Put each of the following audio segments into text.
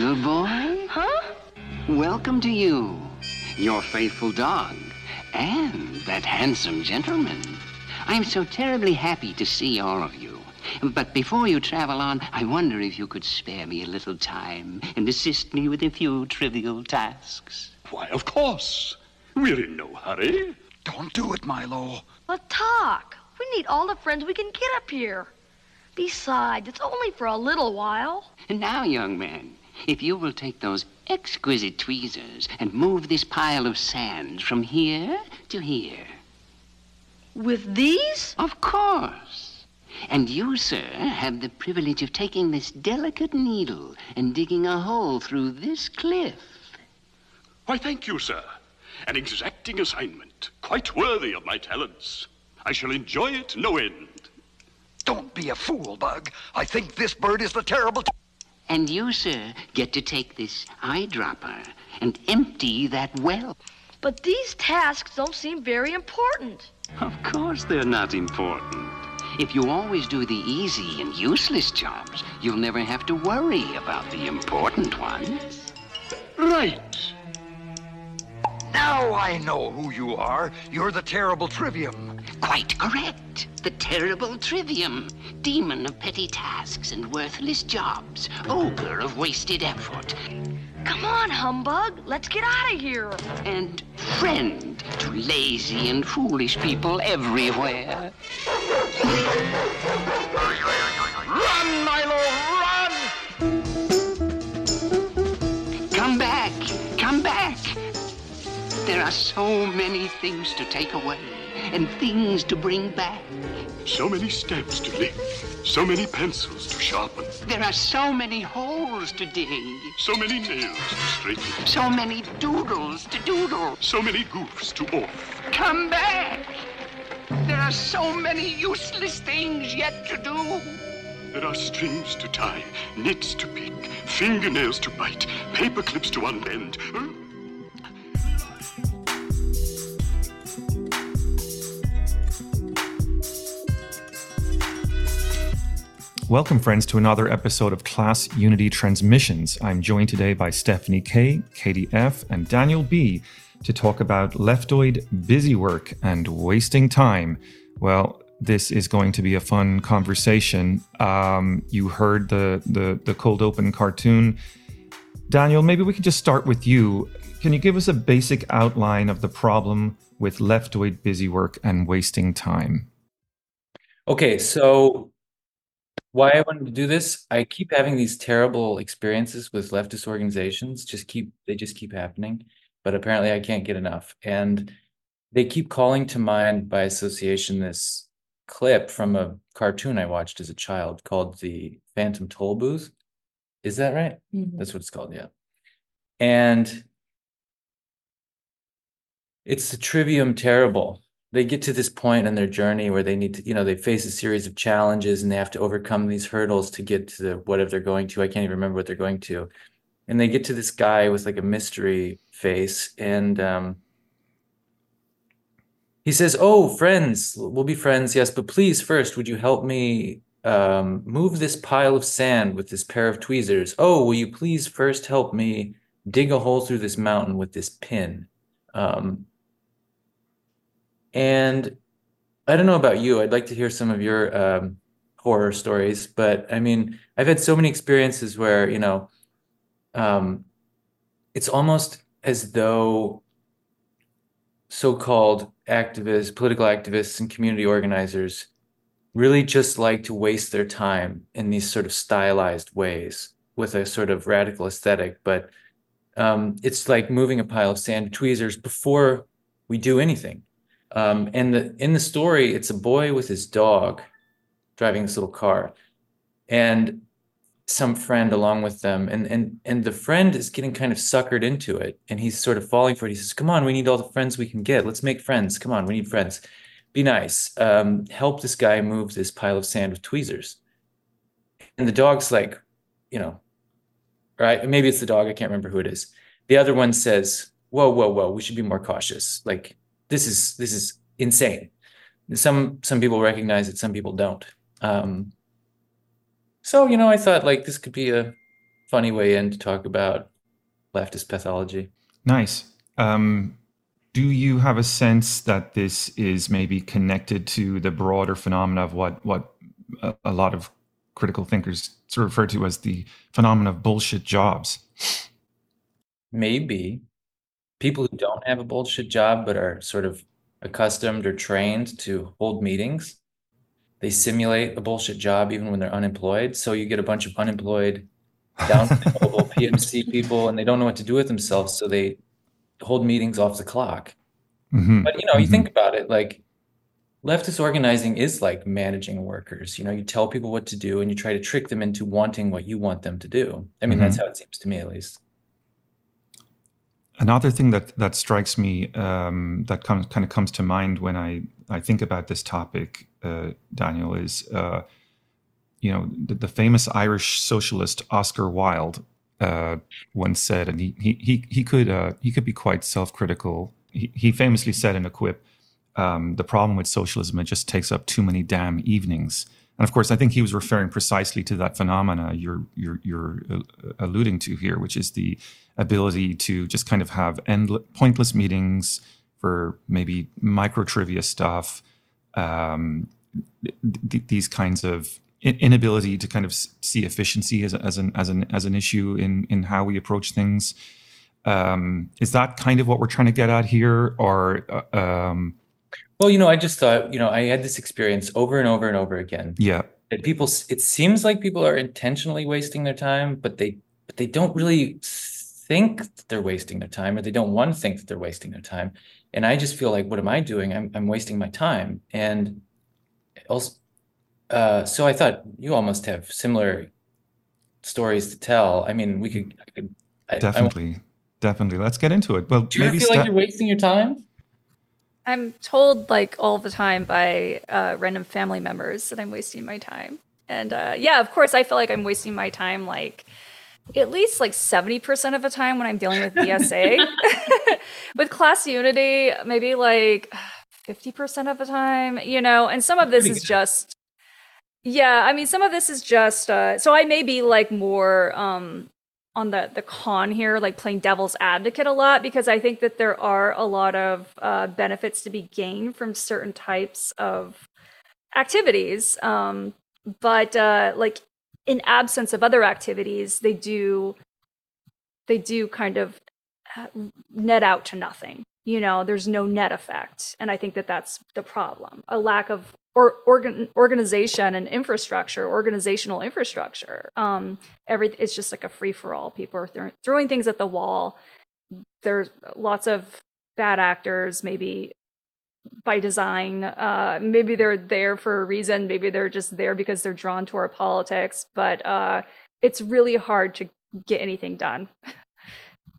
little boy. Huh? Welcome to you, your faithful dog, and that handsome gentleman. I'm so terribly happy to see all of you. But before you travel on, I wonder if you could spare me a little time and assist me with a few trivial tasks. Why, of course. We're in no hurry. Don't do it, Milo. But talk. We need all the friends we can get up here. Besides, it's only for a little while. And now, young man, if you will take those exquisite tweezers and move this pile of sand from here to here. With these? Of course. And you, sir, have the privilege of taking this delicate needle and digging a hole through this cliff. Why, thank you, sir. An exacting assignment, quite worthy of my talents. I shall enjoy it no end. Don't be a fool, Bug. I think this bird is the terrible. T- And you, sir, get to take this eyedropper and empty that well. But these tasks don't seem very important. Of course they're not important. If you always do the easy and useless jobs, you'll never have to worry about the important ones. Right. now I know who you are. You're the terrible Trivium. Quite correct. The terrible Trivium, demon of petty tasks and worthless jobs, ogre of wasted effort, Come on, humbug. Let's get out of here. and friend to lazy and foolish people everywhere. Run, Milo, run! Come back! Come back! There are so many things to take away and things to bring back. So many stamps to lick, so many pencils to sharpen, There are so many holes to dig, so many nails to straighten, so many doodles to doodle. so many goofs to off. Come back! There are so many useless things yet to do. There are strings to tie, nits to pick, fingernails to bite, paper clips to unbend. Hmm? Welcome, friends, to another episode of Class Unity Transmissions. I'm joined today by Stephanie K, Katie F, and Daniel B to talk about leftoid busy work and wasting time. Well, this is going to be a fun conversation. Um, you heard the, the the cold open cartoon. Daniel, maybe we can just start with you. Can you give us a basic outline of the problem with leftoid busy work and wasting time? Okay, so why I wanted to do this, I keep having these terrible experiences with leftist organizations. Just keep they just keep happening, but apparently I can't get enough. And they keep calling to mind by association this clip from a cartoon I watched as a child called The Phantom Tollbooth. Is that right? Mm-hmm. That's what it's called, yeah. And it's the trivium terrible they get to this point in their journey where they need to, you know, they face a series of challenges and they have to overcome these hurdles to get to the, whatever they're going to. I can't even remember what they're going to. And they get to this guy with like a mystery face and um, he says, Oh, friends, we'll be friends. Yes, but please, first, would you help me um, move this pile of sand with this pair of tweezers? Oh, will you please first help me dig a hole through this mountain with this pin? Um, and I don't know about you. I'd like to hear some of your um, horror stories, but I mean, I've had so many experiences where, you know, um, it's almost as though so-called activists, political activists, and community organizers really just like to waste their time in these sort of stylized ways with a sort of radical aesthetic. But um, it's like moving a pile of sand tweezers before we do anything. Um, and the in the story, it's a boy with his dog driving this little car, and some friend along with them, and and and the friend is getting kind of suckered into it, and he's sort of falling for it. He says, "Come on, we need all the friends we can get. Let's make friends. Come on, we need friends. Be nice. Um, help this guy move this pile of sand with tweezers." And the dog's like, you know, right? Maybe it's the dog. I can't remember who it is. The other one says, "Whoa, whoa, whoa! We should be more cautious. Like this is this is insane." Some some people recognize it, some people don't. Um, so you know, I thought like this could be a funny way in to talk about leftist pathology. Nice. Um, do you have a sense that this is maybe connected to the broader phenomena of what what a, lot of critical thinkers sort of refer to as the phenomenon of bullshit jobs? Maybe people who don't have a bullshit job but are sort of accustomed or trained to hold meetings, they simulate a bullshit job even when they're unemployed. So you get a bunch of unemployed, down PMC people, and they don't know what to do with themselves. So they hold meetings off the clock. Mhm, But you know, you mhm. think about it, like leftist organizing is like managing workers. You know, you tell people what to do and you try to trick them into wanting what you want them to do. I mean, that's how it seems to me, at least. Another thing that that strikes me um, that comes kind of comes to mind when I I think about this topic, uh, Daniel, is uh, you know the, the famous Irish socialist Oscar Wilde uh, once said, and he he he, he could uh, he could be quite self critical. He, he famously said in a quip, um, "The problem with socialism it just takes up too many damn evenings." And of course, I think he was referring precisely to that phenomena you're you're you're uh, alluding to here, which is the ability to just kind of have endless, pointless meetings for maybe micro trivia stuff. Um, th- th- these kinds of inability to kind of see efficiency as, as an as an as an issue in in how we approach things. Um, is that kind of what we're trying to get at here, or uh, um, Well, you know, I just thought, you know, I had this experience over and over and over again. yeah, That people, it seems like people are intentionally wasting their time, but they, but they don't really think that they're wasting their time, or they don't want to think that they're wasting their time. And I just feel like, what am I doing? I'm, I'm wasting my time. And also, uh, so I thought you almost have similar stories to tell. I mean, we could, I could, I, I, definitely, definitely. Let's get into it. Well, do you ever maybe feel like you're wasting your time? I'm told like all the time by uh, random family members that I'm wasting my time. And uh, yeah, of course, I feel like I'm wasting my time like at least like 70% of the time when I'm dealing with DSA. with class unity, maybe like 50% of the time, you know, and some of this is just yeah, I mean some of this is just uh so I may be like more um on the the con here like playing devil's advocate a lot because I think that there are a lot of uh benefits to be gained from certain types of activities um but uh like in absence of other activities they do they do kind of uh, net out to nothing you know? There's no net effect and i think that that's the problem. A lack of or organ, organization and infrastructure organizational infrastructure um every it's just like a free for all people are throw- throwing things at the wall. There's lots of bad actors maybe by design uh maybe they're there for a reason maybe they're just there because they're drawn to our politics but uh it's really hard to get anything done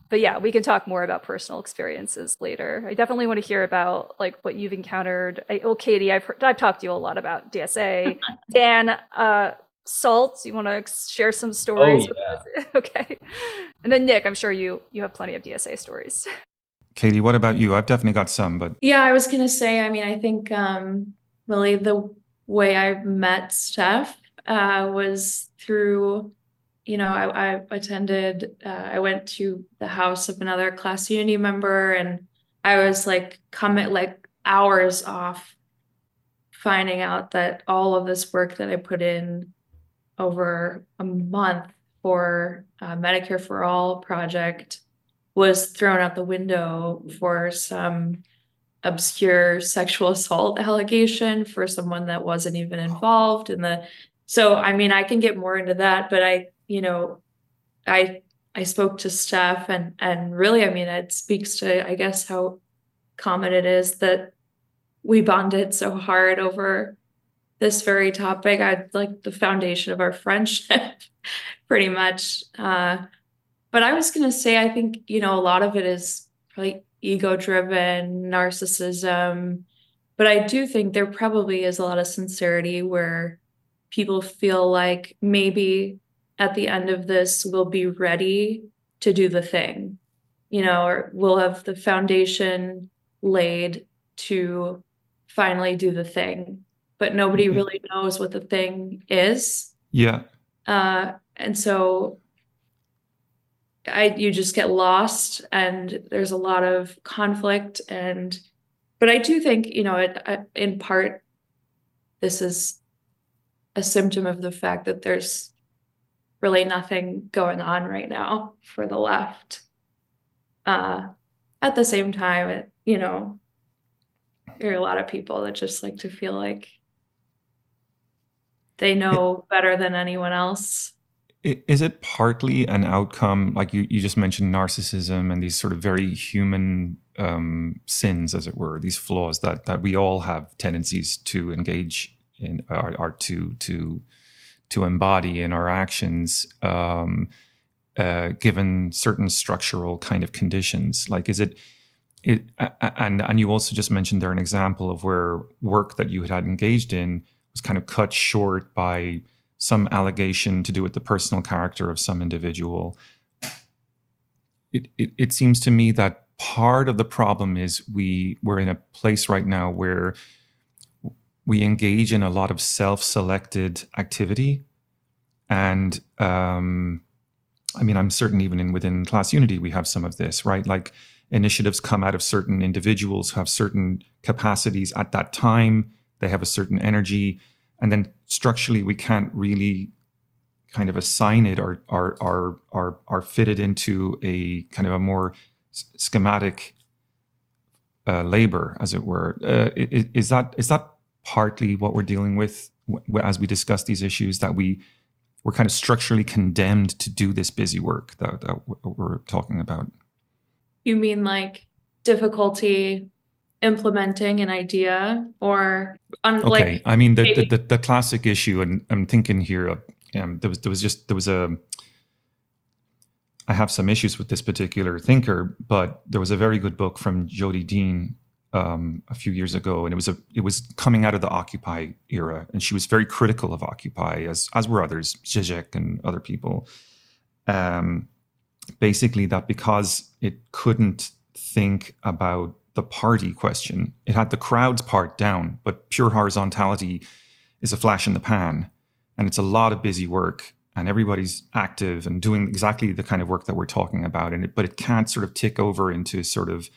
but yeah, we can talk more about personal experiences later. I definitely want to hear about like what you've encountered. I, oh, Katie, I've heard, I've talked to you a lot about DSA. Dan, uh, Salt, you want to share some stories? with yeah. okay. And then Nick, I'm sure you you have plenty of DSA stories. Katie, what about you? I've definitely got some, but Yeah, I was gonna say, I mean, I think um really the way I met Steph uh was through, you know, I, I attended uh, I went to the house of another class unity member and I was like coming like hours off finding out that all of this work that I put in over a month for uh, Medicare for All project was thrown out the window for some obscure sexual assault allegation for someone that wasn't even involved in the so I mean I can get more into that but I you know I I spoke to Steph and and really I mean it speaks to I guess how common it is that we bonded so hard over this very topic. I like the foundation of our friendship pretty much uh but I was gonna say, I think, you know, a lot of it is probably ego driven, narcissism. But I do think there probably is a lot of sincerity where people feel like maybe at the end of this we'll be ready to do the thing, you know, or we'll have the foundation laid to finally do the thing. But nobody Mhm. really knows what the thing is. yeah, Uh, and so I you just get lost and there's a lot of conflict and but I do think you know it, uh, in part this is a symptom of the fact that there's really nothing going on right now for the left. Uh, at the same time, it, you know, there are a lot of people that just like to feel like they know better than anyone else. Is it partly an outcome, like you, you just mentioned narcissism and these sort of very human um, sins, as it were, these flaws that that we all have tendencies to engage in, or, or to to to embody in our actions, um, uh, given certain structural kind of conditions? Like, is it it, and and you also just mentioned there an example of where work that you had engaged in was kind of cut short by some allegation to do with the personal character of some individual. It, it, it seems to me that part of the problem is we we're in a place right now where we engage in a lot of self-selected activity. And um, i mean i'm certain even in within class unity we have some of this right? Like initiatives come out of certain individuals who have certain capacities at that time. They have a certain energy and then structurally we can't really kind of assign it or or or or, or fit it into a kind of a more schematic uh, labor as it were. Uh, is, is that is that partly what we're dealing with as we discuss these issues that we we're kind of structurally condemned to do this busy work that, that we're talking about? You mean like difficulty implementing an idea or okay like i mean the, the, the the classic issue and i'm thinking here of um, there was there was just there was a i have some issues with this particular thinker but there was a very good book from Jodi Dean um, a few years ago and it was a it was coming out of the occupy era and she was very critical of occupy as as were others Zizek and other people. Um, basically that because it couldn't think about the party question. It had the crowd's part down, but pure horizontality is a flash in the pan. And it's a lot of busy work and everybody's active and doing exactly the kind of work that we're talking about. And it, but it can't sort of tick over into sort of,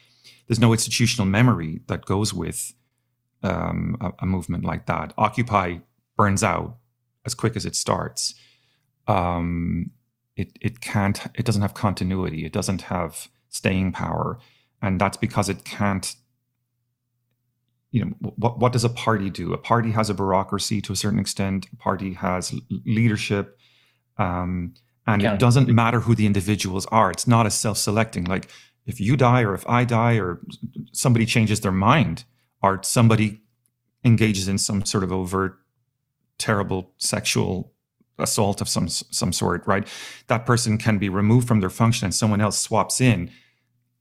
there's no institutional memory that goes with um, a, a, movement like that. Occupy burns out as quick as it starts. Um, it, it can't, it doesn't have continuity. It doesn't have staying power and that's because it can't you know what what does a party do? A party has a bureaucracy to a certain extent. A party has leadership um, and yeah. it doesn't matter who the individuals are. It's not as self-selecting. Like if you die or if i die or somebody changes their mind or somebody engages in some sort of overt terrible sexual assault of some some sort right? That person can be removed from their function and someone else swaps in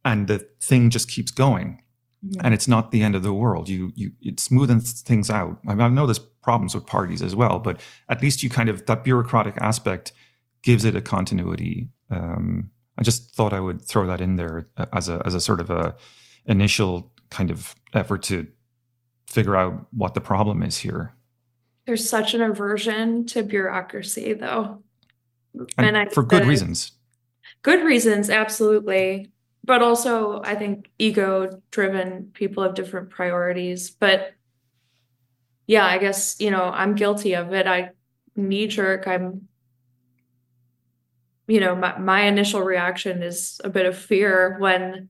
and the thing just keeps going. Yeah. and it's not the end of the world. You you it smoothens things out. I, mean, I know there's problems with parties as well but at least you kind of that bureaucratic aspect gives it a continuity. Um, i just thought i would throw that in there as a as a sort of a initial kind of effort to figure out what the problem is here. There's such an aversion to bureaucracy though. And, and I, for good reasons. Good reasons absolutely but also I think ego driven people have different priorities. But yeah, I guess, you know, I'm guilty of it. I knee jerk, I'm you know, my, my initial reaction is a bit of fear when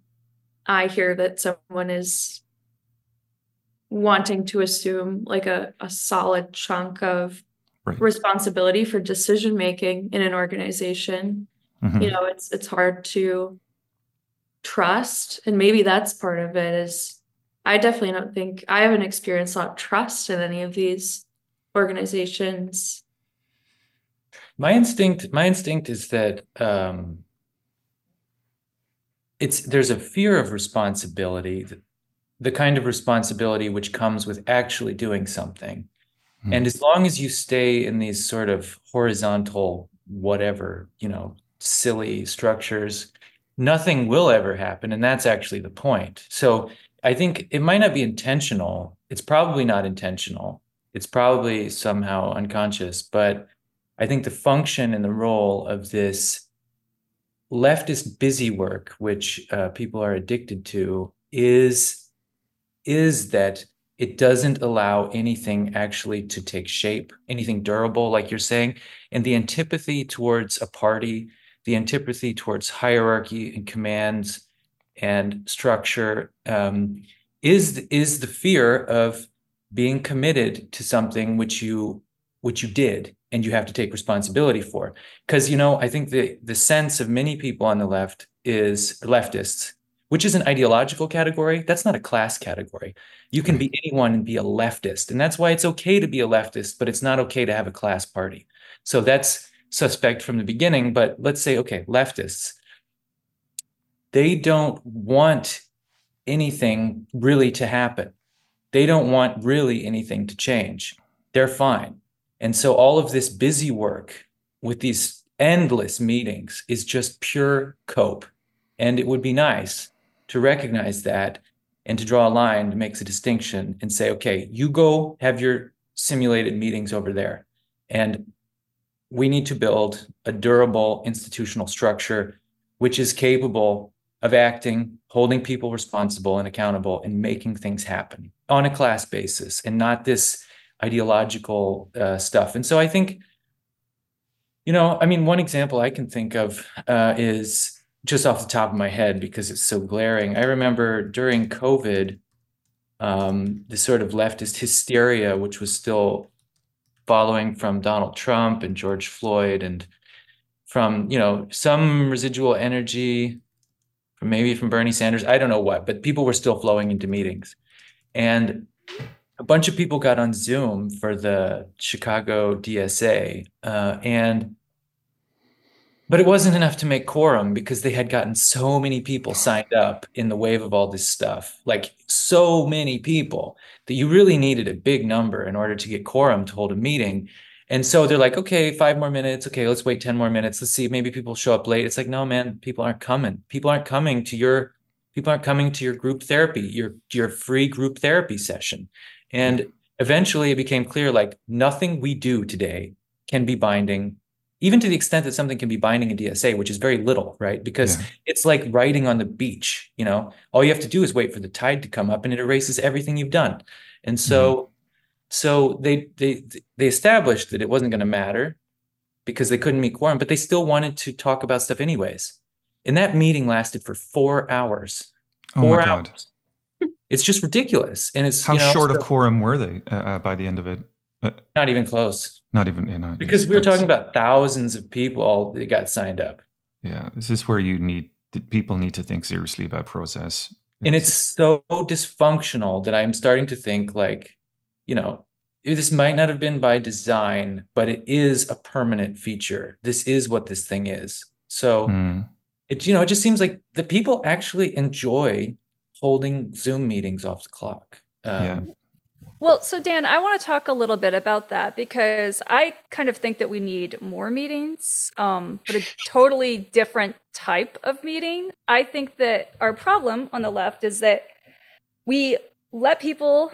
I hear that someone is wanting to assume like a, a solid chunk of right. responsibility for decision making in an organization. Mm-hmm. You know, it's it's hard to trust and maybe that's part of it is i definitely don't think i haven't experienced a lot of trust in any of these organizations my instinct my instinct is that um it's there's a fear of responsibility the kind of responsibility which comes with actually doing something mm. and as long as you stay in these sort of horizontal whatever you know silly structures nothing will ever happen. And that's actually the point. So I think it might not be intentional. It's probably not intentional. It's probably somehow unconscious. But I think the function and the role of this leftist busy work, which uh, people are addicted to, is is that it doesn't allow anything actually to take shape, anything durable, like you're saying. And the antipathy towards a party, the antipathy towards hierarchy and commands and structure um, is is the fear of being committed to something which you which you did and you have to take responsibility for. Because you know i think the the sense of many people on the left is leftists which is an ideological category. That's not a class category. You can be anyone and be a leftist and that's why it's okay to be a leftist but it's not okay to have a class party. So that's suspect from the beginning but let's say okay leftists they don't want anything really to happen they don't want really anything to change they're fine and so all of this busy work with these endless meetings is just pure cope. And it would be nice to recognize that and to draw a line that makes a distinction and say, okay, you go have your simulated meetings over there. And we need to build a durable institutional structure which is capable of acting, holding people responsible and accountable, and making things happen on a class basis and not this ideological uh, stuff. And so I think, you know, I mean, one example I can think of uh, is just off the top of my head because it's so glaring. I remember during COVID, um, the sort of leftist hysteria, which was still following from Donald Trump and George Floyd, and from you know some residual energy, from maybe from Bernie Sanders. I don't know what, but people were still flowing into meetings, and a bunch of people got on Zoom for the Chicago DSA, uh, and but it wasn't enough to make quorum because they had gotten so many people signed up in the wave of all this stuff, like so many people that you really needed a big number in order to get quorum to hold a meeting. And so they're like, okay, five more minutes. Okay, let's wait 10 more minutes. Let's see, maybe people show up late. It's like, no, man, people aren't coming. People aren't coming to your people aren't coming to your group therapy, your your free group therapy session. And eventually it became clear like nothing we do today can be binding, even to the extent that something can be binding in DSA, which is very little, right? Because yeah. it's like writing on the beach, you know, all you have to do is wait for the tide to come up and it erases everything you've done. And so mm-hmm. so they they they established that it wasn't going to matter because they couldn't meet quorum, but they still wanted to talk about stuff anyways. And that meeting lasted for four hours. Four oh my hours. God it's just ridiculous. And it's how you know, short so, of quorum were they uh, uh, by the end of it? Uh, not even close. Not even you know, because we were talking about thousands of people that got signed up. Yeah, this is where you need people need to think seriously about process. It's, and it's so dysfunctional that I'm starting to think like, you know, this might not have been by design, but it is a permanent feature. This is what this thing is. So mm. it you know, it just seems like the people actually enjoy holding Zoom meetings off the clock. Um, yeah. Well, so Dan, I want to talk a little bit about that because I kind of think that we need more meetings, um, but a totally different type of meeting. I think that our problem on the left is that we let people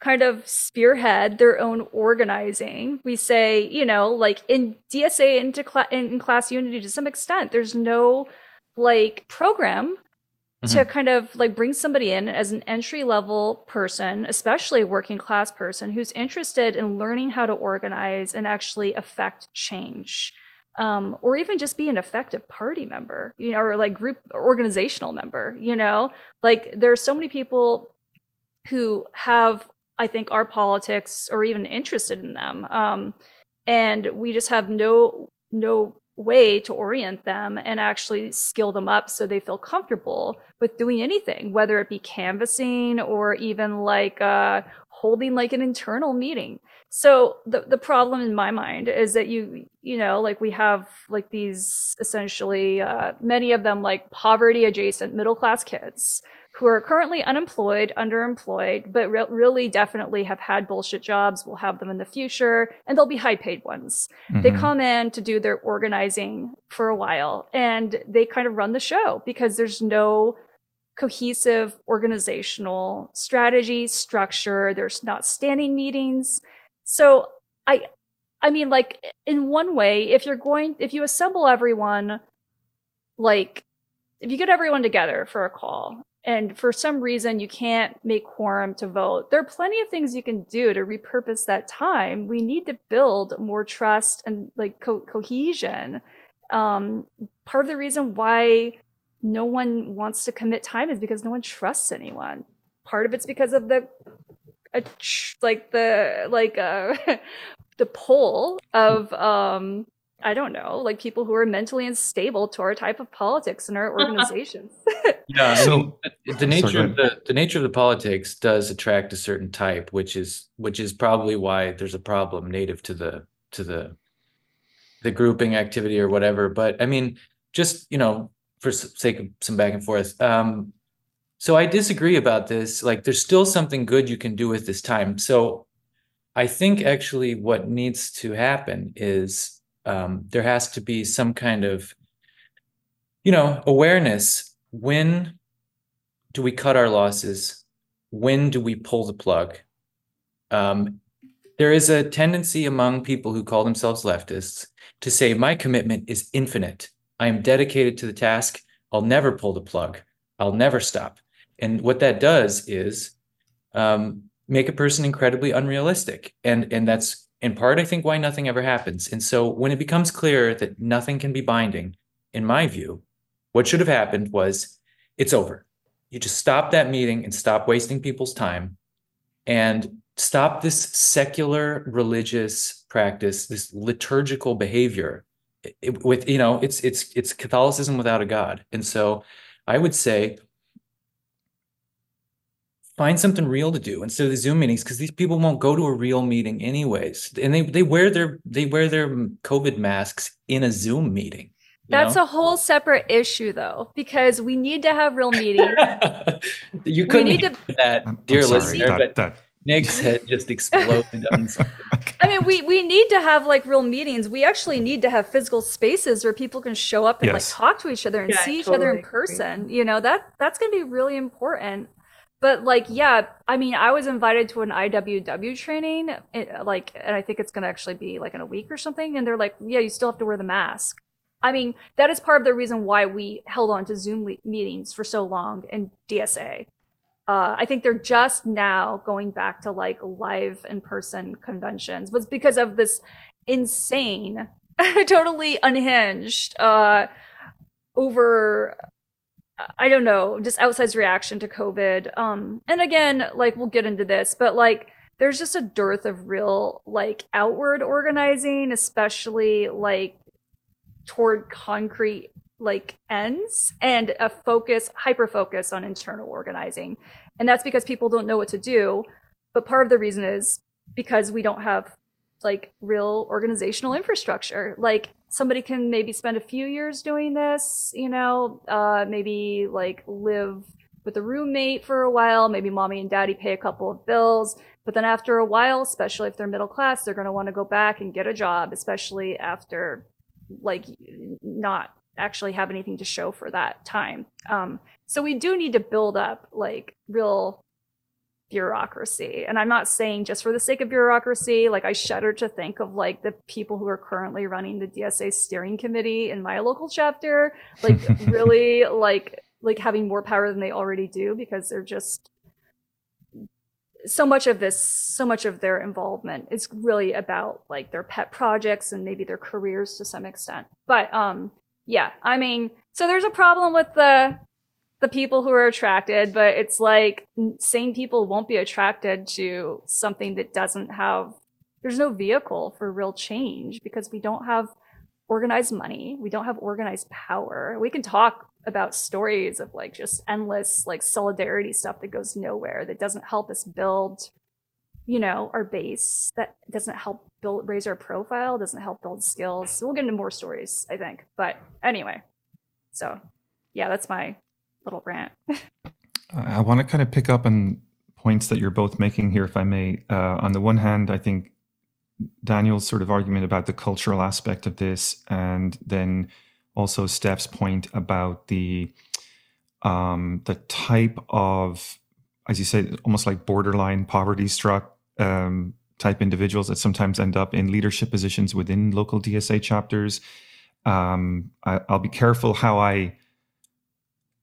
kind of spearhead their own organizing. We say, you know, like in DSA into cl- in class unity to some extent, there's no like program mm-hmm. to kind of like bring somebody in as an entry level person, especially a working class person who's interested in learning how to organize and actually affect change. Um, or even just be an effective party member, you know, or like group organizational member, you know, like there are so many people who have, I think, our politics or even interested in them. Um, and we just have no no way to orient them and actually skill them up so they feel comfortable with doing anything, whether it be canvassing or even like uh, holding like an internal meeting. So the the problem in my mind is that you you know like we have like these essentially uh, many of them like poverty adjacent middle class kids who are currently unemployed, underemployed, but re- really definitely have had bullshit jobs, will have them in the future, and they'll be high paid ones. Mm-hmm. They come in to do their organizing for a while and they kind of run the show because there's no cohesive organizational strategy, structure, there's not standing meetings. So I I mean like in one way if you're going if you assemble everyone like if you get everyone together for a call and for some reason you can't make quorum to vote, there are plenty of things you can do to repurpose that time. We need to build more trust and like co- cohesion. Um, part of the reason why no one wants to commit time is because no one trusts anyone. Part of it's because of the like the like uh the pull of um I don't know, like people who are mentally unstable to our type of politics in our organizations. yeah, So- the nature go of the the nature of the politics does attract a certain type, which is which is probably why there's a problem native to the to the the grouping activity or whatever. But I mean, just you know, for sake of some back and forth. Um, so I disagree about this. Like, there's still something good you can do with this time. So I think actually what needs to happen is um, there has to be some kind of, you know, awareness. When do we cut our losses? When do we pull the plug? Um, there is a tendency among people who call themselves leftists to say, my commitment is infinite. I am dedicated to the task. I'll never pull the plug. I'll never stop. And what that does is um, make a person incredibly unrealistic. And, and that's in part, I think, why nothing ever happens. And so when it becomes clear that nothing can be binding, in my view, what should have happened was it's over. You just stop that meeting and stop wasting people's time and stop this secular religious practice, this liturgical behavior it- it- with, you know, it's, it's, it's Catholicism without a God. And so I would say, find something real to do instead of the Zoom meetings because these people won't go to a real meeting anyways, and they they wear their they wear their mm, COVID masks in a Zoom meeting. That's know? a whole separate issue though, because we need to have real meetings. you couldn't need hear that, I'm, I'm dear sorry, listener, that, but that, Nick's head just exploded. on I mean, we we need to have like real meetings. We actually need to have physical spaces where people can show up and Yes. like talk to each other and Yeah, I see each other totally in agree. person. You know that that's gonna be really important. But like, yeah, I mean, I was invited to an IWW training, it, like, and I think it's gonna actually be like in a week or something. And they're like, yeah, you still have to wear the mask. I mean, that is part of the reason why we held on to Zoom le- meetings for so long in DSA. Uh, I think they're just now going back to like live in person conventions was because of this insane, totally unhinged, uh, over, I don't know, just outsized reaction to COVID. Um, and again, like we'll get into this, but like there's just a dearth of real like outward organizing, especially like toward concrete like ends and a focus hyper focus on internal organizing and that's because people don't know what to do but part of the reason is because we don't have like real organizational infrastructure. Like somebody can maybe spend a few years doing this you know uh maybe like live with a roommate for a while. Maybe mommy and daddy pay a couple of bills. But then after a while especially if they're middle class they're going to want to go back and get a job especially after like not actually have anything to show for that time. Um, so we do need to build up like real bureaucracy. And I'm not saying just for the sake of bureaucracy, like I shudder to think of like the people who are currently running the DSA steering committee in my local chapter, like really like like having more power than they already do because they're just so much of this so much of their involvement is really about like their pet projects and maybe their careers to some extent but um yeah i mean so there's a problem with the the people who are attracted but it's like sane people won't be attracted to something that doesn't have there's no vehicle for real change because we don't have organized money. We don't have organized power. We can talk about stories of like just endless like solidarity stuff that goes nowhere that doesn't help us build you know our base that doesn't help build raise our profile doesn't help build skills. We'll get into more stories i think. But anyway so yeah that's my little rant I want to kind of pick up on points that you're both making here, if I may. Uh, on the one hand, I think Daniel's sort of argument about the cultural aspect of this, and then also Steph's point about the um, the type of, as you say, almost like borderline poverty struck um, type individuals that sometimes end up in leadership positions within local DSA chapters. Um, I, will be careful how I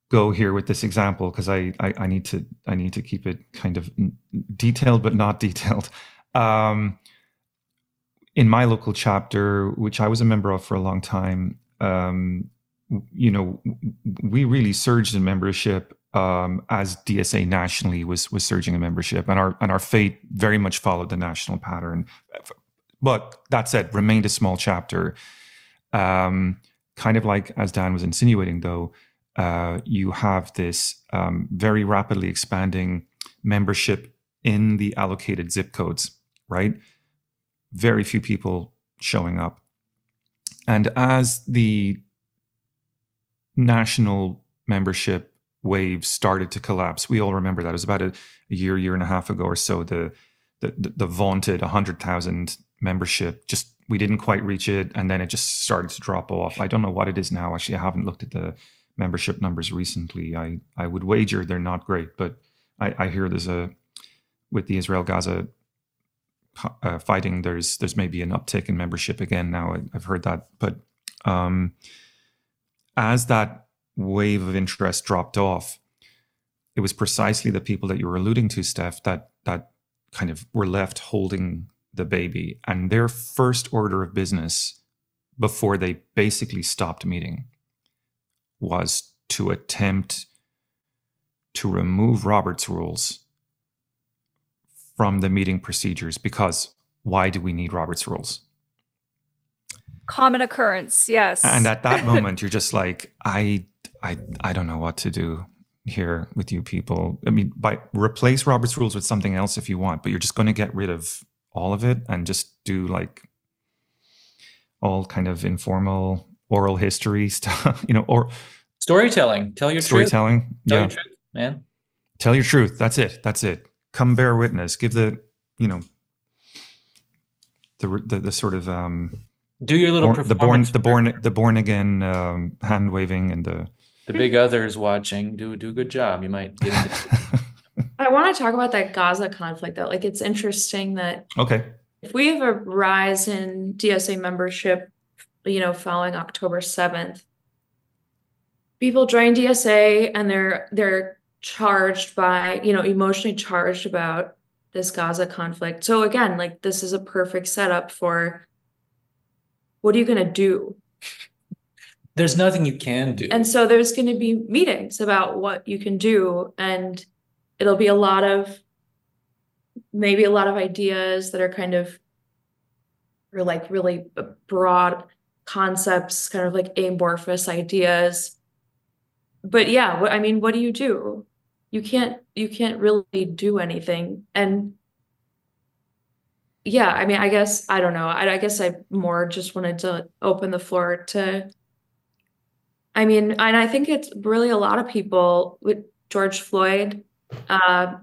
go here with this example because I, I, I need to I need to keep it kind of detailed but not detailed. Um, in my local chapter, which I was a member of for a long time, um, you know, we really surged in membership um, as DSA nationally was was surging in membership, and our and our fate very much followed the national pattern. But that said, remained a small chapter. Um, kind of like as Dan was insinuating, though, uh, you have this um, very rapidly expanding membership in the allocated zip codes, right? Very few people showing up. And as the national membership wave started to collapse, we all remember that. It was about a, a year, year and a half ago or so. The the, the vaunted 100,000 membership just we didn't quite reach it and then it just started to drop off i don't know what it is now actually i haven't looked at the membership numbers recently i i would wager they're not great but i i hear there's a with the israel gaza uh, fighting there's there's maybe an uptick in membership again now I, i've heard that but um as that wave of interest dropped off it was precisely the people that you were alluding to steph that that kind of were left holding the baby. And their first order of business before they basically stopped meeting was to attempt to remove Robert's rules from the meeting procedures because why do we need Robert's rules? Common occurrence, yes. And at that moment you're just like I I I don't know what to do here with you people. I mean, by replace Robert's rules with something else if you want, but you're just going to get rid of all of it and just do like all kind of informal oral history stuff, you know, or storytelling. Tell your storytelling. Truth. Tell yeah. your truth, man. Tell your truth. That's it. That's it. Come bear witness. Give the, you know, the the, the sort of um do your little born, the born the born the born again um, hand waving and the the big others watching do do a good job. You might get I want to talk about that Gaza conflict though. Like it's interesting that okay, if we have a rise in DSA membership, you know, following October 7th, people join DSA and they're they're charged by, you know, emotionally charged about this Gaza conflict. So again, like this is a perfect setup for what are you going to do? There's nothing you can do. And so there's going to be meetings about what you can do and it'll be a lot of maybe a lot of ideas that are kind of or like really broad concepts kind of like amorphous ideas. But yeah what, i mean what do you do? You can't you can't really do anything. And yeah i mean i guess i don't know. I, I guess i more just wanted to open the floor to i mean and i think it's really a lot of people with george floyd uh,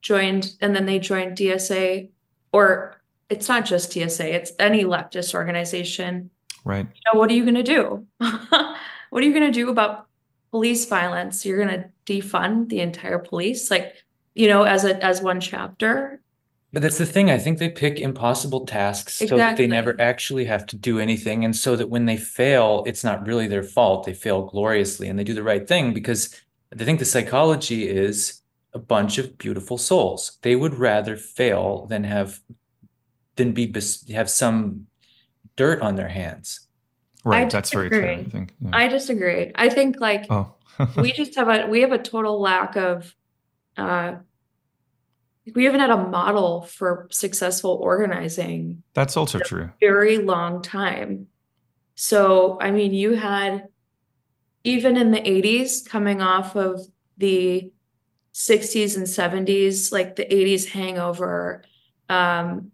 joined, and then they joined DSA, or it's not just DSA, it's any leftist organization. Right. You know, what are you going to do? what are you going to do about police violence? You're going to defund the entire police, like you know, as a as one chapter. But that's the thing. I think they pick impossible tasks exactly. so that they never actually have to do anything. And so that when they fail, it's not really their fault. They fail gloriously and they do the right thing because I think the psychology is a bunch of beautiful souls. They would rather fail than have than be have some dirt on their hands. Right, I that's disagree. very clear. I think. Yeah. I disagree. I think like oh. we just have a we have a total lack of uh we haven't had a model for successful organizing. That's also true. very long time. So, I mean, you had even in the 80s, coming off of the 60s and 70s, like the 80s hangover, um,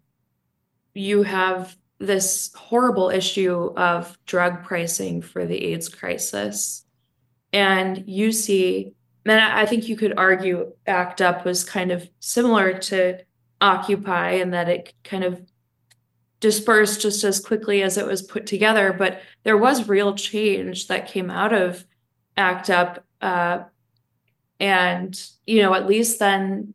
you have this horrible issue of drug pricing for the AIDS crisis. And you see, and I think you could argue ACT UP was kind of similar to Occupy in that it kind of dispersed just as quickly as it was put together. But there was real change that came out of ACT UP. Uh, and, you know, at least then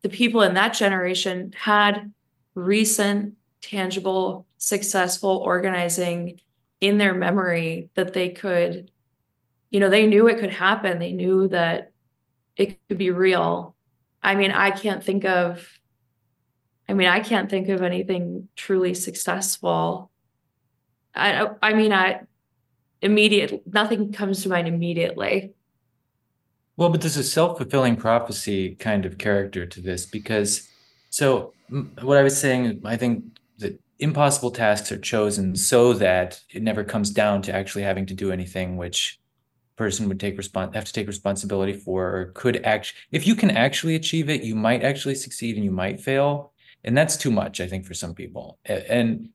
the people in that generation had recent tangible, successful organizing in their memory that they could, you know, they knew it could happen. They knew that it could be real. I mean, I can't think of, I mean, I can't think of anything truly successful. I, I mean, I immediate, nothing comes to mind immediately. Well, but there's a self-fulfilling prophecy kind of character to this because so what I was saying, I think that impossible tasks are chosen so that it never comes down to actually having to do anything which person would take respons have to take responsibility for or could actually if you can actually achieve it, you might actually succeed and you might fail. And that's too much, I think, for some people. And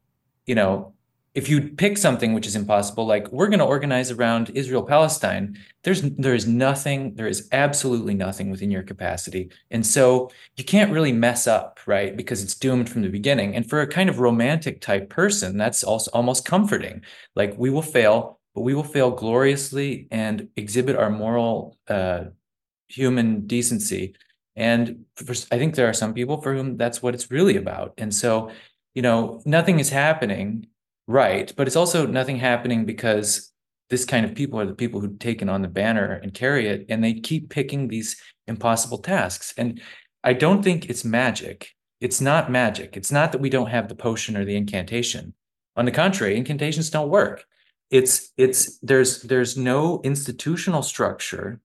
you know, if you pick something which is impossible, like we're going to organize around Israel Palestine, there's there is nothing, there is absolutely nothing within your capacity, and so you can't really mess up, right? Because it's doomed from the beginning. And for a kind of romantic type person, that's also almost comforting. Like we will fail, but we will fail gloriously and exhibit our moral, uh, human decency. And for, I think there are some people for whom that's what it's really about. And so, you know, nothing is happening Right. But it's also nothing happening because this kind of people are the people who've taken on the banner and carry it, and they keep picking these impossible tasks. And I don't think it's magic. It's not magic. It's not that we don't have the potion or the incantation. On the contrary, incantations don't work. It's it's there's there's no institutional structure.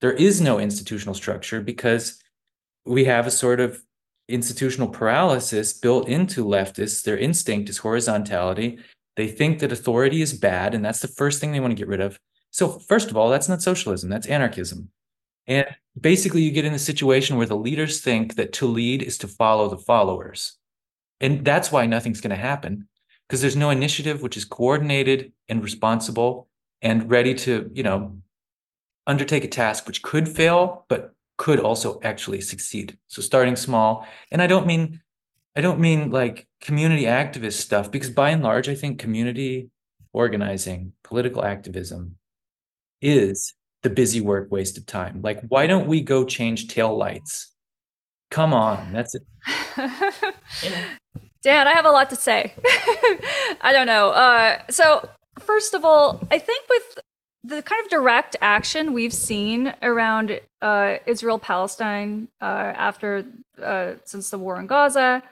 There is no institutional structure because we have a sort of institutional paralysis built into leftists. Their instinct is horizontality. They think that authority is bad, and that's the first thing they want to get rid of. So, first of all, that's not socialism, that's anarchism. And basically, you get in a situation where the leaders think that to lead is to follow the followers. And that's why nothing's going to happen because there's no initiative which is coordinated and responsible and ready to, you know, undertake a task which could fail, but could also actually succeed. So starting small, and I don't mean I don't mean like community activist stuff because by and large I think community organizing, political activism is the busy work waste of time. Like why don't we go change tail lights? Come on, that's it. Dan, I have a lot to say. I don't know. Uh, so first of all, I think with the kind of direct action we've seen around uh, Israel Palestine uh, after uh, since the war in Gaza,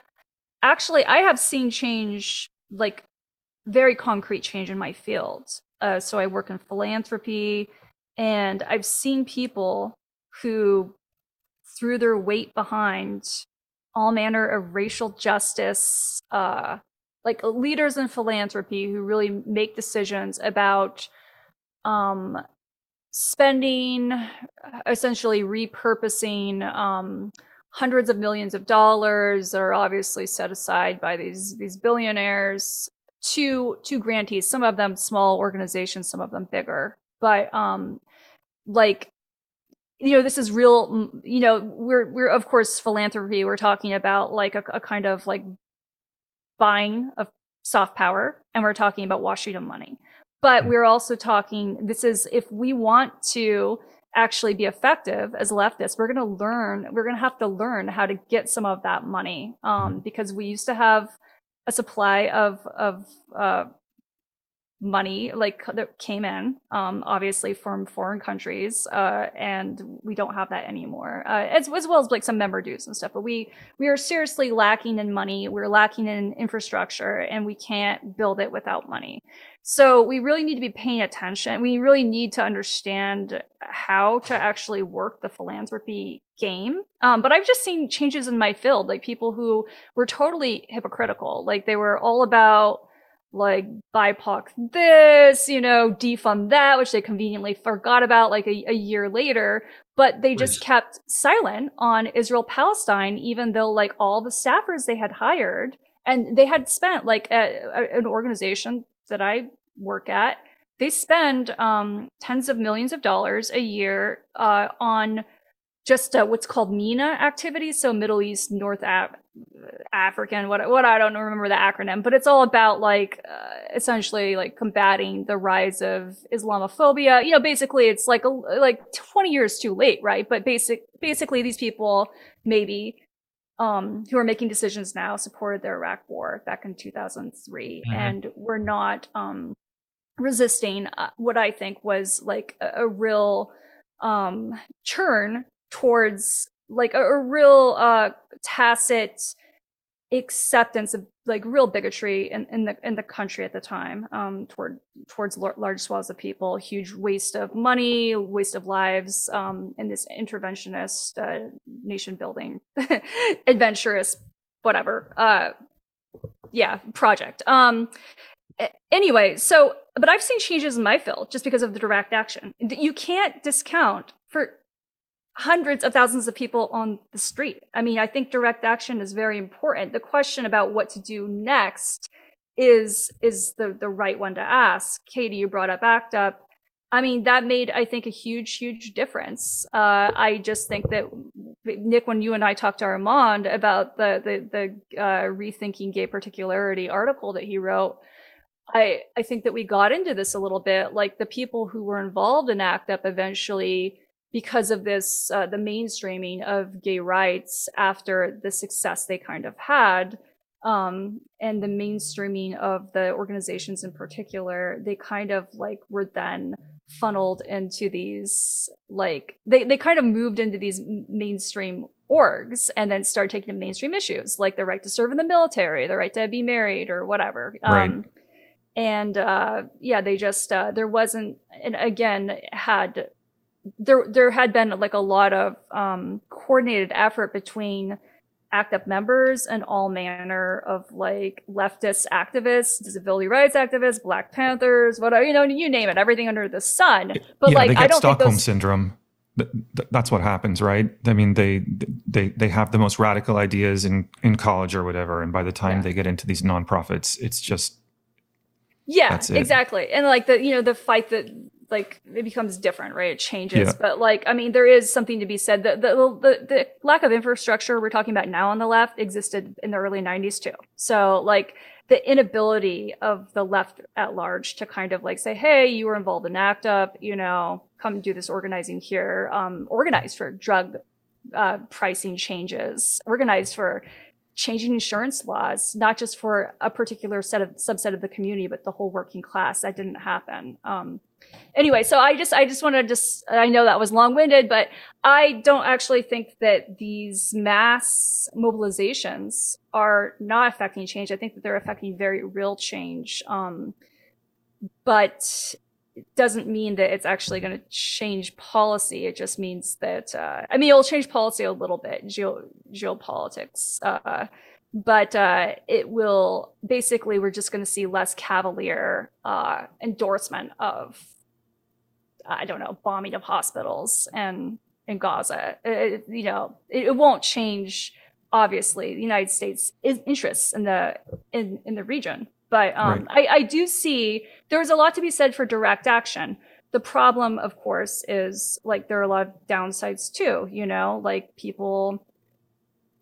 actually, I have seen change like very concrete change in my field. Uh, so I work in philanthropy, and I've seen people who threw their weight behind all manner of racial justice, uh, like leaders in philanthropy who really make decisions about um, spending, essentially repurposing um, hundreds of millions of dollars are obviously set aside by these these billionaires to to grantees. Some of them small organizations, some of them bigger, but um, like you know this is real you know we're we're of course philanthropy we're talking about like a, a kind of like buying of soft power and we're talking about washington money but we're also talking, this is if we want to actually be effective as leftists, we're going to learn, we're going to have to learn how to get some of that money. Um, mm-hmm. because we used to have a supply of, of, uh, money like that came in um, obviously from foreign countries uh, and we don't have that anymore uh, as, as well as like some member dues and stuff but we we are seriously lacking in money we're lacking in infrastructure and we can't build it without money so we really need to be paying attention. We really need to understand how to actually work the philanthropy game. Um, but i've just seen changes in my field like people who were totally hypocritical. Like they were all about like BIPOC this, you know, defund that, which they conveniently forgot about like a, a year later. But they just kept silent on Israel Palestine, even though like all the staffers they had hired and they had spent like a, a, an organization that I work at, they spend um, tens of millions of dollars a year uh, on just uh, what's called MENA activities, so Middle East, North Af- African, what what I don't remember the acronym, but it's all about like uh, essentially like combating the rise of Islamophobia. You know, basically it's like a, like 20 years too late, right? But basic basically these people maybe um, who are making decisions now supported the Iraq War back in 2003, mm-hmm. and were not um, resisting uh, what I think was like a, a real um, churn towards like a, a real uh, tacit acceptance of like real bigotry in, in the in the country at the time um, toward towards large swaths of people, huge waste of money, waste of lives, um, in this interventionist uh, nation building, adventurous, whatever, uh, yeah, project. Um, anyway, so but I've seen changes in my field just because of the direct action. You can't discount for hundreds of thousands of people on the street. I mean, I think direct action is very important. The question about what to do next is is the the right one to ask. Katie, you brought up ACT UP. I mean, that made I think a huge, huge difference. Uh, I just think that Nick, when you and I talked to Armand about the the the uh, rethinking gay particularity article that he wrote, I I think that we got into this a little bit. Like the people who were involved in ACT UP eventually because of this, uh, the mainstreaming of gay rights after the success they kind of had, um, and the mainstreaming of the organizations in particular, they kind of like were then funneled into these like they they kind of moved into these mainstream orgs and then started taking mainstream issues like the right to serve in the military, the right to be married or whatever. Right. And uh, yeah, they just uh, there wasn't, and again had there there had been like a lot of um, coordinated effort between ACT UP members and all manner of like leftist activists, disability rights activists, Black Panthers, whatever you know, you name it, everything under the sun. But yeah, like, they get I don't Stockholm those... syndrome. That's what happens, right? I mean, they they they have the most radical ideas in in college or whatever, and by the time yeah. they get into these nonprofits, it's just yeah, exactly. And like the you know the fight that like it becomes different, right? It changes. Yeah. But like, I mean, there is something to be said. The, the, the the lack of infrastructure we're talking about now on the left existed in the early '90s too. So like the inability of the left at large to kind of like say, hey, you were involved in ACT UP, you know, come do this organizing here, um, organize for drug uh, pricing changes, organize for changing insurance laws, not just for a particular set of subset of the community, but the whole working class. That didn't happen. Um, anyway, so I just I just want to just I know that was long winded, but I don't actually think that these mass mobilizations are not affecting change. I think that they're affecting very real change. Um, but doesn't mean that it's actually going to change policy. It just means that, uh, I mean, it'll change policy a little bit, geo- geopolitics. Uh, but uh, it will basically, we're just going to see less cavalier uh, endorsement of, I don't know, bombing of hospitals and in Gaza. It, you know, it, it won't change, obviously, the United States' interests in the in, in the region but um, right. I, I do see there's a lot to be said for direct action. The problem, of course, is like there are a lot of downsides too. You know, like people,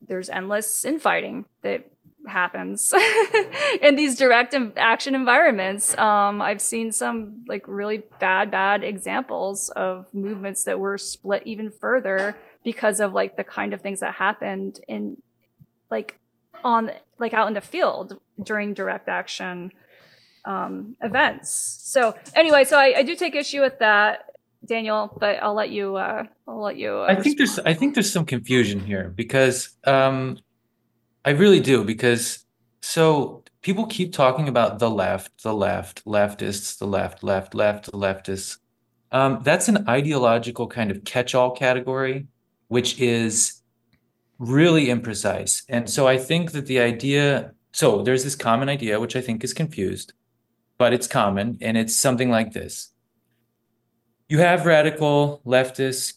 there's endless infighting that happens in these direct action environments. Um, I've seen some like really bad, bad examples of movements that were split even further because of like the kind of things that happened in like on like out in the field during direct action um, events. So anyway, so I, I, do take issue with that, Daniel, but I'll let you. Uh, I'll let you. Uh, I think there's. I think there's some confusion here because um, I really do because so people keep talking about the left, the left, leftists, the left, left, left, the leftists. Um, that's an ideological kind of catch-all category, which is really imprecise. And so I think that the idea, so there's this common idea, which I think is confused, but it's common, and it's something like this. You have radical leftist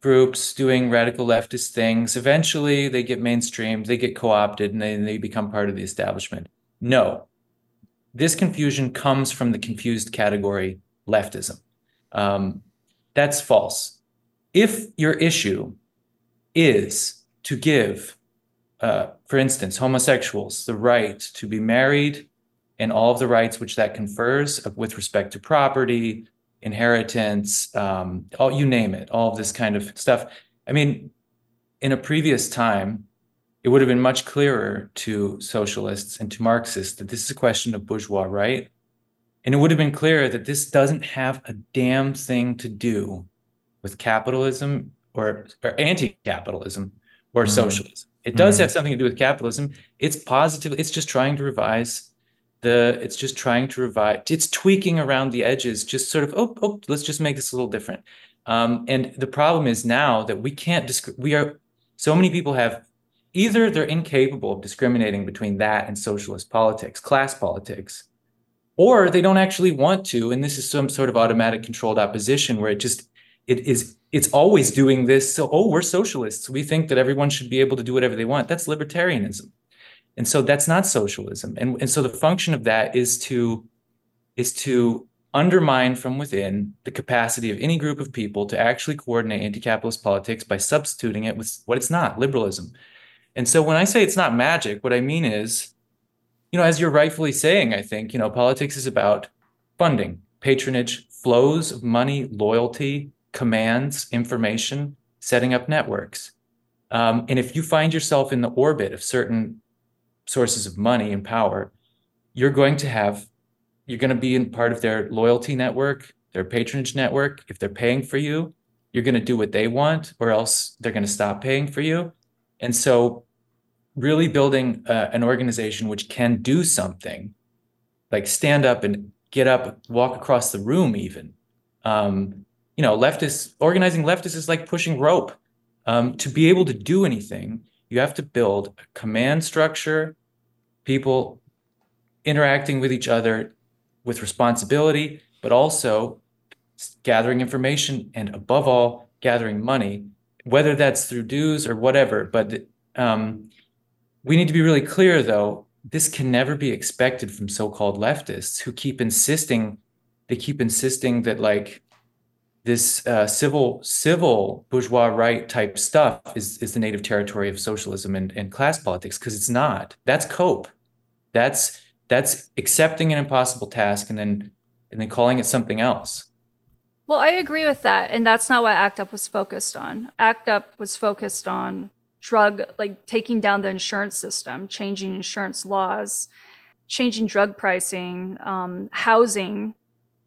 groups doing radical leftist things. Eventually, they get mainstreamed, they get co opted, and they, they become part of the establishment. No, this confusion comes from the confused category leftism. Um, that's false. If your issue is to give, uh, for instance, homosexuals the right to be married and all of the rights which that confers with respect to property, inheritance, um, all you name it, all of this kind of stuff. I mean, in a previous time, it would have been much clearer to socialists and to Marxists that this is a question of bourgeois right. And it would have been clear that this doesn't have a damn thing to do with capitalism or, or anti-capitalism or mm-hmm. socialism. It does mm-hmm. have something to do with capitalism. It's positive. It's just trying to revise the. It's just trying to revive It's tweaking around the edges. Just sort of. Oh, oh. Let's just make this a little different. Um, and the problem is now that we can't. Disc- we are. So many people have. Either they're incapable of discriminating between that and socialist politics, class politics, or they don't actually want to. And this is some sort of automatic controlled opposition where it just it is it's always doing this. So, oh, we're socialists. We think that everyone should be able to do whatever they want. That's libertarianism. And so that's not socialism. And, and so the function of that is to is to undermine from within the capacity of any group of people to actually coordinate anti-capitalist politics by substituting it with what it's not, liberalism. And so when I say it's not magic, what I mean is, you know, as you're rightfully saying, I think, you know, politics is about funding, patronage, flows of money, loyalty, commands, information, setting up networks. Um, and if you find yourself in the orbit of certain sources of money and power, you're going to have, you're going to be in part of their loyalty network, their patronage network. If they're paying for you, you're going to do what they want, or else they're going to stop paying for you. And so, really building an organization which can do something, like stand up and get up, walk across the room, even, um, you know, leftists organizing leftists is like pushing rope. Um, to be able to do anything, you have to build a command structure, people interacting with each other with responsibility, but also gathering information and above all, gathering money, whether that's through dues or whatever. But um, we need to be really clear, though, this can never be expected from so-called leftists who keep insisting, they keep insisting that like this uh, civil civil bourgeois right type stuff is is the native territory of socialism and, and class politics because it's not. That's cope. That's that's accepting an impossible task and then and then calling it something else. Well i agree with that and that's not what act up was focused on. Act up was focused on drug like taking down the insurance system changing insurance laws changing drug pricing um, housing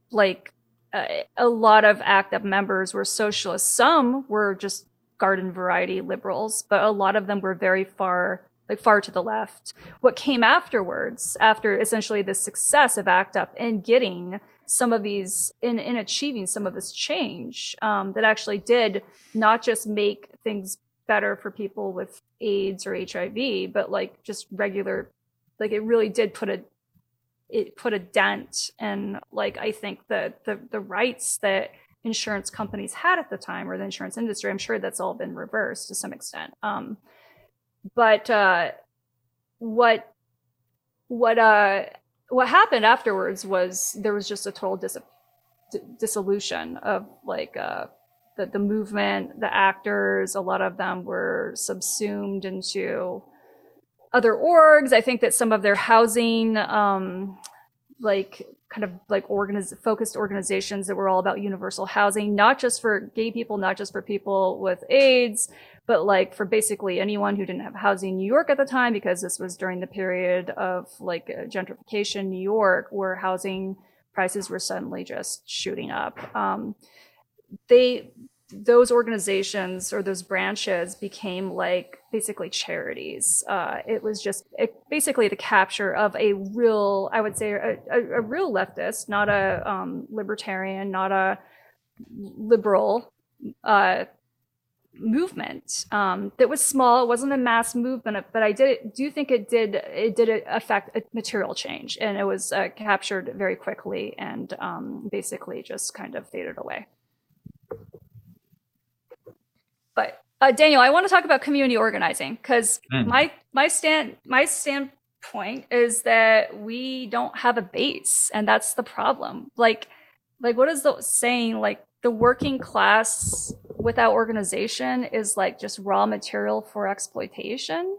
like a lot of ACT UP members were socialists. Some were just garden variety liberals, but a lot of them were very far, like far to the left. What came afterwards, after essentially the success of ACT UP in getting some of these, in, in achieving some of this change, um, that actually did not just make things better for people with AIDS or HIV, but like just regular, like it really did put a it put a dent in like I think the the the rights that insurance companies had at the time or the insurance industry. I'm sure that's all been reversed to some extent. Um, but uh, what what uh, what happened afterwards was there was just a total dis- dissolution of like uh, the the movement, the actors. A lot of them were subsumed into other orgs. I think that some of their housing, um, like kind of like organiz- focused organizations that were all about universal housing, not just for gay people, not just for people with AIDS, but like for basically anyone who didn't have housing in New York at the time, because this was during the period of like gentrification in New York, where housing prices were suddenly just shooting up. Um, they those organizations or those branches became like basically charities. Uh, it was just it, basically the capture of a real, I would say, a, a, a real leftist, not a um, libertarian, not a liberal uh, movement um, that was small. It wasn't a mass movement, but I did do think it did it did affect a material change, and it was uh, captured very quickly and um, basically just kind of faded away. But uh, Daniel, I want to talk about community organizing because mm. my my stand my standpoint is that we don't have a base, and that's the problem. Like, like what is the saying? Like the working class without organization is like just raw material for exploitation.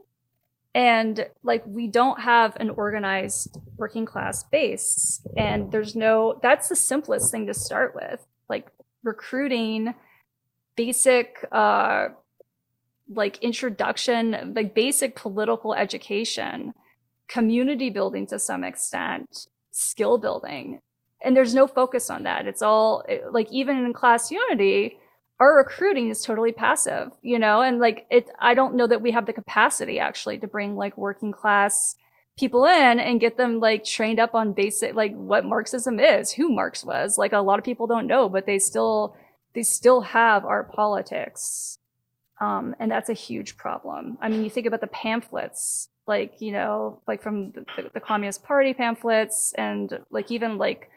And like we don't have an organized working class base, and there's no. That's the simplest thing to start with. Like recruiting basic uh, like introduction, like basic political education, community building to some extent, skill building. And there's no focus on that. It's all like even in class unity, our recruiting is totally passive, you know, and like it I don't know that we have the capacity actually to bring like working class people in and get them like trained up on basic like what Marxism is, who Marx was. Like a lot of people don't know, but they still they still have our politics. Um, and that's a huge problem. I mean, you think about the pamphlets, like, you know, like from the, the, Communist Party pamphlets and like even like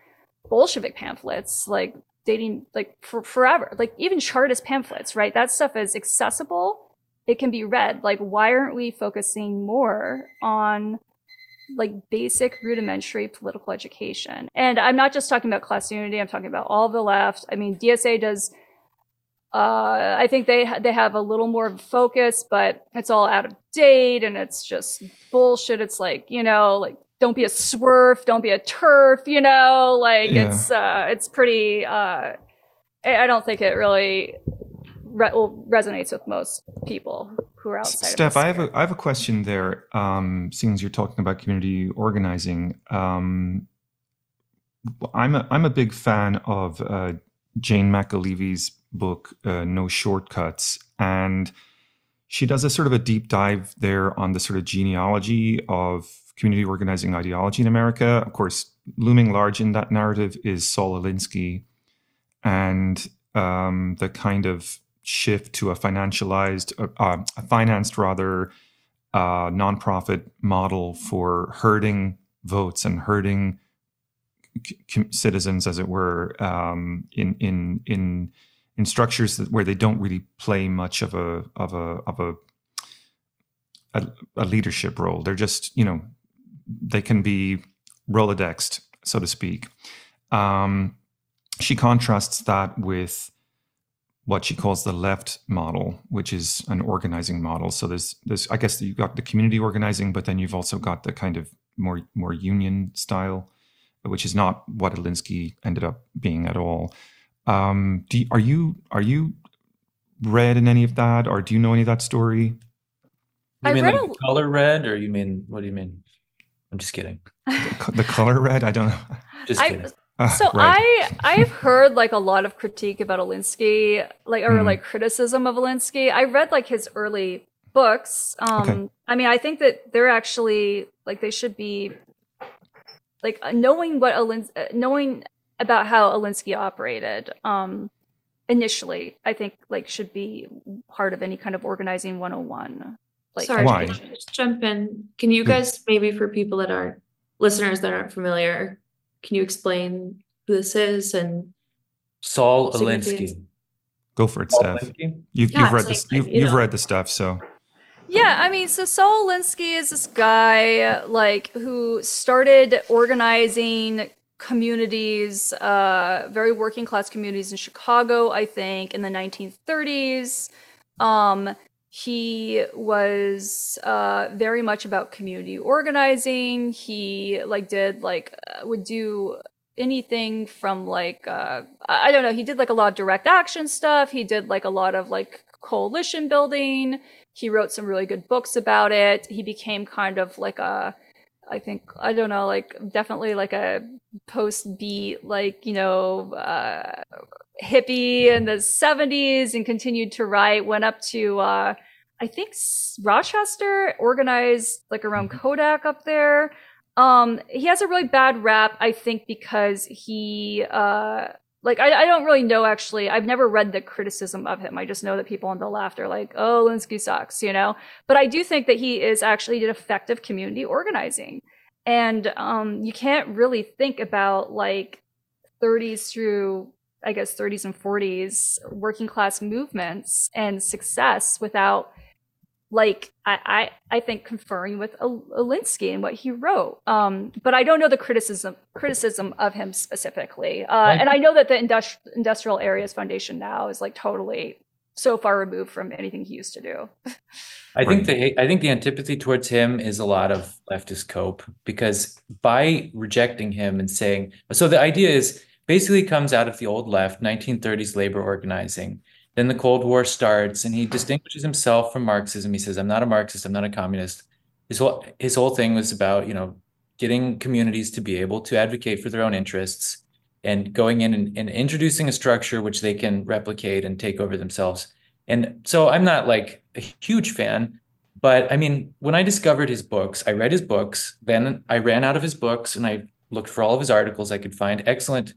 Bolshevik pamphlets, like dating like for forever, like even Chartist pamphlets, right? That stuff is accessible. It can be read. Like, why aren't we focusing more on like basic rudimentary political education. And I'm not just talking about class unity, I'm talking about all the left. I mean, DSA does uh, I think they they have a little more focus, but it's all out of date and it's just bullshit. It's like, you know, like don't be a swerf, don't be a TERF, you know, like yeah. it's uh it's pretty uh I don't think it really re- well, resonates with most people who are outside. Steph, I have a I have a question there. Um, seeing as you're talking about community organizing, um, I'm a I'm a big fan of uh, Jane McAlevey's book, uh, No Shortcuts, and she does a sort of a deep dive there on the sort of genealogy of community organizing ideology in America. Of course, looming large in that narrative is Saul Alinsky, and um, the kind of shift to a financialized, uh, uh, a financed rather, uh, nonprofit model for herding votes and herding c- citizens, as it were, um, in in in in structures that, where they don't really play much of a of a of a, a a leadership role. They're just you know they can be rolodexed, so to speak. Um, she contrasts that with what she calls the left model, which is an organizing model. So there's this, I guess you've got the community organizing, but then you've also got the kind of more more union style, which is not what Alinsky ended up being at all. Um, do you, are you are you read in any of that, or do you know any of that story? You I mean like a... color red, or you mean what do you mean? I'm just kidding. the, the color red? I don't know. Just kidding. I, uh, so right. I I've heard like a lot of critique about Alinsky, like or mm. like criticism of Alinsky. I read like his early books. Um okay. I mean, I think that they're actually like they should be like knowing what Alins uh, knowing about how Alinsky operated um initially, I think like should be part of any kind of organizing 101. Like Sorry, Why? just jump in. Can you guys maybe for people that aren't listeners that aren't familiar, can you explain who this is and Saul Alinsky? Go for it, Saul Steph. You've, yeah, you've read this. You've, you have read the stuff, so. Yeah, I mean, so Saul Alinsky is this guy like who started organizing communities, uh, very working class communities in Chicago, I think, in the 1930s. Um, he was uh, very much about community organizing. He like did like uh, would do anything from like uh, i don't know he did like a lot of direct action stuff. He did like a lot of like coalition building he wrote some really good books about it he became kind of like a i think i don't know like definitely like a post beat like you know uh hippie in the 70s and continued to write went up to uh I think Rochester organized like around mm-hmm. Kodak up there. Um, he has a really bad rap, I think, because he uh like I, I don't really know actually. I've never read the criticism of him. I just know that people on the left are like, oh, Linsky sucks, you know. But I do think that he is actually did effective community organizing. And um, you can't really think about like 30s through I guess 30s and 40s working class movements and success without like I, I, I think conferring with Alinsky and what he wrote. Um, but I don't know the criticism criticism of him specifically. Uh, right. And I know that the Industri- Industrial Areas Foundation now is like totally so far removed from anything he used to do. I think the I think the antipathy towards him is a lot of leftist cope because by rejecting him and saying so the idea is basically comes out of the old left 1930s labor organizing Then the Cold War starts, and he distinguishes himself from Marxism. He says, "I'm not a Marxist. I'm not a communist." His whole his whole thing was about you know getting communities to be able to advocate for their own interests and going in and, and introducing a structure which they can replicate and take over themselves. And so I'm not like a huge fan, but I mean, when I discovered his books, I read his books, then I ran out of his books and I looked for all of his articles I could find. Excellent.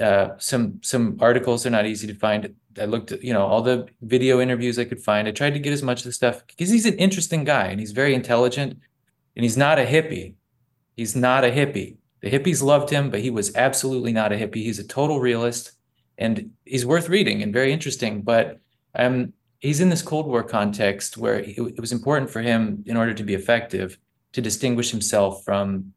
Uh, some some articles are not easy to find. I looked at, you know, all the video interviews I could find. I tried to get as much of the stuff because he's an interesting guy and he's very intelligent and he's not a hippie. He's not a hippie. The hippies loved him, but he was absolutely not a hippie. He's a total realist and he's worth reading and very interesting. But um, he's in this Cold War context where it was important for him, in order to be effective, to distinguish himself from,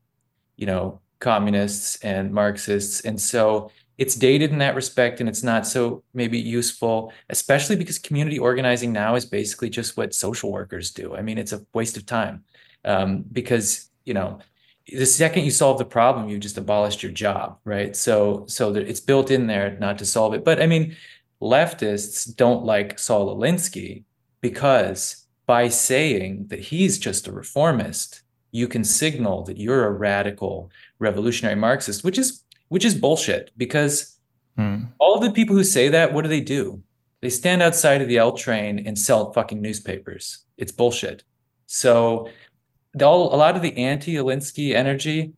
you know, communists and Marxists. And so it's dated in that respect and it's not so maybe useful, especially because community organizing now is basically just what social workers do. I mean, it's a waste of time um, because, you know, the second you solve the problem, you just abolished your job, right? So, so it's built in there not to solve it. But I mean, leftists don't like Saul Alinsky because by saying that he's just a reformist, you can signal that you're a radical revolutionary Marxist, which is which is bullshit because hmm. all the people who say that, what do they do? They stand outside of the L train and sell fucking newspapers. It's bullshit. So all, a lot of the anti-Alinsky energy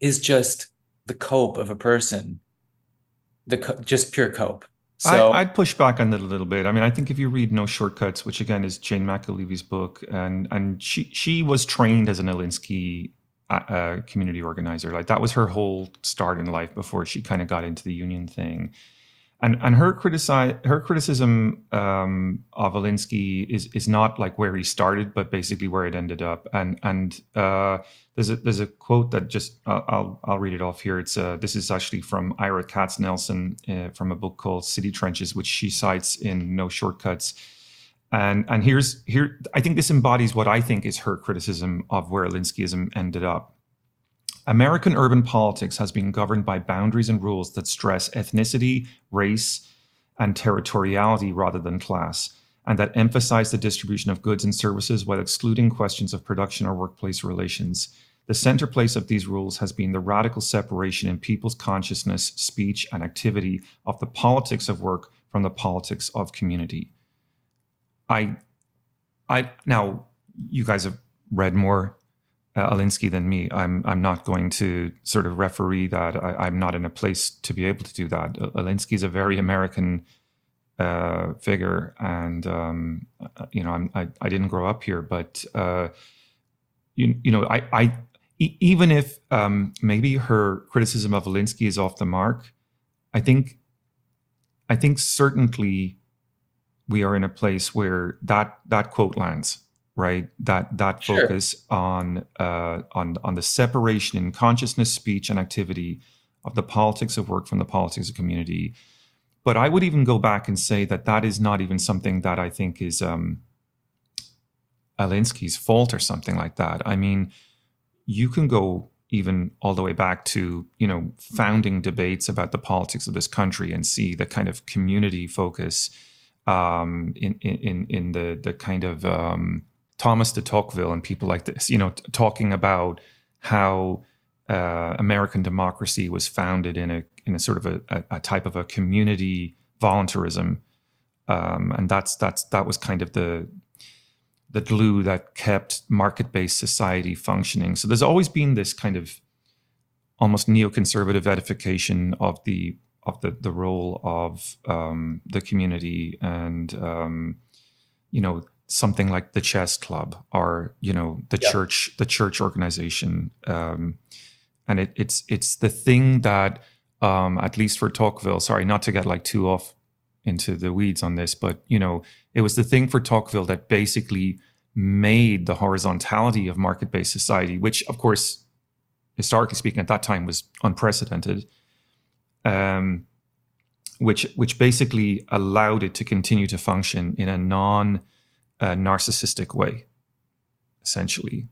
is just the cope of a person, the just pure cope. So I, would push back on that a little bit. I mean, I think if you read No Shortcuts, which again is Jane McAlevey's book, and and she she was trained as an Alinsky uh, community organizer. Like that was her whole start in life before she kind of got into the union thing. And and her criticize her criticism um, of Alinsky is is not like where he started, but basically where it ended up. And and uh, there's a there's a quote that just uh, I'll I'll read it off here. It's uh, this is actually from Ira Katznelson uh, from a book called City Trenches, which she cites in No Shortcuts. And and here's here I think this embodies what I think is her criticism of where Alinskyism ended up. American urban politics has been governed by boundaries and rules that stress ethnicity, race, and territoriality rather than class, and that emphasize the distribution of goods and services while excluding questions of production or workplace relations. The center place of these rules has been the radical separation in people's consciousness, speech, and activity of the politics of work from the politics of community. I, I now you guys have read more uh, Alinsky than me. I'm I'm not going to sort of referee that. I, am not in a place to be able to do that. Alinsky is a very American uh, figure, and um, uh, you know I'm, I I didn't grow up here, but uh, you you know I I even if um, maybe her criticism of Alinsky is off the mark, I think I think certainly we are in a place where that that quote lands right? That that sure. focus on uh, on on the separation in consciousness speech and activity of the politics of work from the politics of community. But i would even go back and say that that is not even something that i think is um alinsky's fault or something like that. I mean you can go even all the way back to you know founding debates about the politics of this country and see the kind of community focus um, in in in the the kind of um, Thomas de Tocqueville and people like this, you know, t- talking about how uh, American democracy was founded in a in a sort of a, a, a type of a community voluntarism, um, and that's that's that was kind of the the glue that kept market based society functioning. So there's always been this kind of almost neoconservative edification of the of the the role of um, the community and um, you know something like the chess club or you know the yep. church the church organization um, and it, it's it's the thing that um, at least for Tocqueville sorry not to get like too off into the weeds on this but you know it was the thing for Tocqueville that basically made the horizontality of market-based society which of course historically speaking at that time was unprecedented um, which which basically allowed it to continue to function in a non uh, narcissistic way, essentially.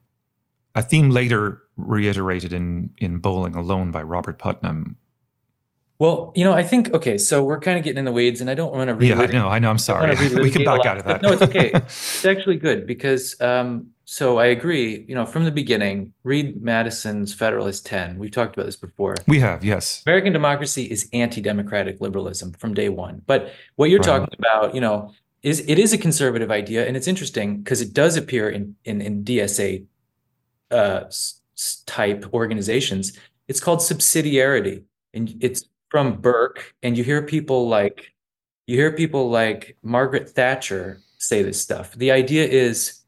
A theme later reiterated in in Bowling Alone by Robert Putnam, Well, you know, I think okay, so we're kind of getting in the weeds, and I don't want to. Yeah, I know. I know. I'm sorry. we can back out of that. no, it's okay. it's actually good because um, so I agree. You know, from the beginning, read Madison's Federalist Ten. We've talked about this before. We have, yes. American democracy is anti-democratic liberalism from day one. But what you're right. talking about, you know, is it is a conservative idea, and it's interesting because it does appear in in, in DSA uh, type organizations. It's called subsidiarity, and it's from Burke, and you hear people like you hear people like Margaret Thatcher say this stuff. The idea is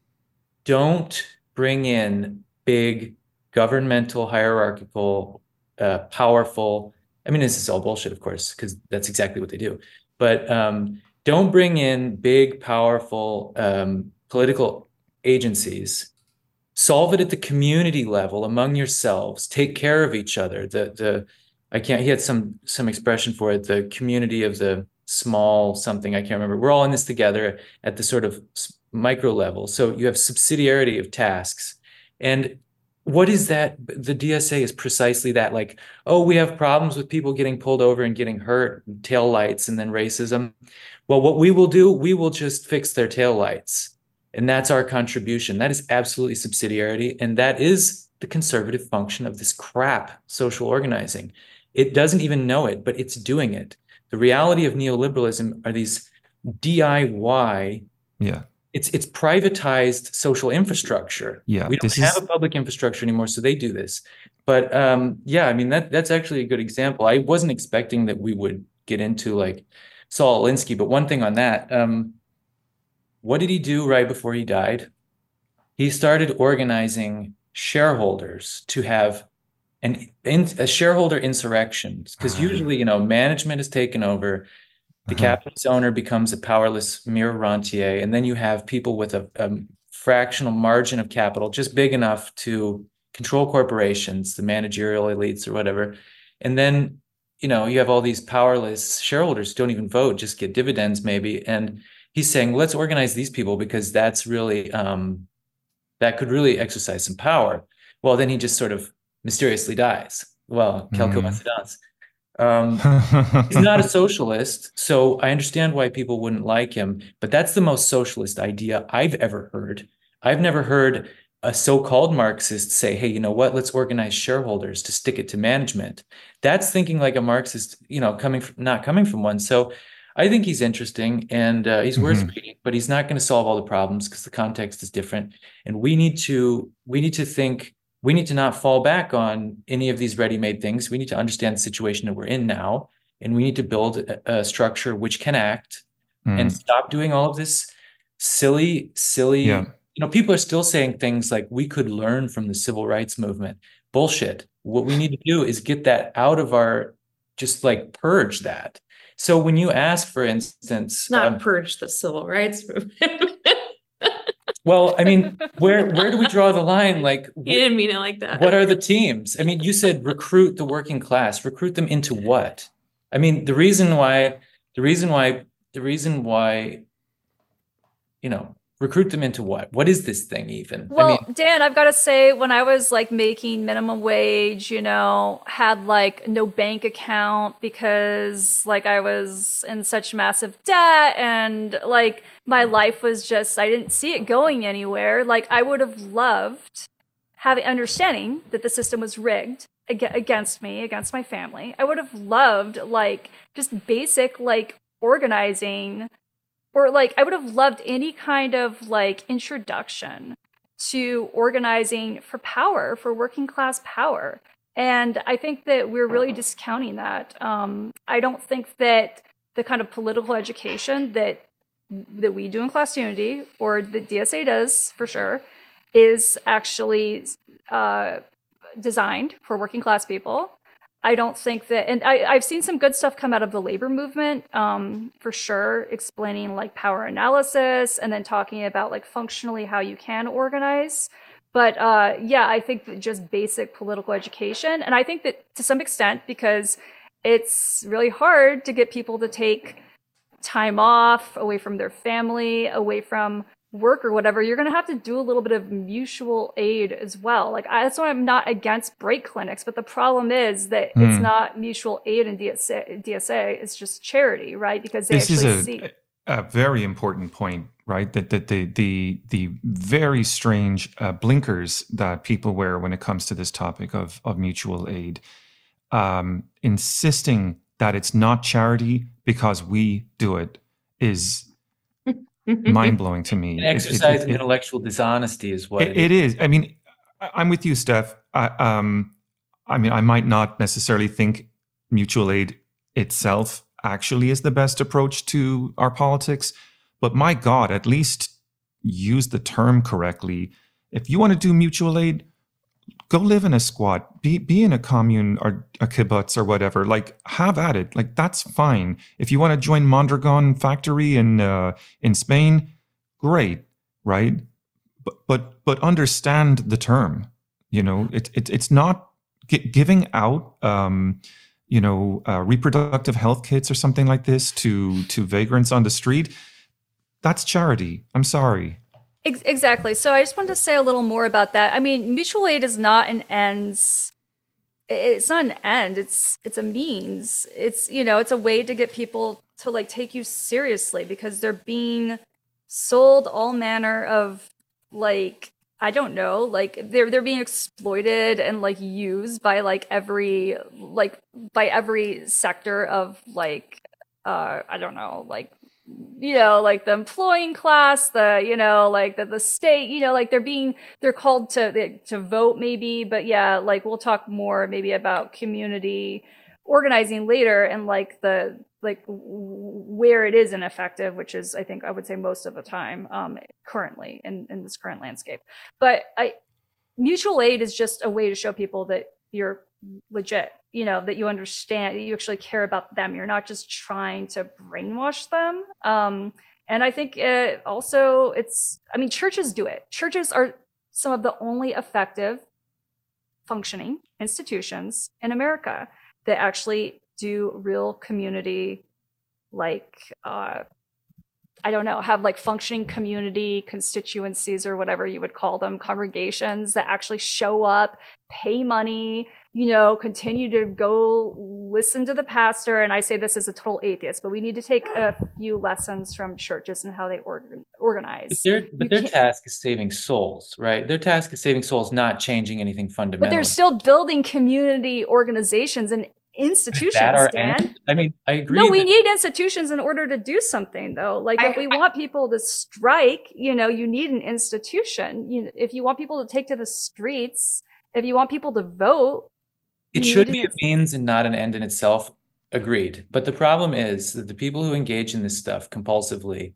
don't bring in big governmental hierarchical uh, powerful i mean this is all bullshit of course because that's exactly what they do but um, don't bring in big powerful um, political agencies solve it at the community level among yourselves take care of each other the the I can't. He had some some expression for it. The community of the small something. I can't remember. We're all in this together at the sort of micro level. So you have subsidiarity of tasks, and what is that? The DSA is precisely that. Like, oh, we have problems with people getting pulled over and getting hurt, tail lights, and then racism. Well, what we will do, we will just fix their tail lights, and that's our contribution. That is absolutely subsidiarity, and that is the conservative function of this crap social organizing. It doesn't even know it, but it's doing it. The reality of neoliberalism are these DIY. Yeah. It's it's privatized social infrastructure. Yeah. We don't have is... a public infrastructure anymore, so they do this. But um, yeah, I mean that that's actually a good example. I wasn't expecting that we would get into like Saul Alinsky, but one thing on that, um, what did he do right before he died? He started organizing shareholders to have an in, a shareholder insurrection because usually you know management is taken over the uh-huh. capitalist owner becomes a powerless mere rentier and then you have people with a, a, fractional margin of capital just big enough to control corporations the managerial elites or whatever and then you know you have all these powerless shareholders who don't even vote just get dividends maybe and he's saying let's organize these people because that's really um, that could really exercise some power well then he just sort of mysteriously dies. Well, quelle mm. Um, he's not a socialist, so I understand why people wouldn't like him. But that's the most socialist idea I've ever heard. I've never heard a so-called Marxist say, "Hey, you know what? Let's organize shareholders to stick it to management." That's thinking like a Marxist, you know, coming from not coming from one. So, I think he's interesting and uh, he's mm-hmm. worth reading, but he's not going to solve all the problems because the context is different. And we need to we need to think we need to not fall back on any of these ready-made things. We need to understand the situation that we're in now, and we need to build a, a structure which can act mm. and stop doing all of this silly, silly. Yeah. You know, people are still saying things like we could learn from the civil rights movement. Bullshit. What we need to do is get that out of our, just like purge that. So when you ask, for instance, not um, purge the civil rights movement. Well, I mean, where where do we draw the line? Like, you didn't mean it like that. What are the teams? I mean, you said recruit the working class. Recruit them into what? I mean, the reason why, the reason why, the reason why, you know, recruit them into what? What is this thing even? Well I mean, dan i've got to say when i was like making minimum wage you know had like no bank account because like i was in such massive debt and like my life was just i didn't see it going anywhere. Like i would have loved having understanding that the system was rigged against me against my family. I would have loved like just basic like organizing or like I would have loved any kind of like introduction to organizing for power, for working class power. And I think that we're really discounting that. Um, I don't think that the kind of political education that that we do in Class Unity or the DSA does for sure is actually uh, designed for working class people. I don't think that, and I, I've seen some good stuff come out of the labor movement um, for sure, explaining like power analysis and then talking about like functionally how you can organize. But uh, yeah, I think that just basic political education, and I think that to some extent because it's really hard to get people to take time off away from their family, away from work or whatever, you're going to have to do a little bit of mutual aid as well. Like I, that's why I'm not against brake clinics, but the problem is that mm. it's hmm. not mutual aid in DSA. DSA it's just charity, right? Because they this actually is a, see. a very important point, right? That that the the the very strange uh, blinkers that people wear when it comes to this topic of of mutual aid, um, insisting that it's not charity because we do it is mind blowing to me. An exercise it, it, it, intellectual dishonesty is what it is. I mean, I'm with you, Steph. I, um, I mean, I might not necessarily think mutual aid itself actually is the best approach to our politics, but my God, at least use the term correctly. If you want to do mutual aid, go live in a squat, be be in a commune or a kibbutz or whatever. Like have at it. Like that's fine. If you want to join Mondragon factory in uh, in Spain, great, right? But but but understand the term. You know, it, it it's not giving out. Um, you know, uh, reproductive health kits or something like this to to vagrants on the street. That's charity. I'm sorry. Exactly. So I just wanted to say a little more about that. I mean, mutual aid is not an ends. It's not an end. It's it's a means. It's you know, it's a way to get people to like take you seriously because they're being sold all manner of like I don't know, like they're they're being exploited and like used by like every like by every sector of like uh I don't know, like you know like the employing class the you know like the, the state you know like they're being they're called to to vote maybe but yeah like we'll talk more maybe about community organizing later and like the like where it is ineffective which is i think i would say most of the time um currently in in this current landscape. But i mutual aid is just a way to show people that you're legit you know that you understand you actually care about them. You're not just trying to brainwash them. Um and i think it also it's i mean churches do it. Churches are some of the only effective functioning institutions in america that actually do real community like uh I don't know, have like functioning community constituencies or whatever you would call them, congregations that actually show up, pay money, you know, continue to go listen to the pastor. And I say this as a total atheist, but we need to take a few lessons from churches and how they organ- organize. But their, but their task is saving souls, right? Their task is saving souls, not changing anything fundamental. But they're still building community organizations and institutions, that are, Dan. I mean, I agree. No, we need institutions in order to do something, though. Like, I, if we I, want people to strike, you know, you need an institution. You, if you want people to take to the streets, if you want people to vote, it should be a means and not an end in itself. Agreed. But the problem is that the people who engage in this stuff compulsively,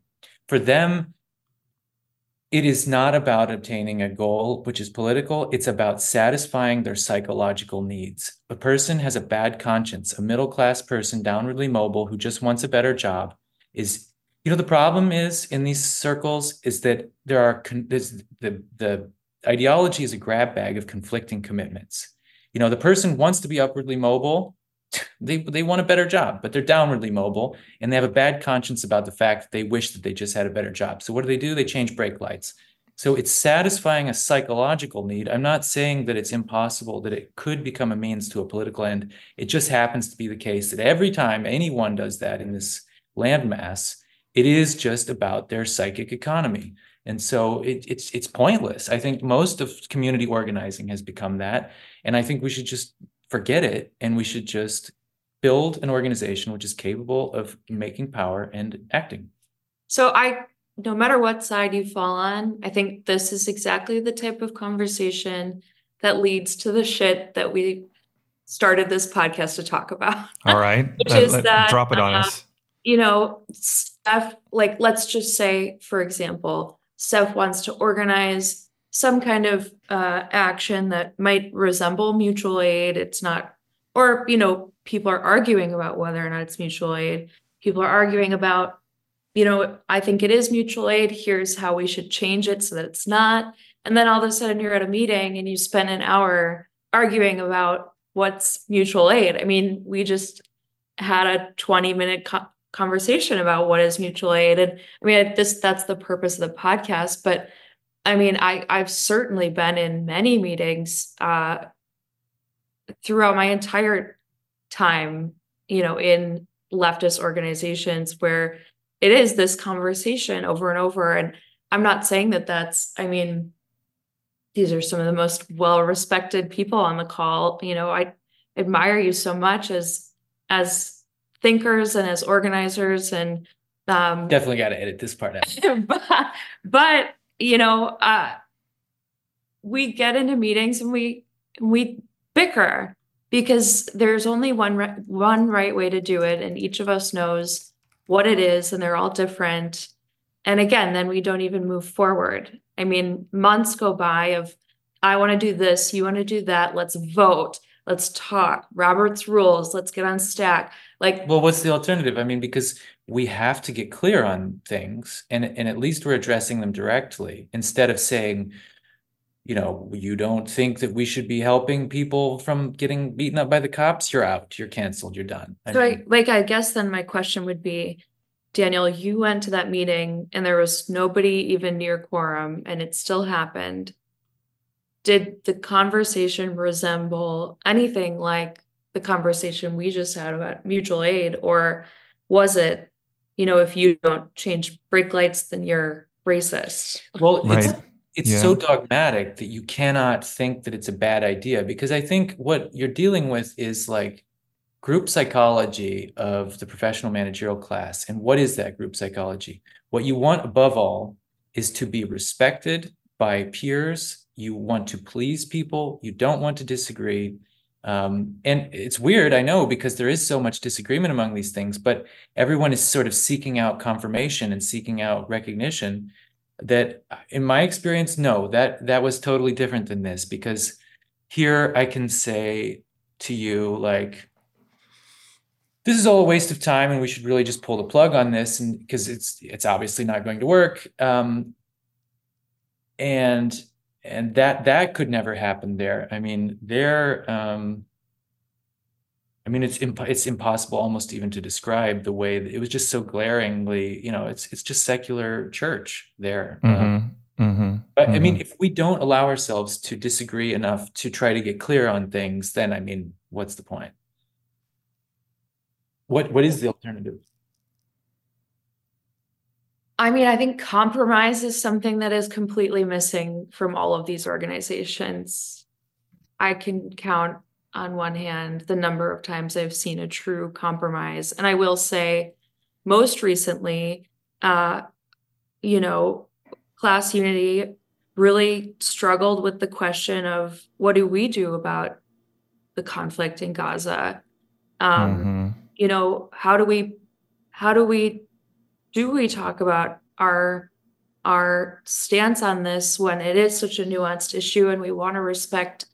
for them, it is not about obtaining a goal which is political. It's about satisfying their psychological needs. A person has a bad conscience, a middle class person, downwardly mobile, who just wants a better job, is you know the problem is in these circles is that there are there's the the ideology is a grab bag of conflicting commitments you know the person wants to be upwardly mobile they they want a better job but they're downwardly mobile and they have a bad conscience about the fact that they wish that they just had a better job. So what do they do? They change brake lights. So it's satisfying a psychological need. I'm not saying that it's impossible that it could become a means to a political end. It just happens to be the case that every time anyone does that in this landmass it is just about their psychic economy and so it, it's it's pointless. I think most of community organizing has become that, and I think we should just forget it, and we should just build an organization which is capable of making power and acting. So I, no matter what side you fall on, I think this is exactly the type of conversation that leads to the shit that we started this podcast to talk about. All right, which let, is let, that drop it on uh, us. You know, stuff like let's just say, for example Steph wants to organize some kind of uh, action that might resemble mutual aid. It's not, or, you know, people are arguing about whether or not it's mutual aid. People are arguing about, you know, I think it is mutual aid. Here's how we should change it so that it's not. And then all of a sudden you're at a meeting and you spend an hour arguing about what's mutual aid. I mean, we just had a 20 minute co- conversation about what is mutual aid. And I mean, this that's the purpose of the podcast. But I mean, I I've certainly been in many meetings uh, throughout my entire time, you know, in leftist organizations where it is this conversation over and over. And I'm not saying that that's. I mean, these are some of the most well-respected people on the call. You know, I admire you so much as as thinkers and as organizers and um definitely got to edit this part out. But, but you know uh we get into meetings and we we bicker because there's only one one right way to do it and each of us knows what it is and they're all different. And again then we don't even move forward. I mean months go by of i want to do this you want to do that let's vote let's talk robert's rules let's get on stack like well what's the alternative? I mean because we have to get clear on things and and at least we're addressing them directly instead of saying you know you don't think that we should be helping people from getting beaten up by the cops? You're out. You're canceled. You're done. So I, like i guess then my question would be daniel you went to that meeting and there was nobody even near quorum and it still happened. Did the conversation resemble anything like the conversation we just had about mutual aid or was it you know if you don't change brake lights then you're racist? Well right. it's it's yeah. so dogmatic that you cannot think that it's a bad idea because i think what you're dealing with is like group psychology of the professional managerial class. And what is that group psychology? What you want above all is to be respected by peers. You want to please people. You don't want to disagree um, and it's weird, I know, because there is so much disagreement among these things, but everyone is sort of seeking out confirmation and seeking out recognition. That, in my experience, no, that that was totally different than this because here I can say to you like, this is all a waste of time, and we should really just pull the plug on this, and because it's it's obviously not going to work. Um, and and that that could never happen there. I mean, there. Um, I mean, it's imp- it's impossible almost even to describe the way it was just so glaringly. You know, it's it's just secular church there. Mm-hmm. Um, mm-hmm. But mm-hmm. I mean, mm-hmm. if we don't allow ourselves to disagree enough to try to get clear on things, then I mean, what's the point? What what is the alternative? I mean, I think compromise is something that is completely missing from all of these organizations. I can count on one hand the number of times I've seen a true compromise. And I will say, most recently, uh, you know, class unity really struggled with the question of what do we do about the conflict in Gaza? Um, mm-hmm. You know, how do we how do we do we talk about our our stance on this when it is such a nuanced issue and we want to respect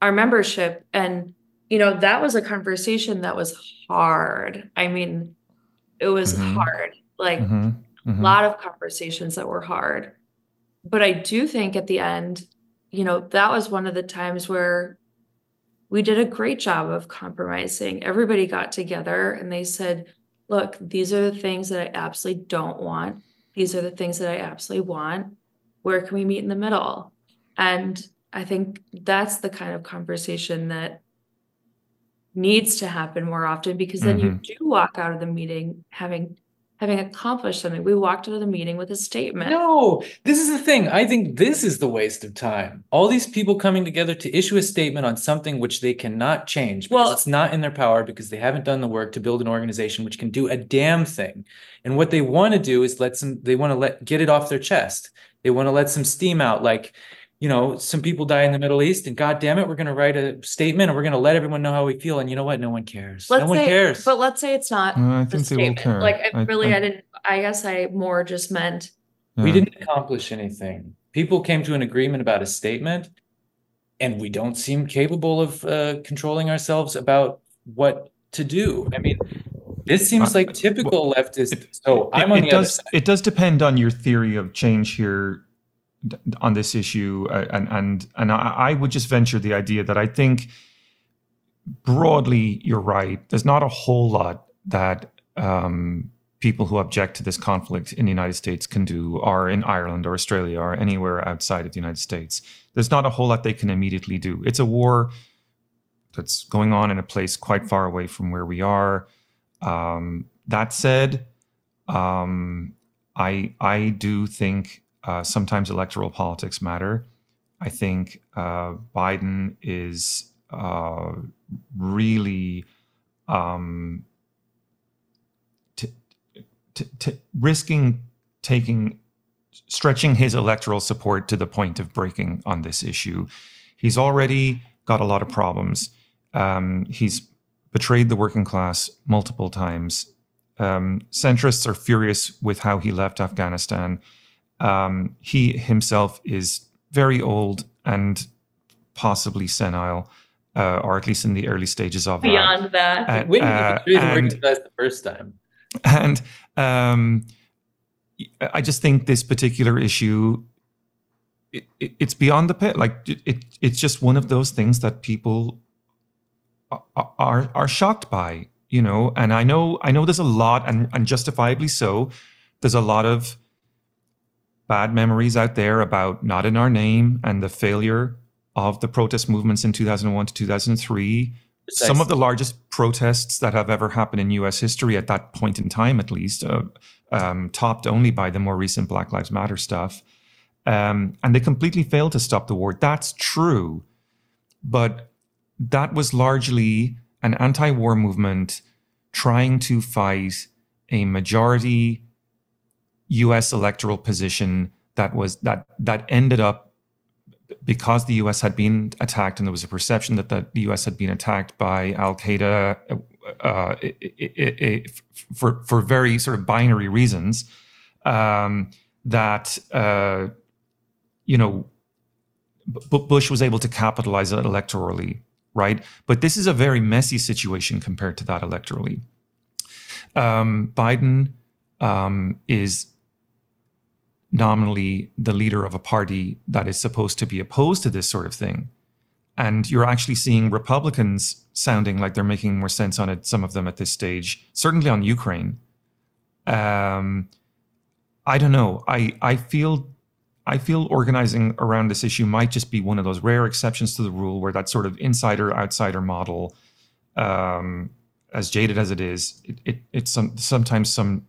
our membership and you know that was a conversation that was hard i mean it was mm-hmm. hard like mm-hmm. Mm-hmm. a lot of conversations that were hard but i do think at the end you know that was one of the times where we did a great job of compromising everybody got together and they said look, these are the things that I absolutely don't want. These are the things that I absolutely want. Where can we meet in the middle? And I think that's the kind of conversation that needs to happen more often because then mm-hmm. you do walk out of the meeting having having accomplished something. We walked out of the meeting with a statement. No, this is the thing. I think this is the waste of time. All these people coming together to issue a statement on something which they cannot change because well, it's not in their power because they haven't done the work to build an organization which can do a damn thing. And what they want to do is let some they want to let get it off their chest. They want to let some steam out like you know, some people die in the Middle East, and God damn it, we're going to write a statement and we're going to let everyone know how we feel. And you know what? No one cares. Let's no one say, cares. But let's say it's not. Uh, I think they will care. Like, I, really, I, I, didn't. I guess I more just meant. Yeah. We didn't accomplish anything. People came to an agreement about a statement, and we don't seem capable of uh, controlling ourselves about what to do. I mean, this seems uh, like typical well, leftist. It, so I'm it, on the it does, other side. It does depend on your theory of change here on this issue, uh, and and and I, would just venture the idea that I think broadly you're right. There's not a whole lot that um, people who object to this conflict in the United States can do, or in Ireland or Australia or anywhere outside of the United States. There's not a whole lot they can immediately do. It's a war that's going on in a place quite far away from where we are. Um, that said, um, I I do think uh, sometimes electoral politics matter. I think uh, Biden is uh, really um, t- t- t- risking taking stretching his electoral support to the point of breaking on this issue. He's already got a lot of problems. Um, he's betrayed the working class multiple times. Um, centrists are furious with how he left Afghanistan. Um, he himself is very old and possibly senile, uh, or at least in the early stages of Beyond that, that. We Uh, didn't and- recognize the first time. and um, I just think this particular issue, it, it, it's beyond the pit. Like it, it, it's just one of those things that people are, are are shocked by, you know. And I know, I know, there's a lot, and and justifiably so. There's a lot of bad memories out there about not in our name and the failure of the protest movements in 2001 to 2003 some of the largest protests that have ever happened in US history at that point in time, at least, uh, um, topped only by the more recent Black Lives Matter stuff. Um, and they completely failed to stop the war. That's true. But that was largely an anti war movement trying to fight a majority US electoral position that was that that ended up because the US had been attacked and there was a perception that the US had been attacked by Al Qaeda uh, i- for, for very sort of binary reasons, um, that, uh, you know, B- Bush was able to capitalize it electorally, right? But this is a very messy situation compared to that electorally. Um, Biden um, is nominally the leader of a party that is supposed to be opposed to this sort of thing. And you're actually seeing Republicans sounding like they're making more sense on it, some of them at this stage, certainly on Ukraine. Um, I don't know. I, I feel I feel organizing around this issue might just be one of those rare exceptions to the rule where that sort of insider outsider model, um, as jaded as it is, it, it it's some sometimes some,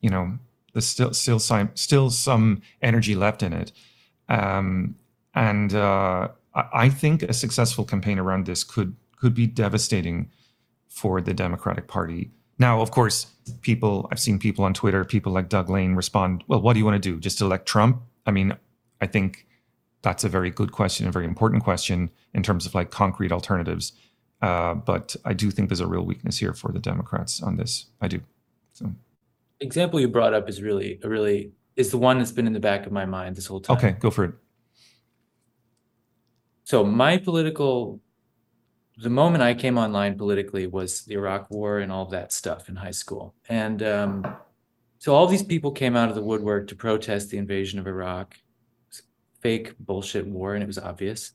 you know, there's still still some still some energy left in it, um, and uh, I, think a successful campaign around this could could be devastating for the Democratic Party. Now, of course, people I've seen people on Twitter, people like Doug Lane respond, "Well, what do you want to do? Just elect Trump?" I mean, I think that's a very good question, a very important question in terms of like concrete alternatives. Uh, but I do think there's a real weakness here for the Democrats on this. I do. So Example you brought up is really, a really is the one that's been in the back of my mind this whole time. okay, go for it. So my political, the moment I came online politically was the Iraq War and all that stuff in high school. And um, so all these people came out of the woodwork to protest the invasion of Iraq. It was a fake bullshit war, and it was obvious.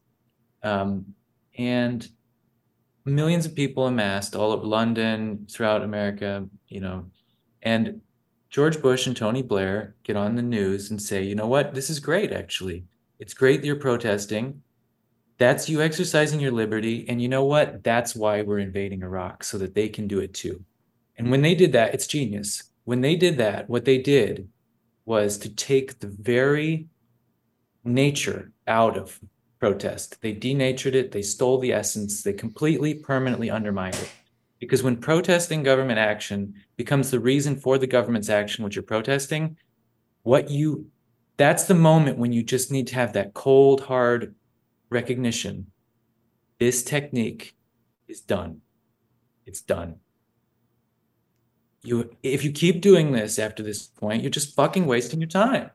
Um, and millions of people amassed all over London, throughout America, you know, and George Bush and Tony Blair get on the news and say, you know what, this is great, actually. It's great that you're protesting. That's you exercising your liberty. And you know what? That's why we're invading Iraq, so that they can do it too. And when they did that, it's genius. When they did that, what they did was to take the very nature out of protest. They denatured it, they stole the essence, they completely permanently undermined it. Because when protesting government action becomes the reason for the government's action, which you're protesting, what you that's the moment when you just need to have that cold, hard recognition. This technique is done. It's done. You if you keep doing this after this point, you're just fucking wasting your time.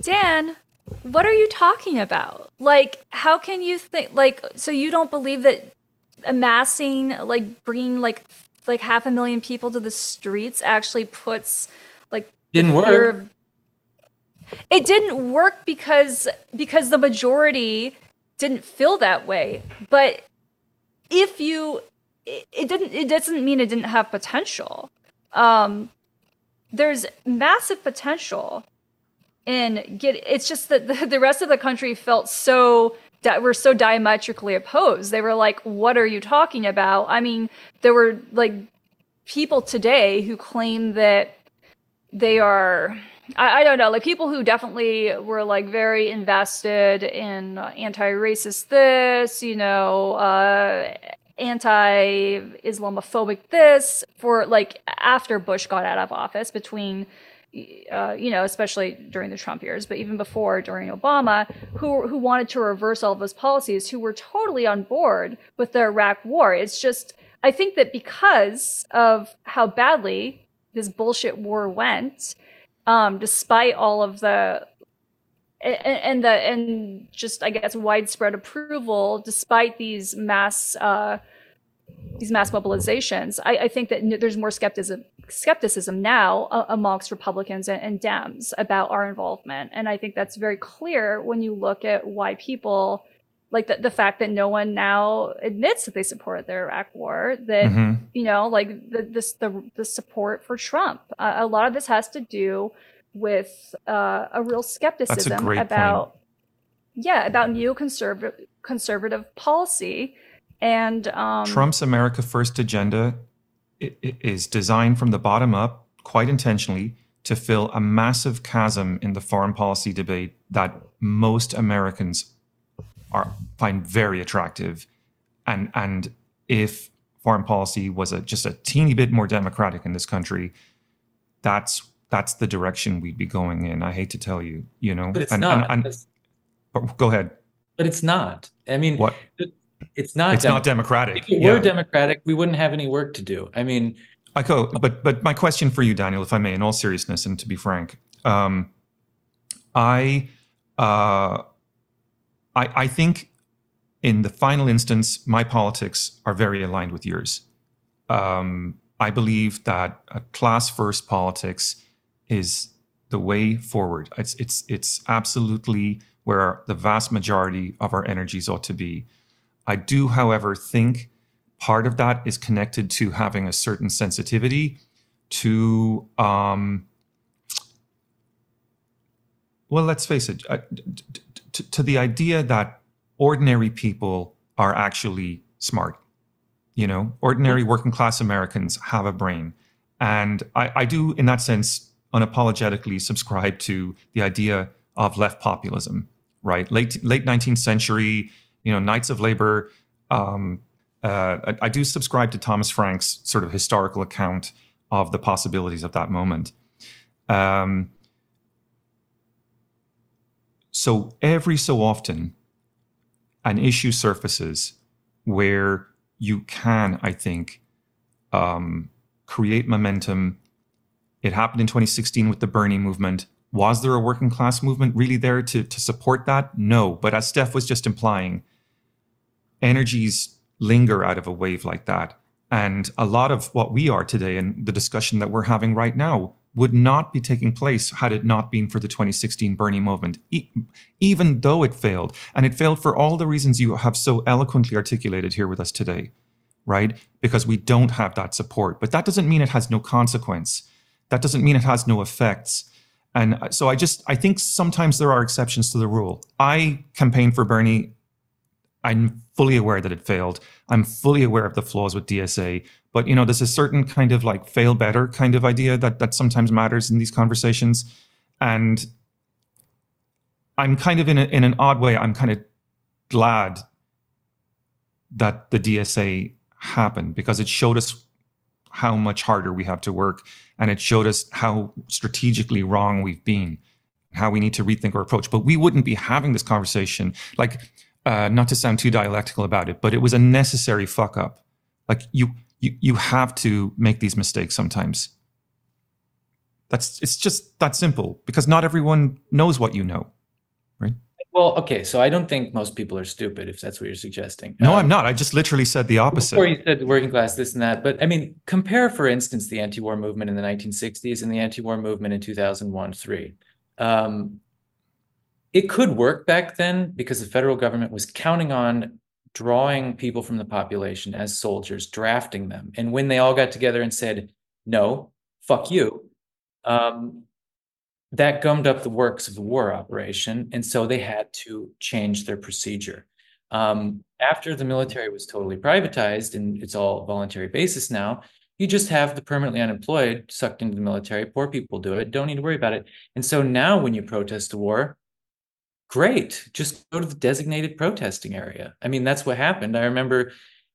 Dan, what are you talking about? Like, how can you think like so you don't believe that amassing like bringing like like half a million people to the streets actually puts like Didn't work. It didn't work because because the majority didn't feel that way. But if you it, it didn't it doesn't mean it didn't have potential. Um there's massive potential in get it's just that the, the rest of the country felt so were so diametrically opposed. They were like, "What are you talking about?" I mean, there were like people today who claim that they are I, I, don't know, like people who definitely were like very invested in anti-racist this, you know, uh, anti-Islamophobic this for like after Bush got out of office between uh, you know, especially during the Trump years, but even before during Obama, who who wanted to reverse all of those policies, who were totally on board with the Iraq War. It's just I think that because of how badly this bullshit war went, um, despite all of the and, and, the and just I guess widespread approval, despite these mass uh, these mass mobilizations, I, I, think that there's more skepticism skepticism now uh, amongst Republicans and, and Dems about our involvement, and I think that's very clear when you look at why people like the, the fact that no one now admits that they support the Iraq war, that mm-hmm. you know, like the this the the support for Trump. Uh, a lot of this has to do with uh, a real skepticism a about point. yeah about neoconservative conservative policy and um, Trump's America First agenda is designed from the bottom up, quite intentionally, to fill a massive chasm in the foreign policy debate that most Americans are find very attractive, and and if foreign policy was a, just a teeny bit more democratic in this country, that's that's the direction we'd be going in. I hate to tell you, you know, but it's and, not. And, and, but go ahead. But it's not. I mean, what? It's not. It's dem- not democratic. If it yeah. were democratic, we wouldn't have any work to do. I mean, I go. But but my question for you, Daniel, if I may, in all seriousness, and to be frank, um, I uh, I, I think in the final instance, my politics are very aligned with yours. Um, I believe that a class first politics is the way forward. It's it's it's absolutely where the vast majority of our energies ought to be. I do, however, think part of that is connected to having a certain sensitivity to um, well, let's face it, uh, to, to the idea that ordinary people are actually smart. You know, ordinary working class Americans have a brain. And I, I do, in that sense, unapologetically subscribe to the idea of left populism, right? Late late 19th century, you know, Knights of Labor. Um, uh, I, I, do subscribe to Thomas Frank's sort of historical account of the possibilities of that moment. Um, so every so often, an issue surfaces where you can, I think, um, create momentum. It happened in 2016 with the Bernie movement. Was there a working class movement really there to, to support that? No. But as Steph was just implying, energies linger out of a wave like that. And a lot of what we are today and the discussion that we're having right now would not be taking place had it not been for the 2016 Bernie movement, e- even though it failed. And it failed for all the reasons you have so eloquently articulated here with us today, right? Because we don't have that support. But that doesn't mean it has no consequence. That doesn't mean it has no effects. And uh, so I just, I think sometimes there are exceptions to the rule. I campaigned for Bernie. I'm fully aware that it failed. I'm fully aware of the flaws with DSA. But you know, there's a certain kind of like fail better kind of idea that that sometimes matters in these conversations. And I'm kind of in a, in an odd way, I'm kind of glad that the DSA happened because it showed us how much harder we have to work and it showed us how strategically wrong we've been how we need to rethink our approach but we wouldn't be having this conversation like uh, not to sound too dialectical about it but it was a necessary fuck up like you you you have to make these mistakes sometimes. That's it's just that simple because not everyone knows what you know, right? Well, okay, so I don't think most people are stupid if that's what you're suggesting. No, um, I'm not. I just literally said the opposite. Before you said the working class, this and that, but I mean, compare, for instance, the anti-war movement in the 1960s and the anti-war movement in 2001, three. Um, it could work back then because the federal government was counting on drawing people from the population as soldiers, drafting them. And when they all got together and said, no, fuck you, um, that gummed up the works of the war operation, and so they had to change their procedure. Um, after the military was totally privatized and it's all voluntary basis now, you just have the permanently unemployed sucked into the military. Poor people do it. Don't need to worry about it. And so now, when you protest a war, great, just go to the designated protesting area. I mean, that's what happened. I remember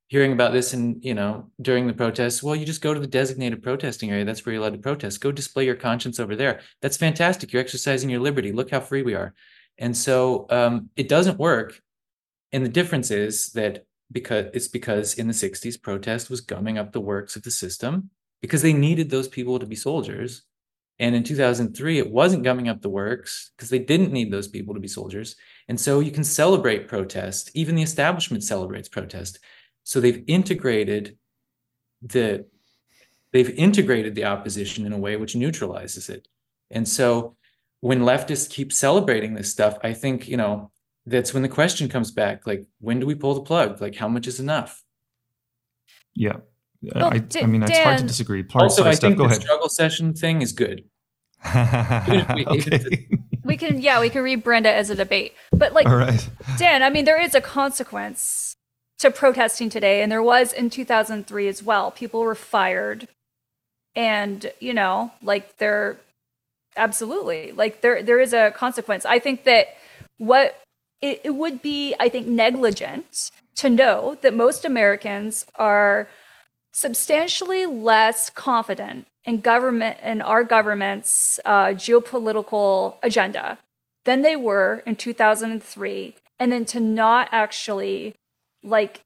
hearing about this and you know during the protests. Well you just go to the designated protesting area. That's where you're allowed to protest. Go display your conscience over there. That's fantastic. You're exercising your liberty. Look how free we are. And so um, it doesn't work. And the difference is that because it's because in the 60s protest was gumming up the works of the system because they needed those people to be soldiers and in 2003 it wasn't gumming up the works because they didn't need those people to be soldiers and so you can celebrate protest even the establishment celebrates protest so they've integrated the they've integrated the opposition in a way which neutralizes it. And so when leftists keep celebrating this stuff, I think, you know, that's when the question comes back like when do we pull the plug? Like how much is enough? Yeah. Uh, well, I, D- I, mean, it's hard to disagree. Part also, I think Go the ahead. struggle session thing is good. we, okay. we can, yeah, we can rebrand it as a debate. But like, All right. Dan, I mean, there is a consequence to protesting today and there was in 2003 as well people were fired and you know like there absolutely like there there is a consequence i think that what it, it would be i think negligent to know that most americans are substantially less confident in government in our government's uh, geopolitical agenda than they were in 2003 and then to not actually like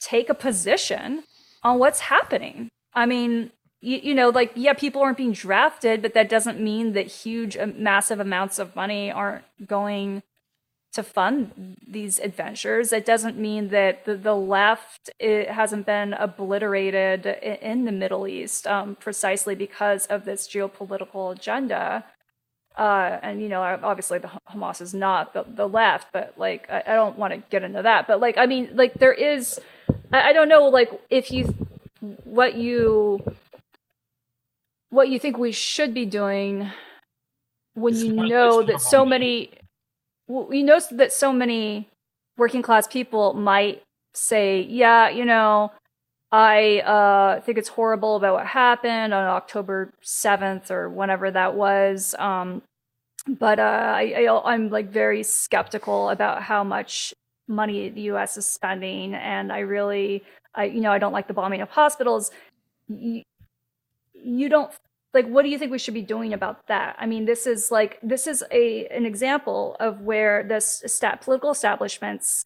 take a position on what's happening. I mean, you, you, know, like, yeah, people aren't being drafted, but that doesn't mean that huge, uh, massive amounts of money aren't going to fund these adventures. It doesn't mean that the, the left it hasn't been obliterated in the Middle East um, precisely because of this geopolitical agenda. Uh, and you know obviously the hamas is not the, the left but like i, I don't want to get into that. But like i mean like there is I, I don't know like if you what you what you think we should be doing when you know that so many well, you know that so many working class people might say yeah you know I uh, think it's horrible about what happened on October 7th or whenever that was. Um, but uh, I, I, I'm like very skeptical about how much money the U.S. is spending, and I really, I you know, I don't like the bombing of hospitals. You, you don't like what do you think we should be doing about that i mean this is like this is a an example of where this stat political establishments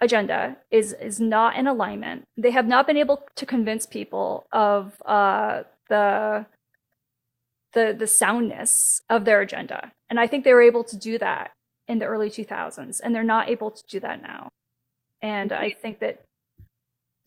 agenda is is not in alignment. They have not been able to convince people of uh, the the the soundness of their agenda, and I think they were able to do that in the early 2000s, and they're not able to do that now. And I think that.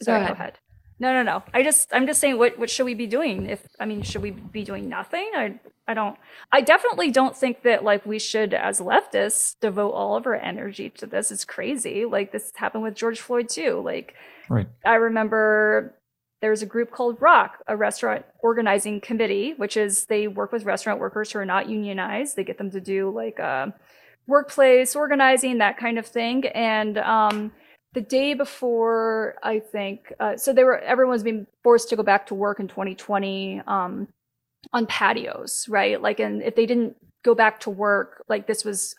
Sorry, go ahead. Go ahead. No, no, no. I just, I'm just saying, what, what should we be doing? If, I mean, should we be doing nothing? I, I don't, I definitely don't think that like we should, as leftists, devote all of our energy to this. It's crazy. Like this happened with George Floyd too. Like, right. I remember there's a group called ROC, a restaurant organizing committee, which is they work with restaurant workers who are not unionized. They get them to do like uh, workplace organizing, that kind of thing. And um, the day before, I think, uh, so they were everyone's being forced to go back to work in 2020 um, on patios, right? Like, and if they didn't go back to work, like this was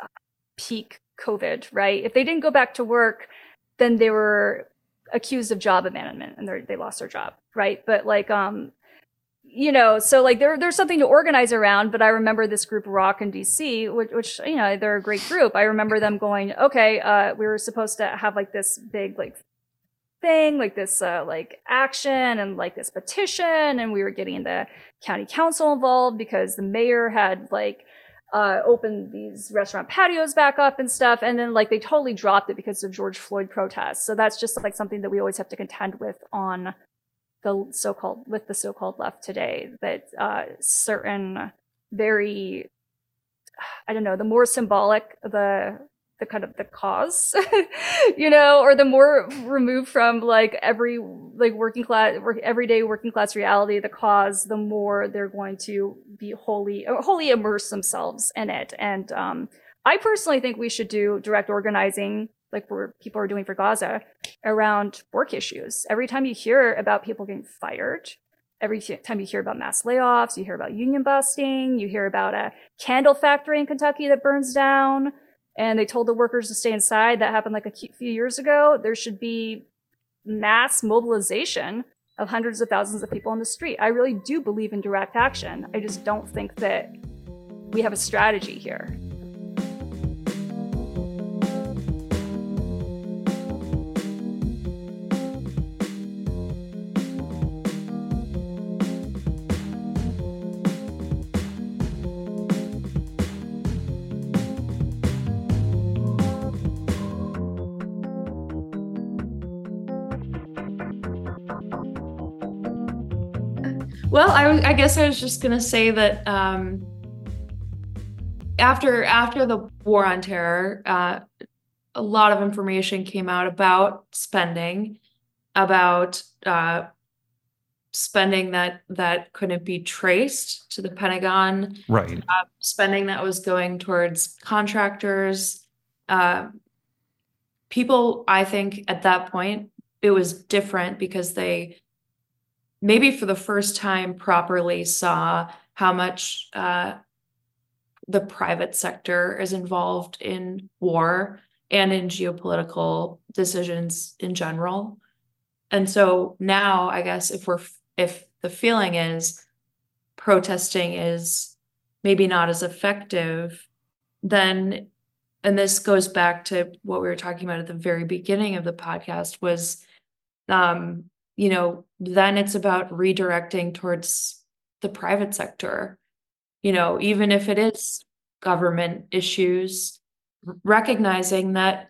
peak COVID, right? If they didn't go back to work, then they were accused of job abandonment and they lost their job, right? But like, um, you know, so like there, there's something to organize around. But I remember this group ROC in DC, which, which you know they're a great group. I remember them going, okay, uh, we were supposed to have like this big like thing, like this uh, like action and like this petition, and we were getting the county council involved because the mayor had like uh, opened these restaurant patios back up and stuff, and then like they totally dropped it because of George Floyd protests. So that's just like something that we always have to contend with on the so-called with the so-called left today that uh, certain very I don't know the more symbolic the the kind of the cause you know or the more removed from like every like working class work, everyday working class reality the cause the more they're going to be wholly wholly immerse themselves in it. And um i personally think we should do direct organizing like where people are doing for gaza around work issues every time you hear about people getting fired every time you hear about mass layoffs you hear about union busting you hear about a candle factory in kentucky that burns down and they told the workers to stay inside. That happened like a few years ago. There should be mass mobilization of hundreds of thousands of people on the street. I really do believe in direct action. I just don't think that we have a strategy here. Well, I, I guess I was just gonna say that um, after after the war on terror, uh, a lot of information came out about spending, about uh, spending that that couldn't be traced to the Pentagon, right? Uh, spending that was going towards contractors. Uh, people, I think, at that point, it was different because they maybe for the first time properly saw how much uh, the private sector is involved in war and in geopolitical decisions in general. And so now, I guess, if we're if the feeling is protesting is maybe not as effective, then and this goes back to what we were talking about at the very beginning of the podcast was um, you know, then it's about redirecting towards the private sector. You know, even if it is government issues, recognizing that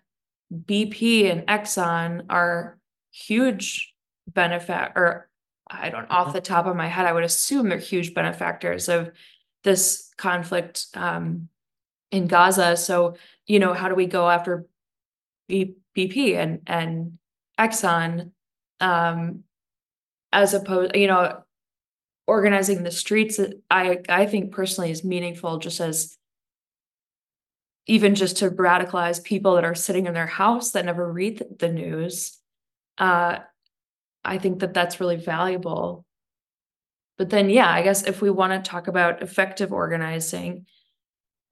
BP and Exxon are huge benefit or I don't off the top of my head, I would assume they're huge benefactors of this conflict um, in Gaza. So, you know, how do we go after BP and and Exxon um, as opposed, you know, organizing the streets. I I think personally is meaningful, just as even just to radicalize people that are sitting in their house that never read the news. Uh, I think that that's really valuable. But then, yeah, I guess if we want to talk about effective organizing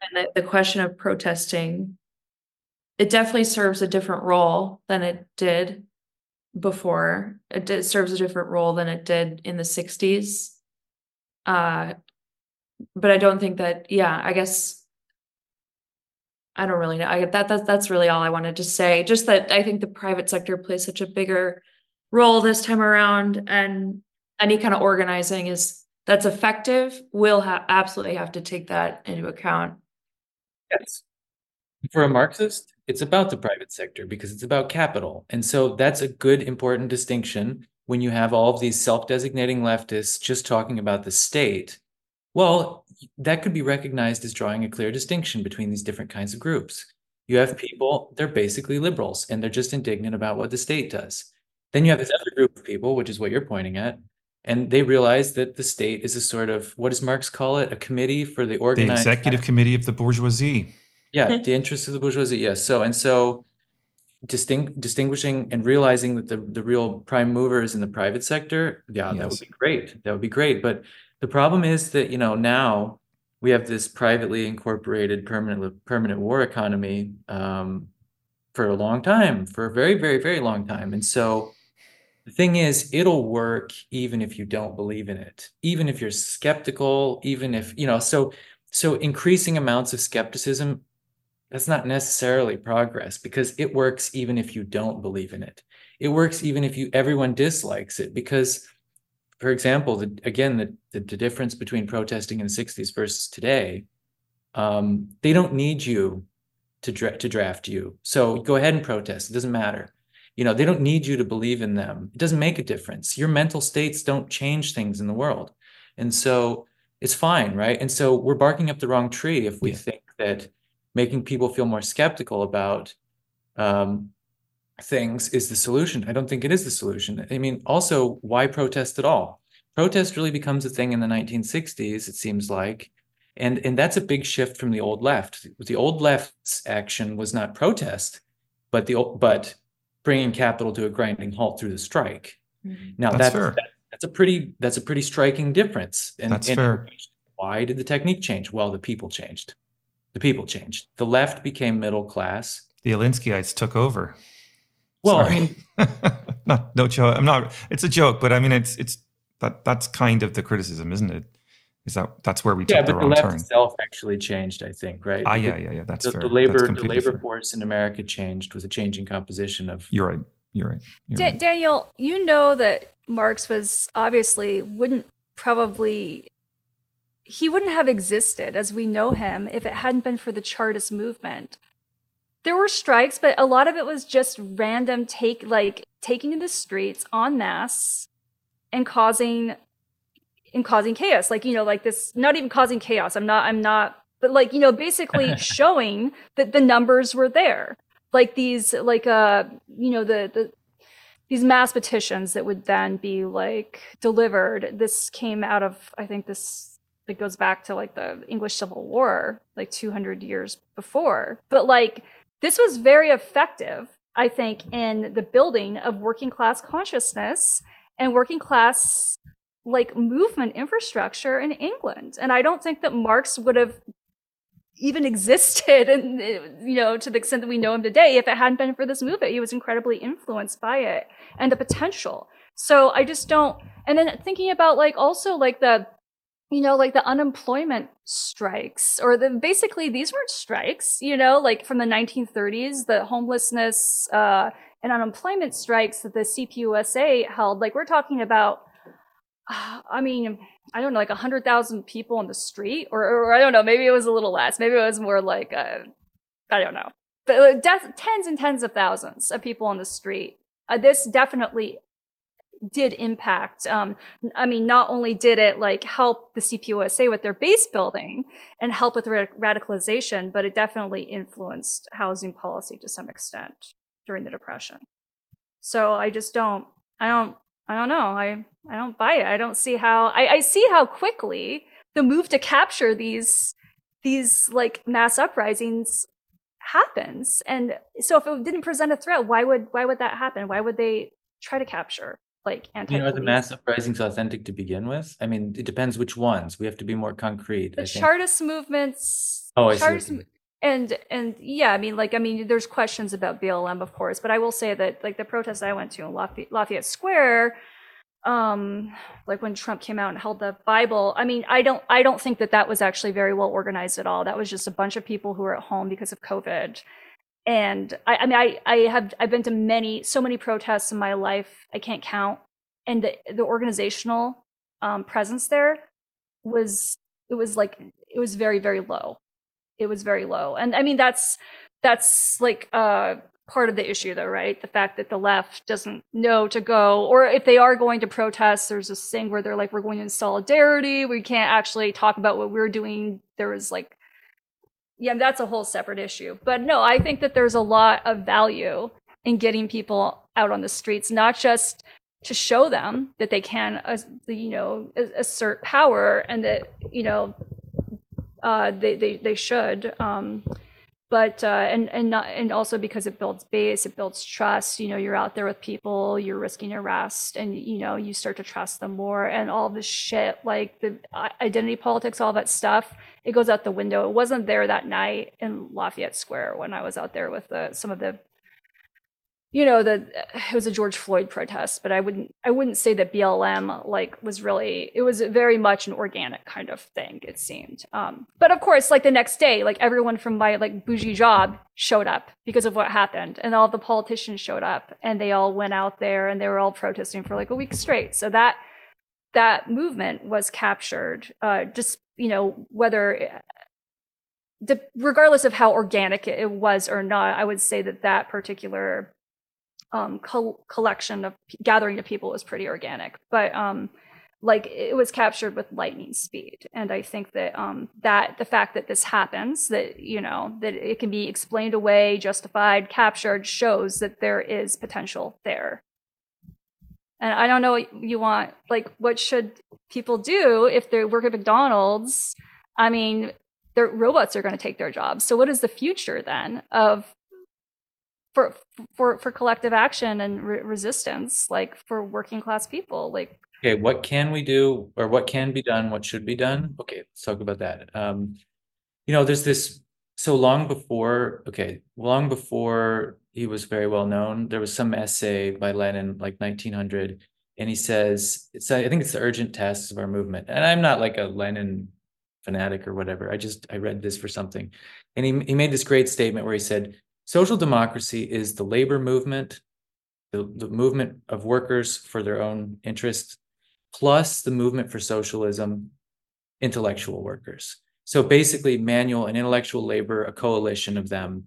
and the, the question of protesting, it definitely serves a different role than it did before. It, did, serves a different role than it did in the 60s. Uh, but I don't think that, yeah, I guess I don't really know. I that that's that's really all I wanted to say. Just that I think the private sector plays such a bigger role this time around, and any kind of organizing is that's effective will have absolutely have to take that into account. Yes. For a Marxist, it's about the private sector because it's about capital. And so that's a good, important distinction when you have all of these self designating leftists just talking about the state. Well, that could be recognized as drawing a clear distinction between these different kinds of groups. You have people, they're basically liberals and they're just indignant about what the state does. Then you have this other group of people, which is what you're pointing at, and they realize that the state is a sort of what does Marx call it? A committee for the organized the executive committee of the bourgeoisie. Yeah, the interests of the bourgeoisie. Yes. So and so, distinct distinguishing and realizing that the the real prime mover is in the private sector. Yeah, that would be great. That would be great. But the problem is that you know now we have this privately incorporated permanent permanent war economy um, for a long time, for a very very very long time, and so. The thing is, it'll work even if you don't believe in it, even if you're skeptical, even if, you know, so so increasing amounts of skepticism that's not necessarily progress because it works even if you don't believe in it. It works even if you everyone dislikes it because for example, the, again, the, the, the difference between protesting in the 60s versus today, um, they don't need you to, dra- to draft you. So go ahead and protest. It doesn't matter. You know, they don't need you to believe in them. It doesn't make a difference. Your mental states don't change things in the world. And so it's fine, right? And so we're barking up the wrong tree if we yeah. think that making people feel more skeptical about um, things is the solution. I don't think it is the solution. I mean, also, why protest at all? Protest really becomes a thing in the 1960s, it seems like. And, and that's a big shift from the old left. The old left's action was not protest, but the but bringing capital to a grinding halt through the strike. Mm-hmm. Now that's, that's, that, that's a pretty that's a pretty striking difference. And, that's and fair. Why did the technique change? Well, the people changed. The people changed. The left became middle class. The Alinskyites took over. Well, Sorry. I mean, no, no joke. I'm not. It's a joke, but I mean, it's it's that that's kind of the criticism, isn't it? Is that that's where we yeah, took the wrong turn? Yeah, but the left itself actually changed, I think, right? Ah, yeah, yeah, yeah. That's the, fair. The labor, the labor fair. force in America changed with a changing composition of. You're right. You're right. You're da- right. Daniel, you know that Marx was obviously wouldn't probably he wouldn't have existed as we know him if it hadn't been for the Chartist movement. There were strikes, but a lot of it was just random take like taking to the streets en masse and causing and causing chaos. Like you know like this not even causing chaos. I'm not i'm not but like you know basically showing that the numbers were there. Like these like uh you know the the these mass petitions that would then be like delivered. This came out of i think this it goes back to like the english civil war like 200 years before. But like this was very effective i think in the building of working class consciousness and working class like movement infrastructure in England. And I don't think that Marx would have even existed and you know to the extent that we know him today if it hadn't been for this movement. He was incredibly influenced by it and the potential. So i just don't and then thinking about like also like the you know like the unemployment strikes or the basically these weren't strikes you know like from the 1930s the homelessness uh and unemployment strikes that the CPUSA held like we're talking about I mean, I don't know, like a hundred thousand people on the street, or, or, I don't know, maybe it was a little less. Maybe it was more like uh, I don't know, but uh, de- tens and tens of thousands of people on the street. Uh, this definitely did impact. Um, I mean, not only did it like help the CPUSA with their base building and help with ra- radicalization, but it definitely influenced housing policy to some extent during the Depression. So I just don't, I don't I don't know. I I don't buy it. I don't see how I, I see how quickly the move to capture these these like mass uprisings happens. And so if it didn't present a threat, why would why would that happen? Why would they try to capture like anti You know, are the mass uprisings authentic to begin with? I mean, it depends which ones. We have to be more concrete. The Chartist movements. Oh, I Chartist, see and and yeah i mean like i mean there's questions about blm of course but i will say that like the protest i went to in lafayette, lafayette square um like when trump came out and held the bible i mean i don't i don't think that that was actually very well organized at all that was just a bunch of people who were at home because of covid and i, I mean i i have i've been to many so many protests in my life i can't count and the the organizational um presence there was it was like it was very very low it was very low. And I mean that's that's like uh part of the issue though, right? The fact that the left doesn't know to go or if they are going to protest, there's this thing where they're like we're going in solidarity, we can't actually talk about what we're doing. There was like yeah, that's a whole separate issue. But no, I think that there's a lot of value in getting people out on the streets, not just to show them that they can, uh, you know, assert power and that, you know, uh, they, they, they should. Um, but uh, and and not and also because it builds base, it builds trust. You know, you're out there with people, you're risking arrest, and you know you start to trust them more. And all this shit, like the identity politics, all that stuff, it goes out the window. It wasn't there that night in Lafayette Square when I was out there with the, some of the you know the it was a George Floyd protest, but I wouldn't I wouldn't say that BLM like was really it was very much an organic kind of thing it seemed. Um, but of course, like the next day, like everyone from my like bougie job showed up because of what happened, and all the politicians showed up, and they all went out there and they were all protesting for like a week straight. So that that movement was captured. Uh, just you know whether the, regardless of how organic it was or not, I would say that that particular um, collection of gathering of people was pretty organic. But um, like it was captured with lightning speed. And i think that um that the fact that this happens that you know that it can be explained away justified captured shows that there is potential there. And i don't know what you want like what should people do if they work at mcdonald's? I mean their robots are going to take their jobs. So what is the future then of for for for collective action and re- resistance like for working class people like okay what can we do or what can be done what should be done? Okay let's talk about that. Um you know there's this so long before okay long before he was very well known there was some essay by lenin like 1900 and he says it's i think it's the urgent tasks of our movement and i'm not like a lenin fanatic or whatever i just i read this for something. And he, he made this great statement where he said social democracy is the labor movement the, the movement of workers for their own interests plus the movement for socialism intellectual workers. So basically, manual and intellectual labor, a coalition of them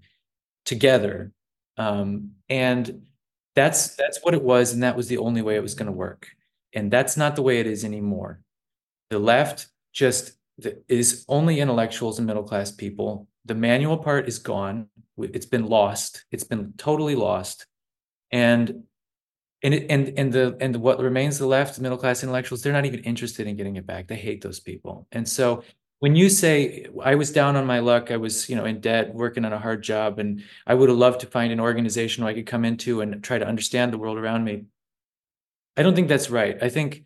together. Um, and that's that's what it was, and that was the only way it was going to work. And that's not the way it is anymore. The left just is only intellectuals and middle class people. The manual part is gone. It's been lost. It's been totally lost. And and it, and and the and what remains the left middle class intellectuals they're not even interested in getting it back they hate those people and so when you say i was down on my luck i was you know in debt working on a hard job and i would have loved to find an organization i could come into and try to understand the world around me i don't think that's right i think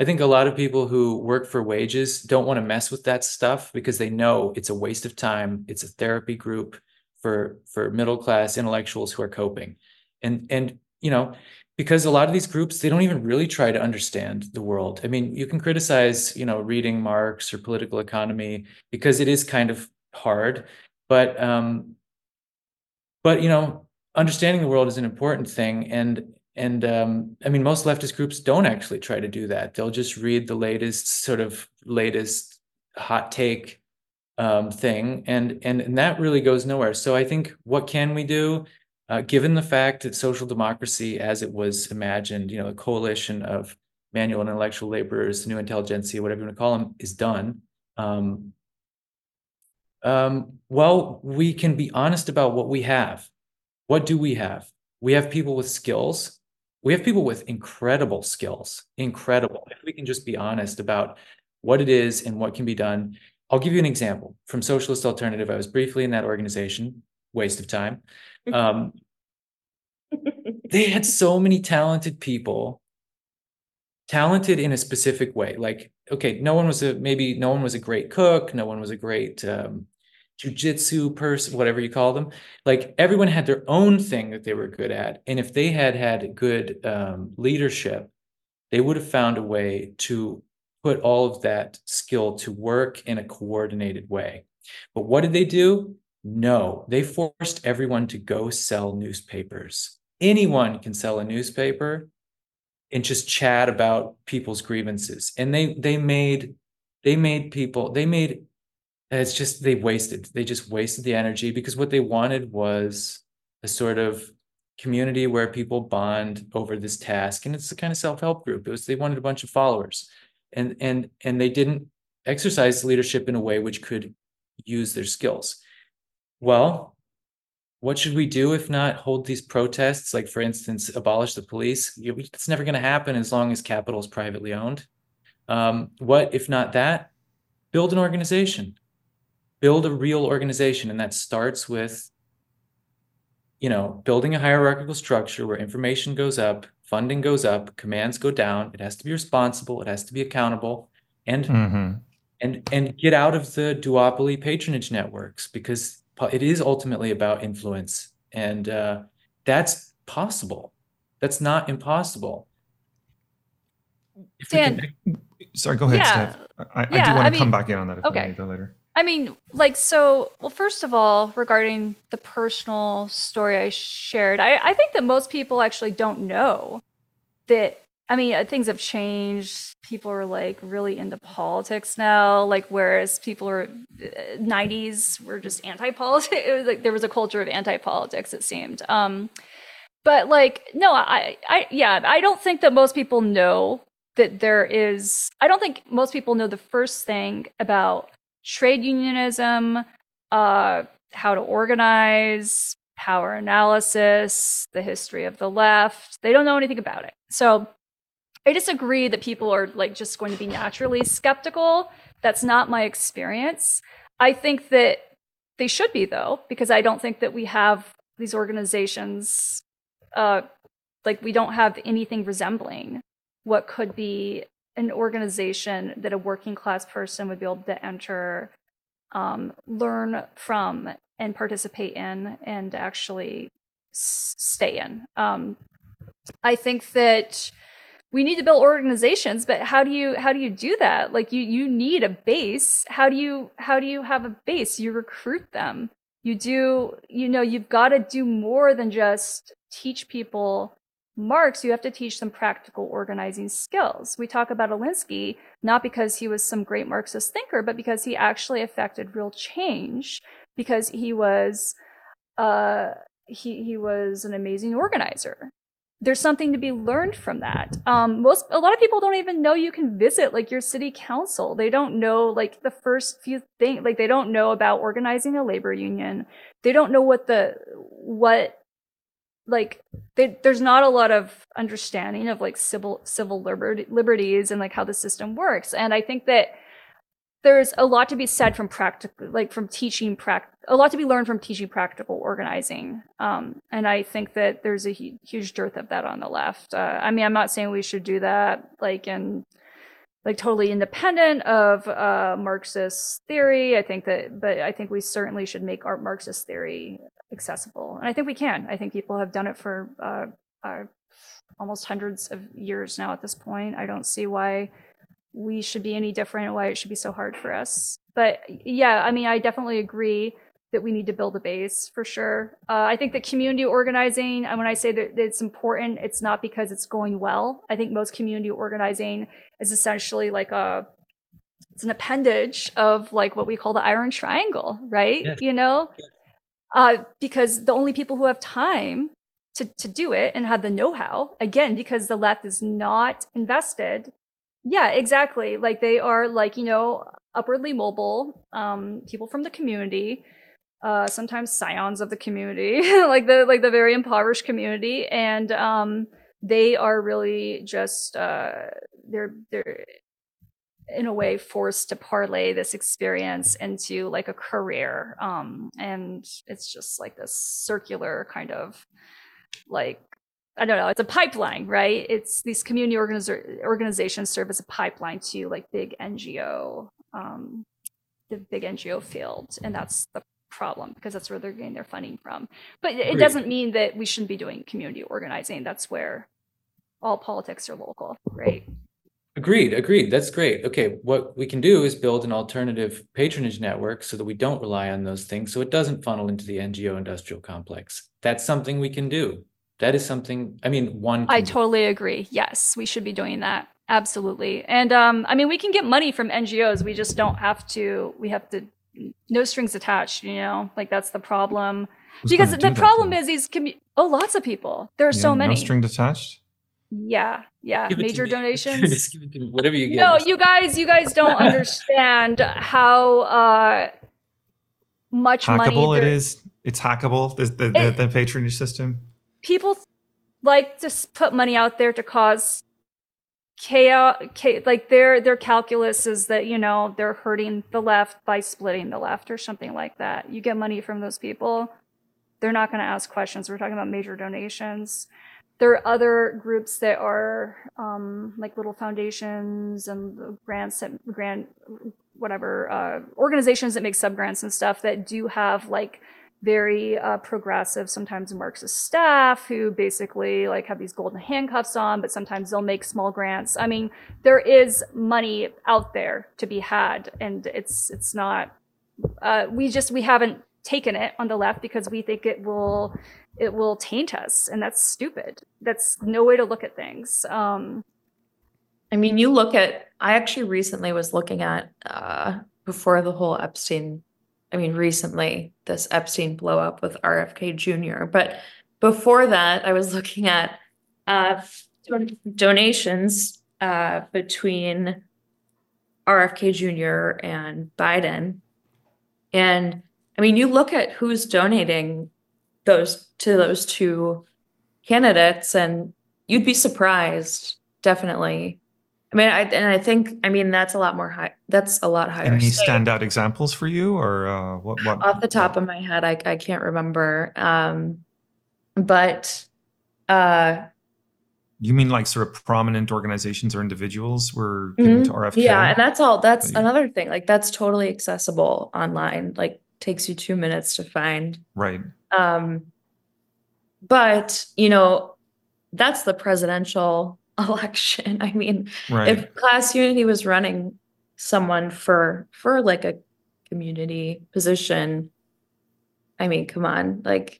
i think a lot of people who work for wages don't want to mess with that stuff because they know it's a waste of time it's a therapy group for for middle class intellectuals who are coping. And and you know because a lot of these groups they don't even really try to understand the world. I mean you can criticize you know reading marx or political economy because it is kind of hard but um but you know understanding the world is an important thing. And and um, I mean, most leftist groups don't actually try to do that. They'll just read the latest sort of latest hot take um, thing, and, and and that really goes nowhere. So I think what can we do? Uh, given the fact that social democracy, as it was imagined, you know, a coalition of manual and intellectual laborers, new intelligentsia, whatever you want to call them, is done. Um, um, well, we can be honest about what we have. What do we have? We have people with skills. We have people with incredible skills, incredible. If we can just be honest about what it is and what can be done. I'll give you an example from Socialist Alternative. I was briefly in that organization, waste of time. Um, they had so many talented people, talented in a specific way. Like, okay, no one was a maybe no one was a great cook, no one was a great um, jujitsu person, whatever you call them. Like everyone had their own thing that they were good at, and if they had had good um, leadership, they would have found a way to put all of that skill to work in a coordinated way. But what did they do? No, they forced everyone to go sell newspapers. Anyone can sell a newspaper and just chat about people's grievances. And they they made they made people they made it's just they wasted they just wasted the energy because what they wanted was a sort of community where people bond over this task and it's a kind of self-help group it was they wanted a bunch of followers and and and they didn't exercise leadership in a way which could use their skills well, what should we do if not hold these protests? Like, for instance, abolish the police? It's never going to happen as long as capital is privately owned. Um, what if not that? Build an organization, build a real organization. And that starts with, you know, building a hierarchical structure where information goes up, funding goes up, commands go down. It has to be responsible, it has to be accountable. And mm-hmm. and and get out of the duopoly patronage networks because it is ultimately about influence and uh, that's possible that's not impossible Dan, can, sorry go ahead yeah, Steph. I, yeah, I do want to I mean, come back in on that if okay. later I mean, like, so, well, first of all, regarding the personal story I shared, I, I think that most people actually don't know that I mean, uh, things have changed. People are like really into politics now. Like, whereas people are '90s uh, were just anti-politics. It was like there was a culture of anti-politics. It seemed. Um, but like, no, I, I, yeah, I don't think that most people know that there is i don't think most people know the first thing about trade unionism uh, how to organize power analysis the history of the left. They don't know anything about it. So i disagree that people are like just going to be naturally skeptical. That's not my experience. I think that they should be though because i don't think that we have these organizations uh, like we don't have anything resembling what could be an organization that a working class person would be able to enter, um, learn from, and participate in, and actually s- stay in. Um, I think that we need to build organizations, but how do you how do you do that? Like you you need a base. How do you how do you have a base? You recruit them. You do you know you've got to do more than just teach people Marx, you have to teach some practical organizing skills. We talk about Alinsky not because he was some great Marxist thinker, but because he actually affected real change, because he was uh, he he was an amazing organizer. There's something to be learned from that. Um, most a lot of people don't even know you can visit like your city council. They don't know like the first few things. Like they don't know about organizing a labor union. They don't know what the what like they, there's not a lot of understanding of like civil civil liberty, liberties and like how the system works. And i think that there's a lot to be said from practical like from teaching prac a lot to be learned from teaching practical organizing. Um, and i think that there's a hu- huge dearth of that on the left. Uh, i mean i'm not saying we should do that like in like totally independent of uh, marxist theory. I think that but i think we certainly should make our marxist theory accessible. And I think we can. I think people have done it for uh, uh, almost hundreds of years now at this point. I don't see why we should be any different, why it should be so hard for us. But yeah, I mean, I definitely agree that we need to build a base for sure. Uh, I think that community organizing, and when I say that it's important, it's not because it's going well. I think most community organizing is essentially like a it's an appendage of like what we call the iron triangle, right? Yes. You know, yes uh, because the only people who have time to, to do it and have the know-how again because the left is not invested. Yeah exactly. Like they are like you know upwardly mobile um, people from the community uh, sometimes scions of the community like the like the very impoverished community. And um, they are really just uh, they're they're in a way forced to parlay this experience into like a career um and it's just like this circular kind of like I don't know, it's a pipeline, right? It's these community organiz- organizations serve as a pipeline to like big NGO, um, the big NGO field. And that's the problem because that's where they're getting their funding from. But it doesn't mean that we shouldn't be doing community organizing. That's where all politics are local, right? Agreed, agreed. That's great. Okay, what we can do is build an alternative patronage network so that we don't rely on those things, so it doesn't funnel into the NGO industrial complex. That's something we can do. That is something, I mean, one. I totally agree. Yes, we should be doing that. Absolutely. And um, I mean, we can get money from NGOs. We just don't have to, we have to, no strings attached, you know, like that's the problem. Who's because the problem is these, commu- oh, lots of people. There are yeah, so many. No strings attached? Yeah, yeah. Give Major donations. whatever you get. No, you guys, you guys don't understand how uh, much hackable money it is. It's hackable. The the, it, the, the patronage system. People like to put money out there to cause chaos. Like their their calculus is that you know they're hurting the left by splitting the left or something like that. You get money from those people. They're not going to ask questions. We're talking about major donations there are other groups that are um, like little foundations and grants that grant whatever uh, organizations that make sub grants and stuff that do have like very uh, progressive, sometimes Marxist staff who basically like have these golden handcuffs on, but sometimes they'll make small grants. I mean, there is money out there to be had, and it's it's not. Uh, we just we haven't taken it on the left because we think it will it will taint us and that's stupid that's no way to look at things um i mean you look at i actually recently was looking at uh before the whole epstein i mean recently this epstein blow up with rfk jr but before that i was looking at uh donations uh, between RFK Jr. and Biden. And I mean, you look at who's donating those to those two candidates, and you'd be surprised, definitely. I mean, I and I think I mean that's a lot more high. That's a lot higher. Any stake. standout examples for you, or uh, what? What Off the top of my head, I I can't remember. Um, but uh, You mean like sort of prominent organizations or individuals were giving to RFK? Mm-hmm. yeah, and that's all. That's another thing. Like that's totally accessible online. Like takes you two minutes to find. right. Um, but you know, that's the presidential election. I mean, Right. if Class Unity was running someone for for like a community position, I mean, come on, like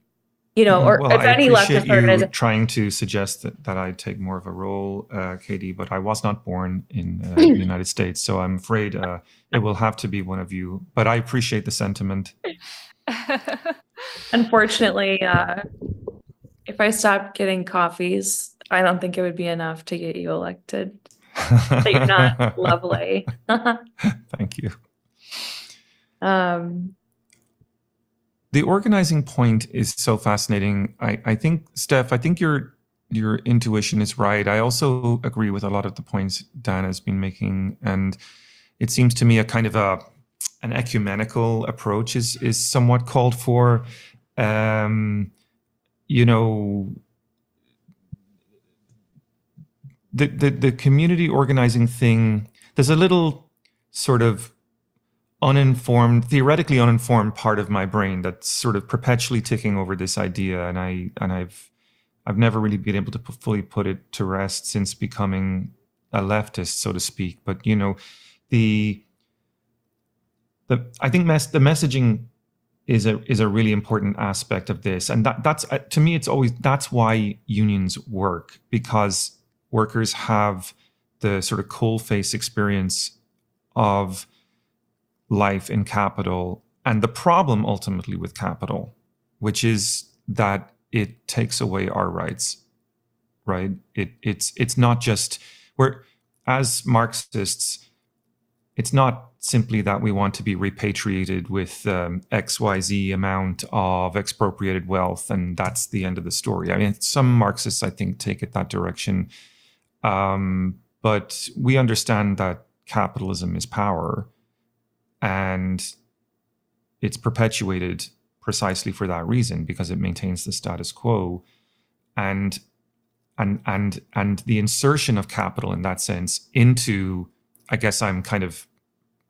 you know, or well, if I any leftist you organization. trying to suggest that, that I take more of a role, uh, Katie, but I was not born in uh, the United States, so I'm afraid uh, it will have to be one of you. But I appreciate the sentiment. Unfortunately, uh, if I stopped getting coffees, I don't think it would be enough to get you elected. So you're not lovely. Thank you. um, the organizing point is so fascinating. I, I think, Steph, I think your your intuition is right. I also agree with a lot of the points Dan has been making, and it seems to me a kind of a an ecumenical approach is is somewhat called for. Um, you know, the, the the community organizing thing. There's a little sort of uninformed theoretically uninformed part of my brain that's sort of perpetually ticking over this idea and i and i've i've never really been able to fully put it to rest since becoming a leftist so to speak. But you know the the i think mes- the messaging is a is a really important aspect of this. And that that's uh, to me it's always that's why unions work because workers have the sort of coal face experience of life in capital and the problem ultimately with capital which is that it takes away our rights right? It it's it's not just we're as marxists it's not simply that we want to be repatriated with um, xyz amount of expropriated wealth and that's the end of the story. I mean some marxists i think take it that direction. Um, but we understand that capitalism is power and it's perpetuated precisely for that reason because it maintains the status quo. And and and and the insertion of capital in that sense into i guess i'm kind of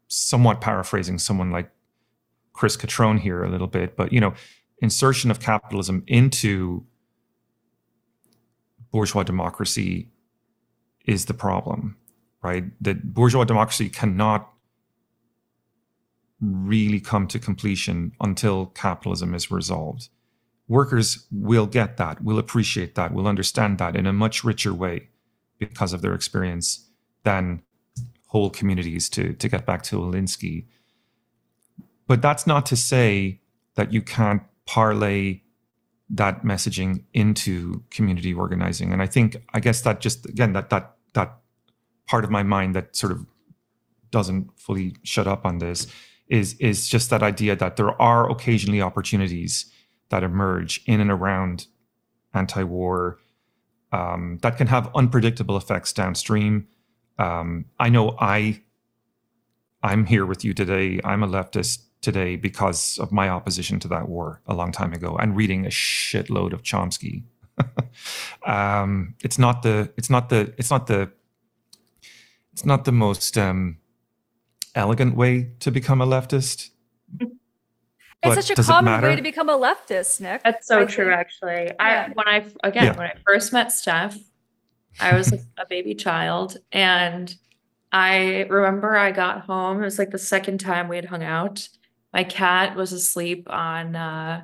somewhat paraphrasing someone like chris cutrone here a little bit but you know insertion of capitalism into bourgeois democracy is the problem right? That bourgeois democracy cannot really come to completion until capitalism is resolved. Workers will get that, will appreciate that, will understand that in a much richer way because of their experience than whole communities to, to get back to Alinsky. But that's not to say that you can't parlay that messaging into community organizing. And I think, I guess that just again that that that part of my mind that sort of doesn't fully shut up on this is is just that idea that there are occasionally opportunities that emerge in and around anti-war um, that can have unpredictable effects downstream. Um, I know I I'm here with you today. I'm a leftist today because of my opposition to that war a long time ago and reading a shitload of Chomsky. um, it's not the it's not the it's not the it's not the most um, elegant way to become a leftist. it's such a common way to become a leftist, Nick. That's so I true, think. actually. Yeah. I when I again Yeah. when I first met Steph, I was a, a baby child, and I remember I got home. It was like the second time we had hung out. My cat was asleep on uh,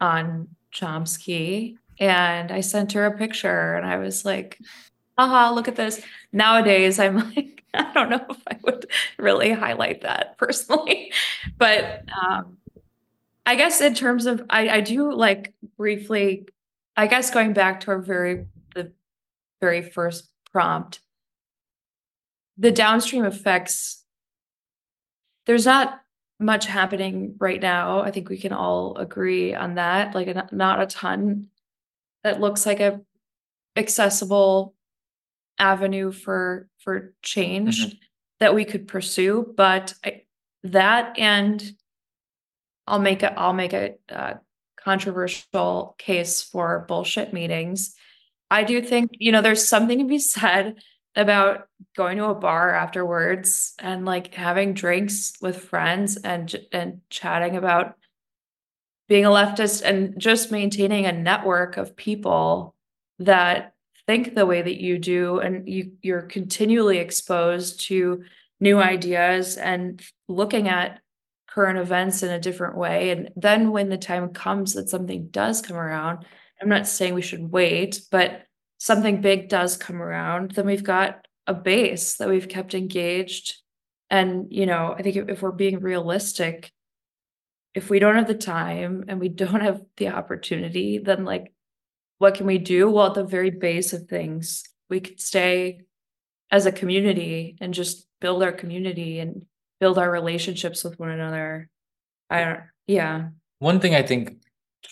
on Chomsky, and I sent her a picture, and I was like, "Haha, look at this." Nowadays, I'm like, I don't know if I would really highlight that personally, but um, I guess in terms of I, I do like briefly, I guess going back to our very the very first prompt, the downstream effects, there's not much happening right now. I think we can all agree on that. Like, not- not a ton that looks like a accessible avenue for for change that we could pursue. But I, that and I'll make a I'll make a, uh controversial case for bullshit meetings. I do think you know there's something to be said about going to a bar afterwards and like having drinks with friends and and chatting about being a leftist and just maintaining a network of people that think the way that you do and you you're continually exposed to new ideas and looking at current events in a different way. And then when the time comes that something does come around i'm not saying we should wait but something big does come around then we've got a base that we've kept engaged. And you know i think if, we're being realistic if we don't have the time and we don't have the opportunity then like what can we do well at the very base of things we could stay as a community and just build our community and build our relationships with one another i don't yeah One thing I think,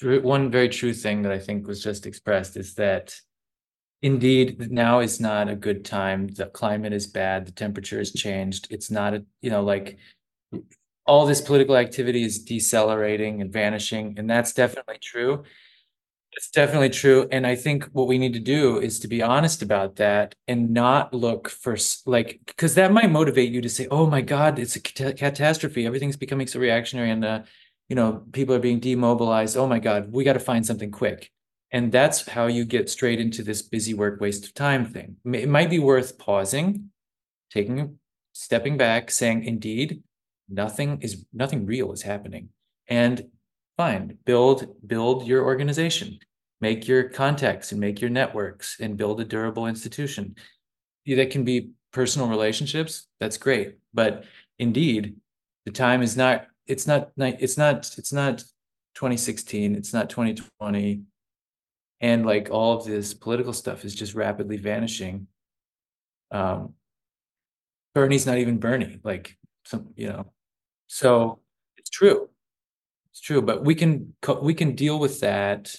one very true thing that I think was just expressed is that indeed now is not a good time. The climate is bad. The temperature has changed. It's not a, you know, like all this political activity is decelerating and vanishing, and that's definitely true. It's definitely true. And I think what we need to do is to be honest about that and not look for like, because that might motivate you to say, oh my God, it's a cata- catastrophe. Everything's becoming so reactionary and, uh, you know, people are being demobilized. Oh my God, we got to find something quick. And that's how you get straight into this busy work, waste of time thing. It might be worth pausing, taking, stepping back, saying, indeed, nothing is, nothing real is happening. And fine, build, build your organization, make your contacts and make your networks and build a durable institution. That can be personal relationships, that's great. But indeed, the time is not, it's not, it's not, it's not twenty sixteen, it's not twenty twenty. And like all of this political stuff is just rapidly vanishing. Um, Bernie's not even Bernie, like some, you know, so it's true. It's true, but we can, we can deal with that.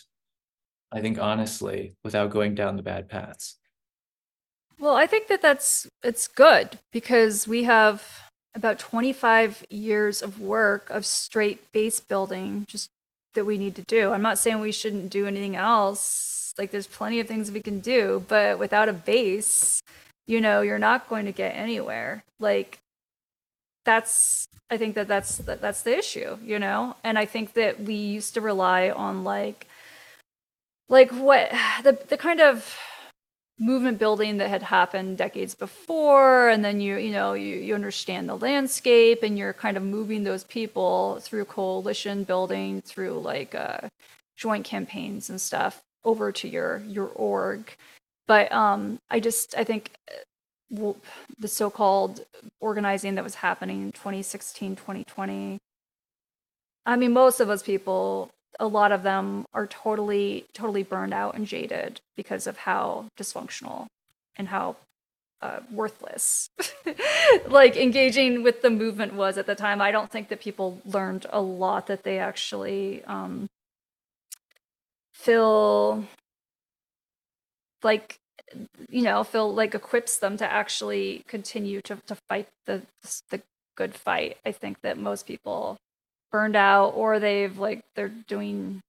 I think honestly, without going down the bad paths. Well, I think that that's it's good because we have about 25 years of work of straight base building just that we need to do. I'm not saying we shouldn't do anything else. Like there's plenty of things we can do, but without a base, you know, you're not going to get anywhere. Like that's I think that that's that, that's the issue, you know? And I think that we used to rely on like like what the the kind of movement building that had happened decades before and then you you know you, you understand the landscape and you're kind of moving those people through coalition building through like uh, joint campaigns and stuff over to your your org but um i just i think the so-called organizing that was happening in 2016 2020 i mean most of us people a lot of them are totally totally burned out and jaded because of how dysfunctional and how uh, worthless like engaging with the movement was at the time. I don't think that people learned a lot that they actually um, feel like you know feel like equips them to actually continue to, to fight the the good fight i think that most people burned out or they've like they're doing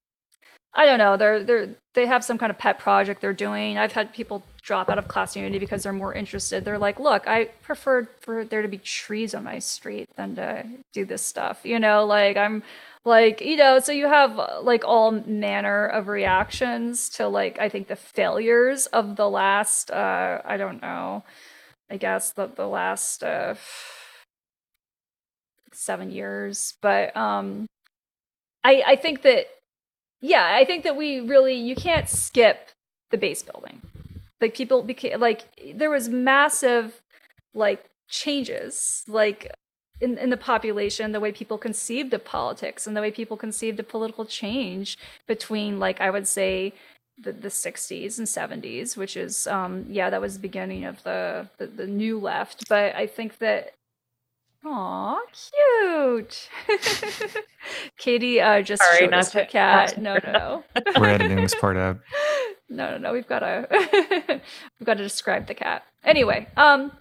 I don't know, they're they're they have some kind of pet project they're doing. I've had people drop out of class unity because they're more interested. They're like, "Look, I prefer for there to be trees on my street than to do this stuff." You know, like I'm like, you know, so you have like all manner of reactions to like I think the failures of the last uh I don't know. I guess the the last uh seven years but um i i think that yeah i think that we really you can't skip the base building like people became like there was massive like changes like in, in the population the way people conceived of politics and the way people conceived of political change between like i would say the, the 60s and 70s, which is um yeah, that was the beginning of the the, the new left. But I think that Aw, cute. Katie uh, just Sorry, showed not us her cat. No, no, no. We're editing this part out. no, no, no. We've got to we've got to describe the cat. Anyway, um,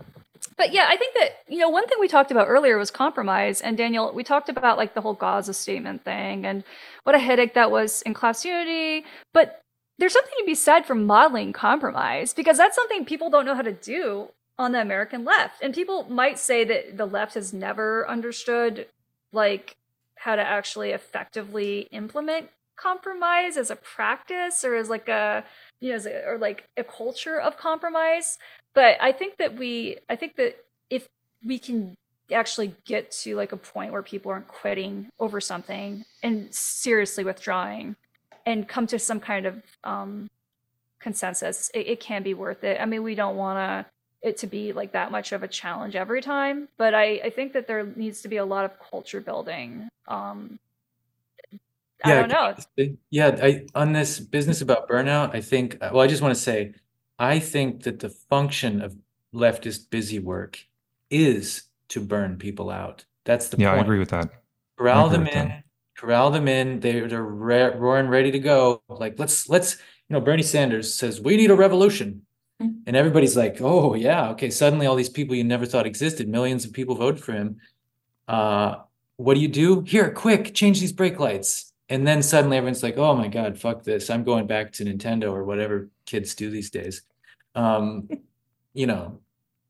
but yeah, I think that you know one thing we talked about earlier was compromise, and Daniel, we talked about like the whole Gaza statement thing and what a headache that was in class unity. But there's something to be said for modeling compromise because that's something people don't know how to do on the American left, and people might say that the left has never understood like how to actually effectively implement compromise as a practice or as like a you know a, or like a culture of compromise. But i think that we i think that if we can actually get to like a point where people aren't quitting over something and seriously withdrawing and come to some kind of um consensus it, it can be worth it. I mean we don't want to it to be like that much of a challenge every time but i i think that there needs to be a lot of culture building um i don't know Yeah, I on this business about burnout, I think, uh, well, I just want to say, I think that the function of leftist busy work is to burn people out. That's the Yeah, I agree with that. Corral them with that. in, corral them in. They're they're ra- roaring, ready to go. Like let's let's you know, Bernie Sanders says we need a revolution. And everybody's like, oh yeah, okay. Suddenly, all these people you never thought existed, millions of people voted for him. Uh, what do you do? Here, quick, change these brake lights. And then suddenly everyone's like, oh my God, fuck this. I'm going back to Nintendo or whatever kids do these days. Um, you know,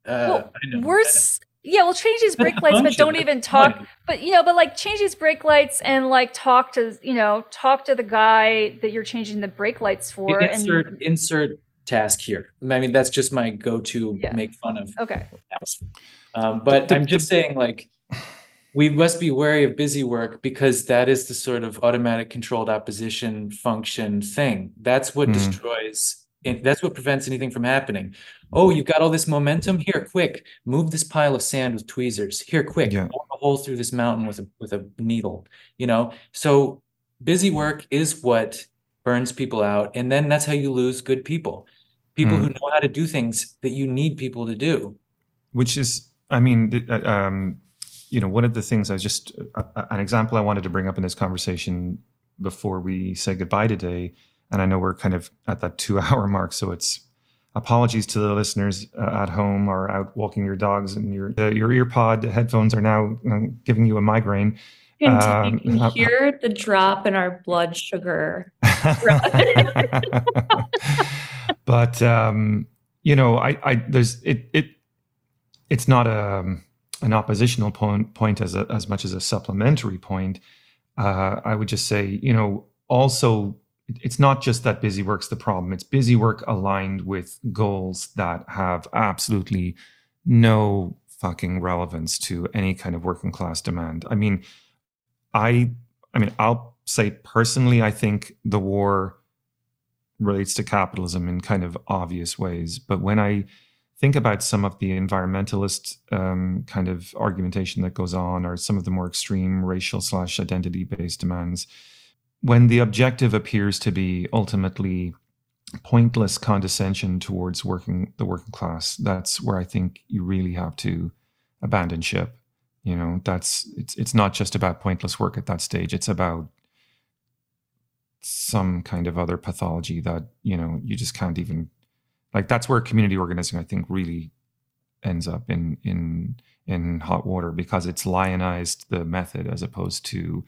uh, well, I know, worse yeah well change these brake lights but don't even talk but you know but like change these brake lights and like talk to you know talk to the guy that you're changing the brake lights for insert and insert task here. I mean, that's just my go-to Yeah. make fun of. okay apps. Um, but I'm just saying, like, we must be wary of busy work because that is the sort of automatic controlled opposition function thing. That's what Hmm. destroys. It, that's what prevents anything from happening. Oh, you've got all this momentum. Here, quick, move this pile of sand with tweezers. Here, quick, Yeah. bore a hole through this mountain with a with a needle. You know, so busy work is what burns people out, and then that's how you lose good people, people Hmm. who know how to do things that you need people to do. which is i mean uh, um, you know one of the things i was just uh, uh, an example i wanted to bring up in this conversation before we say goodbye today and i know we're kind of at that two hour mark so it's apologies to the listeners uh, at home or out walking your dogs and your uh, your ear pod headphones are now uh, giving you a migraine You can, Um, you can hear the drop in our blood sugar. but um, you know, I, I there's it it it's not a an oppositional point point as a, as much as a supplementary point. Uh, I would just say, you know, also it's not just that busy work's the problem. It's busy work aligned with goals that have absolutely no fucking relevance to any kind of working class demand. I mean, I I mean, I'll say personally, I think the war relates to capitalism in kind of obvious ways. But when I think about some of the environmentalist um, kind of argumentation that goes on, or some of the more extreme racial slash identity based demands, when the objective appears to be ultimately pointless condescension towards working the working class, that's where I think you really have to abandon ship. You know, that's it's it's not just about pointless work at that stage. It's about some kind of other pathology that you know you just can't even like that's where community organizing i think really ends up in in in hot water because it's lionized the method as opposed to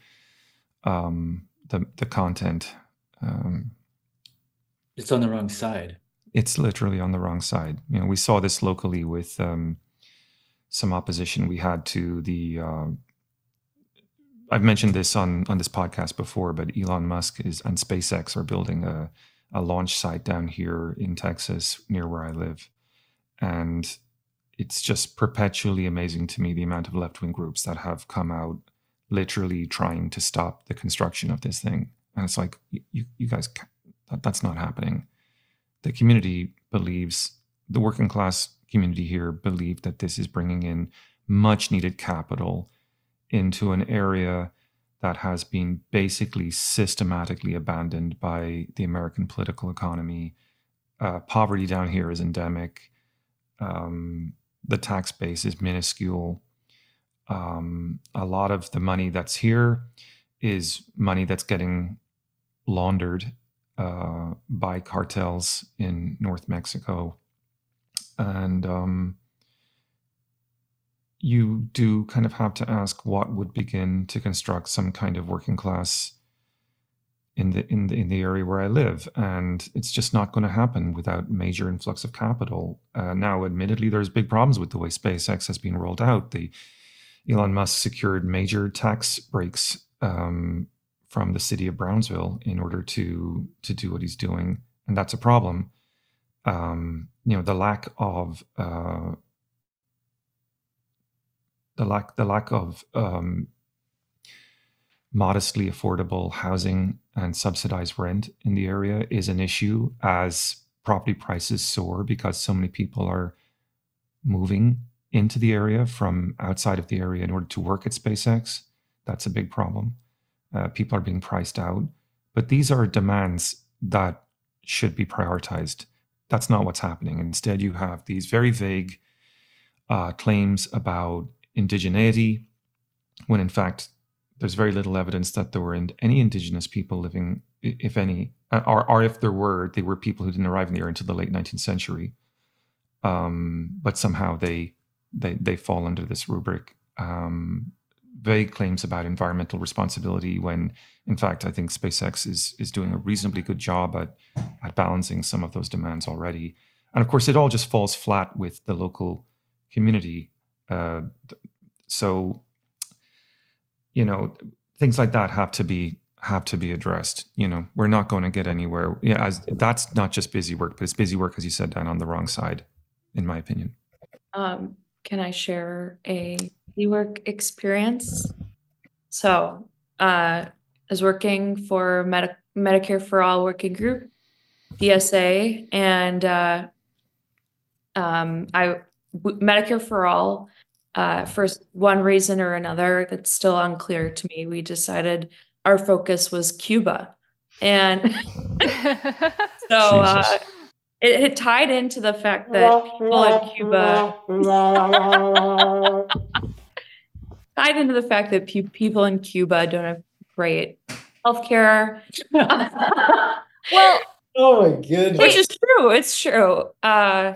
um the the content um It's on the wrong side. it's literally on the wrong side you know we saw this locally with um some opposition we had to the uh, I've mentioned this on on this podcast before, but Elon Musk is and SpaceX are building a a launch site down here in Texas near where I live, and it's just perpetually amazing to me the amount of left wing groups that have come out literally trying to stop the construction of this thing, and it's like you you guys that, that's not happening. The community believes the working class community here believe that this is bringing in much needed capital into an area that has been basically systematically abandoned by the American political economy. Uh, poverty down here is endemic. Um, the tax base is minuscule. Um, a lot of the money that's here is money that's getting laundered uh, by cartels in North Mexico. And um, you do kind of have to ask what would begin to construct some kind of working class in the in the in the area where I live, and it's just not going to happen without major influx of capital. Uh, now, admittedly, there's big problems with the way SpaceX has been rolled out. The Elon Musk secured major tax breaks um, from the city of Brownsville in order to to do what he's doing, and that's a problem. Um, you know, the lack of uh, the lack the lack of um, modestly affordable housing and subsidized rent in the area is an issue as property prices soar because so many people are moving into the area from outside of the area in order to work at SpaceX. That's a big problem. Uh, people are being priced out. But these are demands that should be prioritized. That's not what's happening. Instead, you have these very vague uh, claims about indigeneity, when in fact, there's very little evidence that there were any indigenous people living, if any, uh, or, or if there were, they were people who didn't arrive in the area until the late 19th century. Um, but somehow they, they, they fall under this rubric. Um, vague claims about environmental responsibility when in fact I think SpaceX is is doing a reasonably good job at at balancing some of those demands already. And of course it all just falls flat with the local community. Uh, so you know things like that have to be have to be addressed. You know, we're not going to get anywhere. Yeah, as that's not just busy work, but it's busy work, as you said, Dan, on the wrong side, in my opinion. Um, can I share a work experience? So, uh, I was working for Medi- Medicare for All Working Group, DSA, and uh, um, I w- Medicare for All. Uh, for one reason or another, that's still unclear to me. We decided our focus was Cuba, and so uh, it, it tied into the fact that people in Cuba tied into the fact that pe- people in Cuba don't have great healthcare. well, oh my goodness, which is true. It's true. Uh,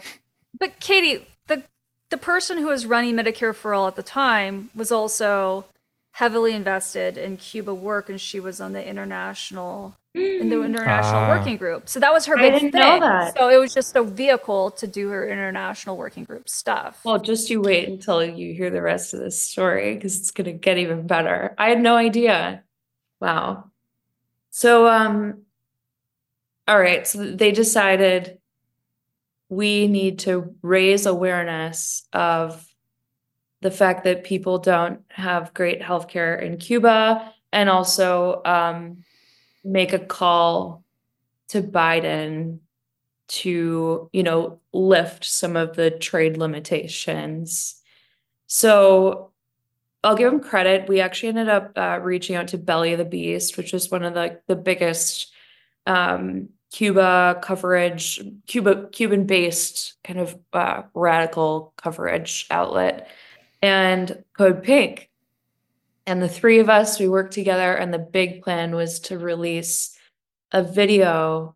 but Katie, the the person who was running Medicare for All at the time was also heavily invested in Cuba work, and she was on the international in the international Ah. working group. So that was her I big didn't thing. know that. So it was just a vehicle to do her international working group stuff. well, just you wait until you hear the rest of this story because it's gonna get even better. I had no idea. Wow. So, um, all right. So they decided we need to raise awareness of the fact that people don't have great healthcare in Cuba and also um, make a call to Biden to, you know, lift some of the trade limitations. So I'll give him credit. We actually ended up uh, reaching out to Belly of the Beast, which is one of the the biggest um, Cuba coverage, Cuba Cuban based kind of uh, radical coverage outlet, and Code Pink. And the three of us, we worked together, and the big plan was to release a video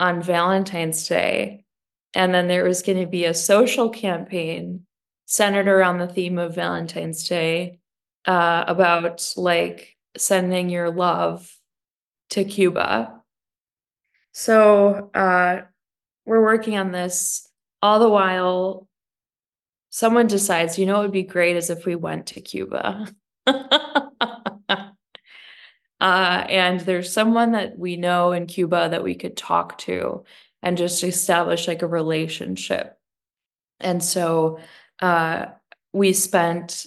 on Valentine's Day. And then there was going to be a social campaign centered around the theme of Valentine's Day uh, about like sending your love to Cuba. So uh, we're working on this all the while. Someone decides, you know, it would be great as if we went to Cuba. uh, and there's someone that we know in Cuba that we could talk to and just establish like a relationship. And so uh, we spent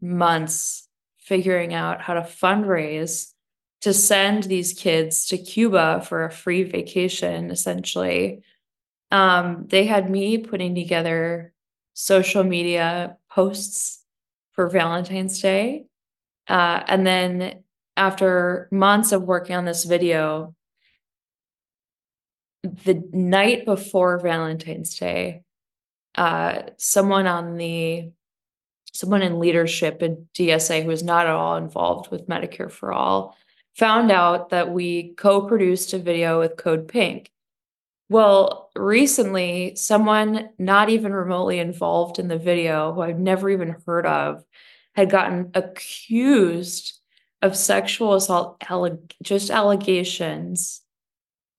months figuring out how to fundraise to send these kids to Cuba for a free vacation, essentially. Um, they had me putting together social media posts for Valentine's Day. Uh, and then after months of working on this video, the night before Valentine's Day, uh, someone on the someone in leadership at DSA who is not at all involved with Medicare for All found out that we co-produced a video with Code Pink. Well, recently, someone not even remotely involved in the video, who I've never even heard of, had gotten accused of sexual assault, alleg- just allegations.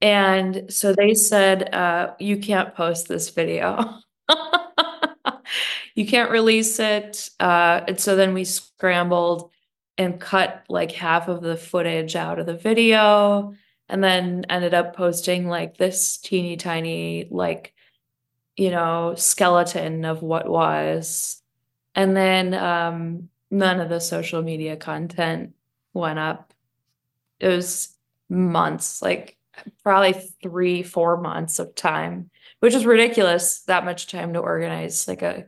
And so they said, uh, you can't post this video. you can't release it. Uh, and so then we scrambled and cut like half of the footage out of the video and then ended up posting like this teeny tiny, like, you know, skeleton of what was. And then um, none of the social media content went up. It was months, like probably three, four months of time, which is ridiculous. That much time to organize like a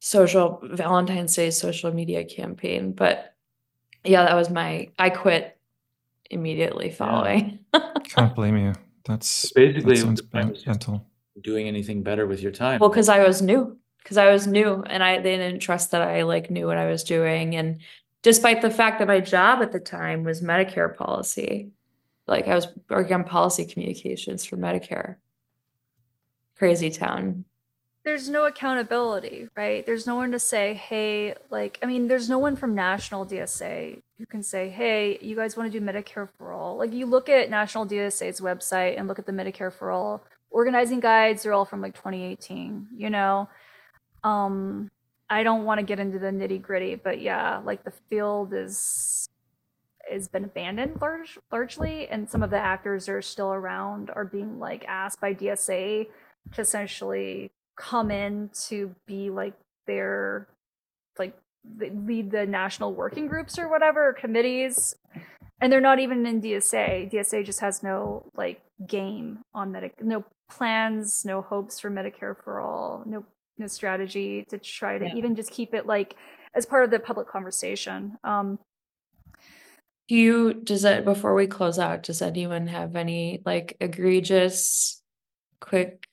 social Valentine's Day social media campaign. But yeah, that was my, I quit immediately following. Can't blame you. That's Basically, that sounds the plan was just- mental. Doing anything better with your time. Well, because I was new, because I was new and I they didn't trust that I like knew what I was doing. And despite the fact that my job at the time was Medicare policy, like I was working on policy communications for Medicare. Crazy town. there's no accountability, right? There's no one to say, hey, like, I mean, there's no one from National DSA who can say, hey, you guys want to do Medicare for All. Like, you look at National DSA's website and look at the Medicare for All organizing guides, they're all from like 2018, you know? Um, I don't want to get into the nitty gritty, but yeah, like the field is has been abandoned large, largely, and some of the actors are still around are being like asked by DSA to essentially come in to be like their like lead the national working groups or whatever or committees and they're not even in DSA. DSA just has no like game on medic no plans, no hopes for Medicare for all, no no strategy to try to Yeah. even just keep it like as part of the public conversation. Um Do you, does that, before we close out, does anyone have any like egregious, quick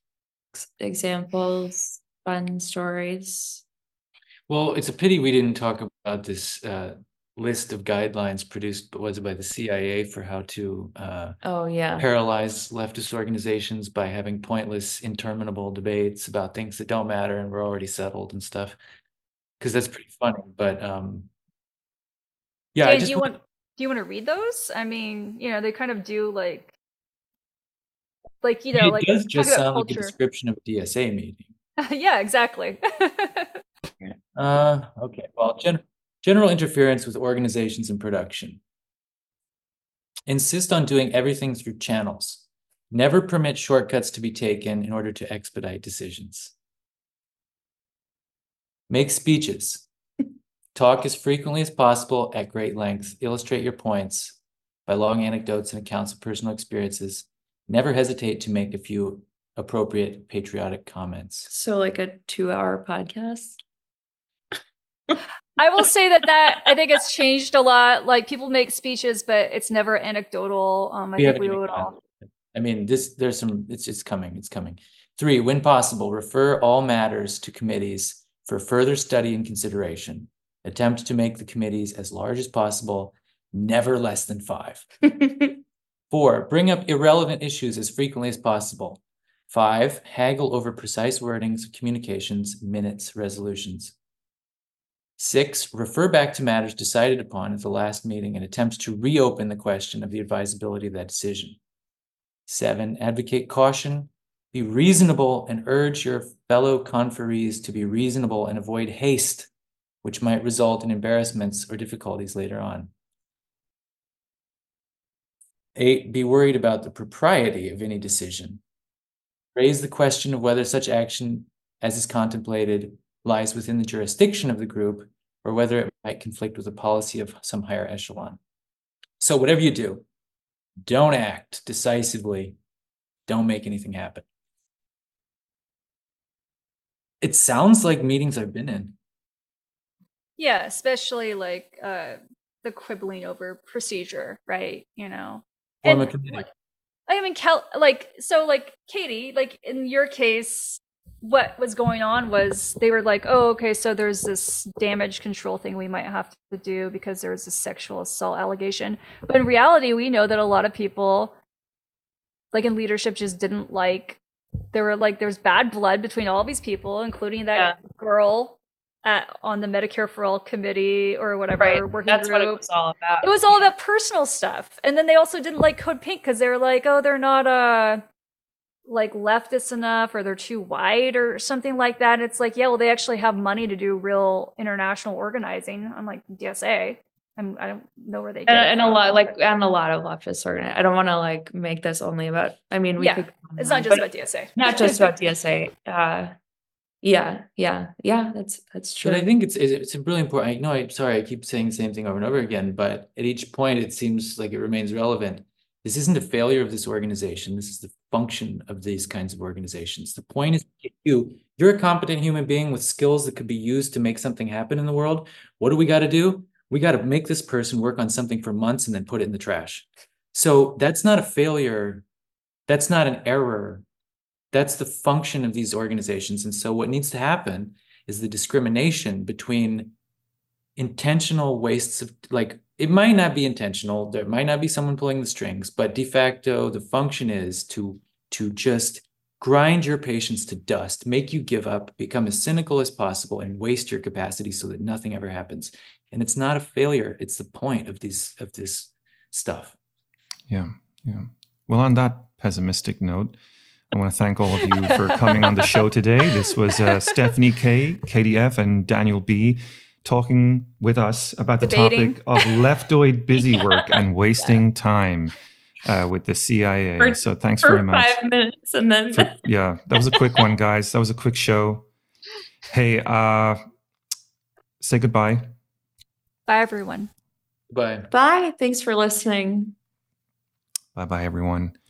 examples, fun stories? Well, it's a pity we didn't talk about this uh, list of guidelines produced, was it by the CIA for how to uh, Oh, yeah. paralyze leftist organizations by having pointless, interminable debates about things that don't matter and were already settled and stuff. Because that's pretty funny. But um, yeah, I just do you want- do you want to read those? I mean, you know, they kind of do like like you know, it like does just sound like a description of a DSA meeting. yeah, exactly. Uh, okay. Well, gen- general interference with organizations and production. Insist on doing everything through channels. Never permit shortcuts to be taken in order to expedite decisions. Make speeches. Talk as frequently as possible at great length. Illustrate your points by long anecdotes and accounts of personal experiences. Never hesitate to make a few appropriate patriotic comments. So like a two hour podcast? I will say that that I think it's changed a lot. Like people make speeches, but it's never anecdotal. Um, I We think we would all. I mean, this, there's some, it's, it's coming, it's coming. Three, when possible, refer all matters to committees for further study and consideration. Attempt to make the committees as large as possible, never less than five. Four, bring up irrelevant issues as frequently as possible. Five, haggle over precise wordings, communications, minutes, resolutions. Six, refer back to matters decided upon at the last meeting and attempt to reopen the question of the advisability of that decision. Seven, advocate caution, be reasonable and urge your fellow conferees to be reasonable and avoid haste, which might result in embarrassments or difficulties later on. Eight, be worried about the propriety of any decision. Raise the question of whether such action as is contemplated lies within the jurisdiction of the group or whether it might conflict with the policy of some higher echelon. So whatever you do, don't act decisively. Don't make anything happen. It sounds like meetings I've been in. Yeah, especially like uh the quibbling over procedure, right? You know. Form a And, committee. I mean, Kel, like, so, like, Katie, like, in your case, what was going on was they were like, oh, okay, so there's this damage control thing we might have to do because there was a sexual assault allegation. But in reality, we know that a lot of people, like, in leadership just didn't like, there were like, there's bad blood between all these people, including that girl at, on the Medicare for All committee or whatever Right. working That's group what it was all about. it was all about personal stuff and then they also didn't like code pink because they were like oh they're not uh like leftist enough or they're too white or something like that it's like yeah well they actually have money to do real international organizing unlike dsa I'm, i don't know where they get and, it and a from. lot like and a lot of leftists organ I don't want to like make this only about I mean we Yeah, could it's not just about dsa not just about DSA. Uh yeah, yeah, yeah, that's that's true. But I think it's it's it's really important. I know I sorry I keep saying the same thing over and over again, but at each point it seems like it remains relevant. This isn't a failure of this organization. This is the function of these kinds of organizations. The point is you you're a competent human being with skills that could be used to make something happen in the world. What do we got to do? We got to make this person work on something for months and then put it in the trash. So that's not a failure. That's not an error. That's the function of these organizations. And so what needs to happen is the discrimination between intentional wastes of like it might not be intentional. There might not be someone pulling the strings but de facto the function is to to just grind your patience to dust make you give up become as cynical as possible and waste your capacity so that nothing ever happens. And it's not a failure. It's the point of these of this stuff. Yeah, yeah. Well, on that pessimistic note, I want to thank all of you for coming on the show today. This was uh, Stephanie K, Katie F, and Daniel B talking with us about the Debating. topic of leftoid busy work and wasting time uh, with the CIA. For- so thanks for very much. five minutes and then For- yeah, that was a quick one, guys. That was a quick show. Hey, uh, say goodbye. bye everyone bye bye. Thanks for listening. Bye bye, everyone.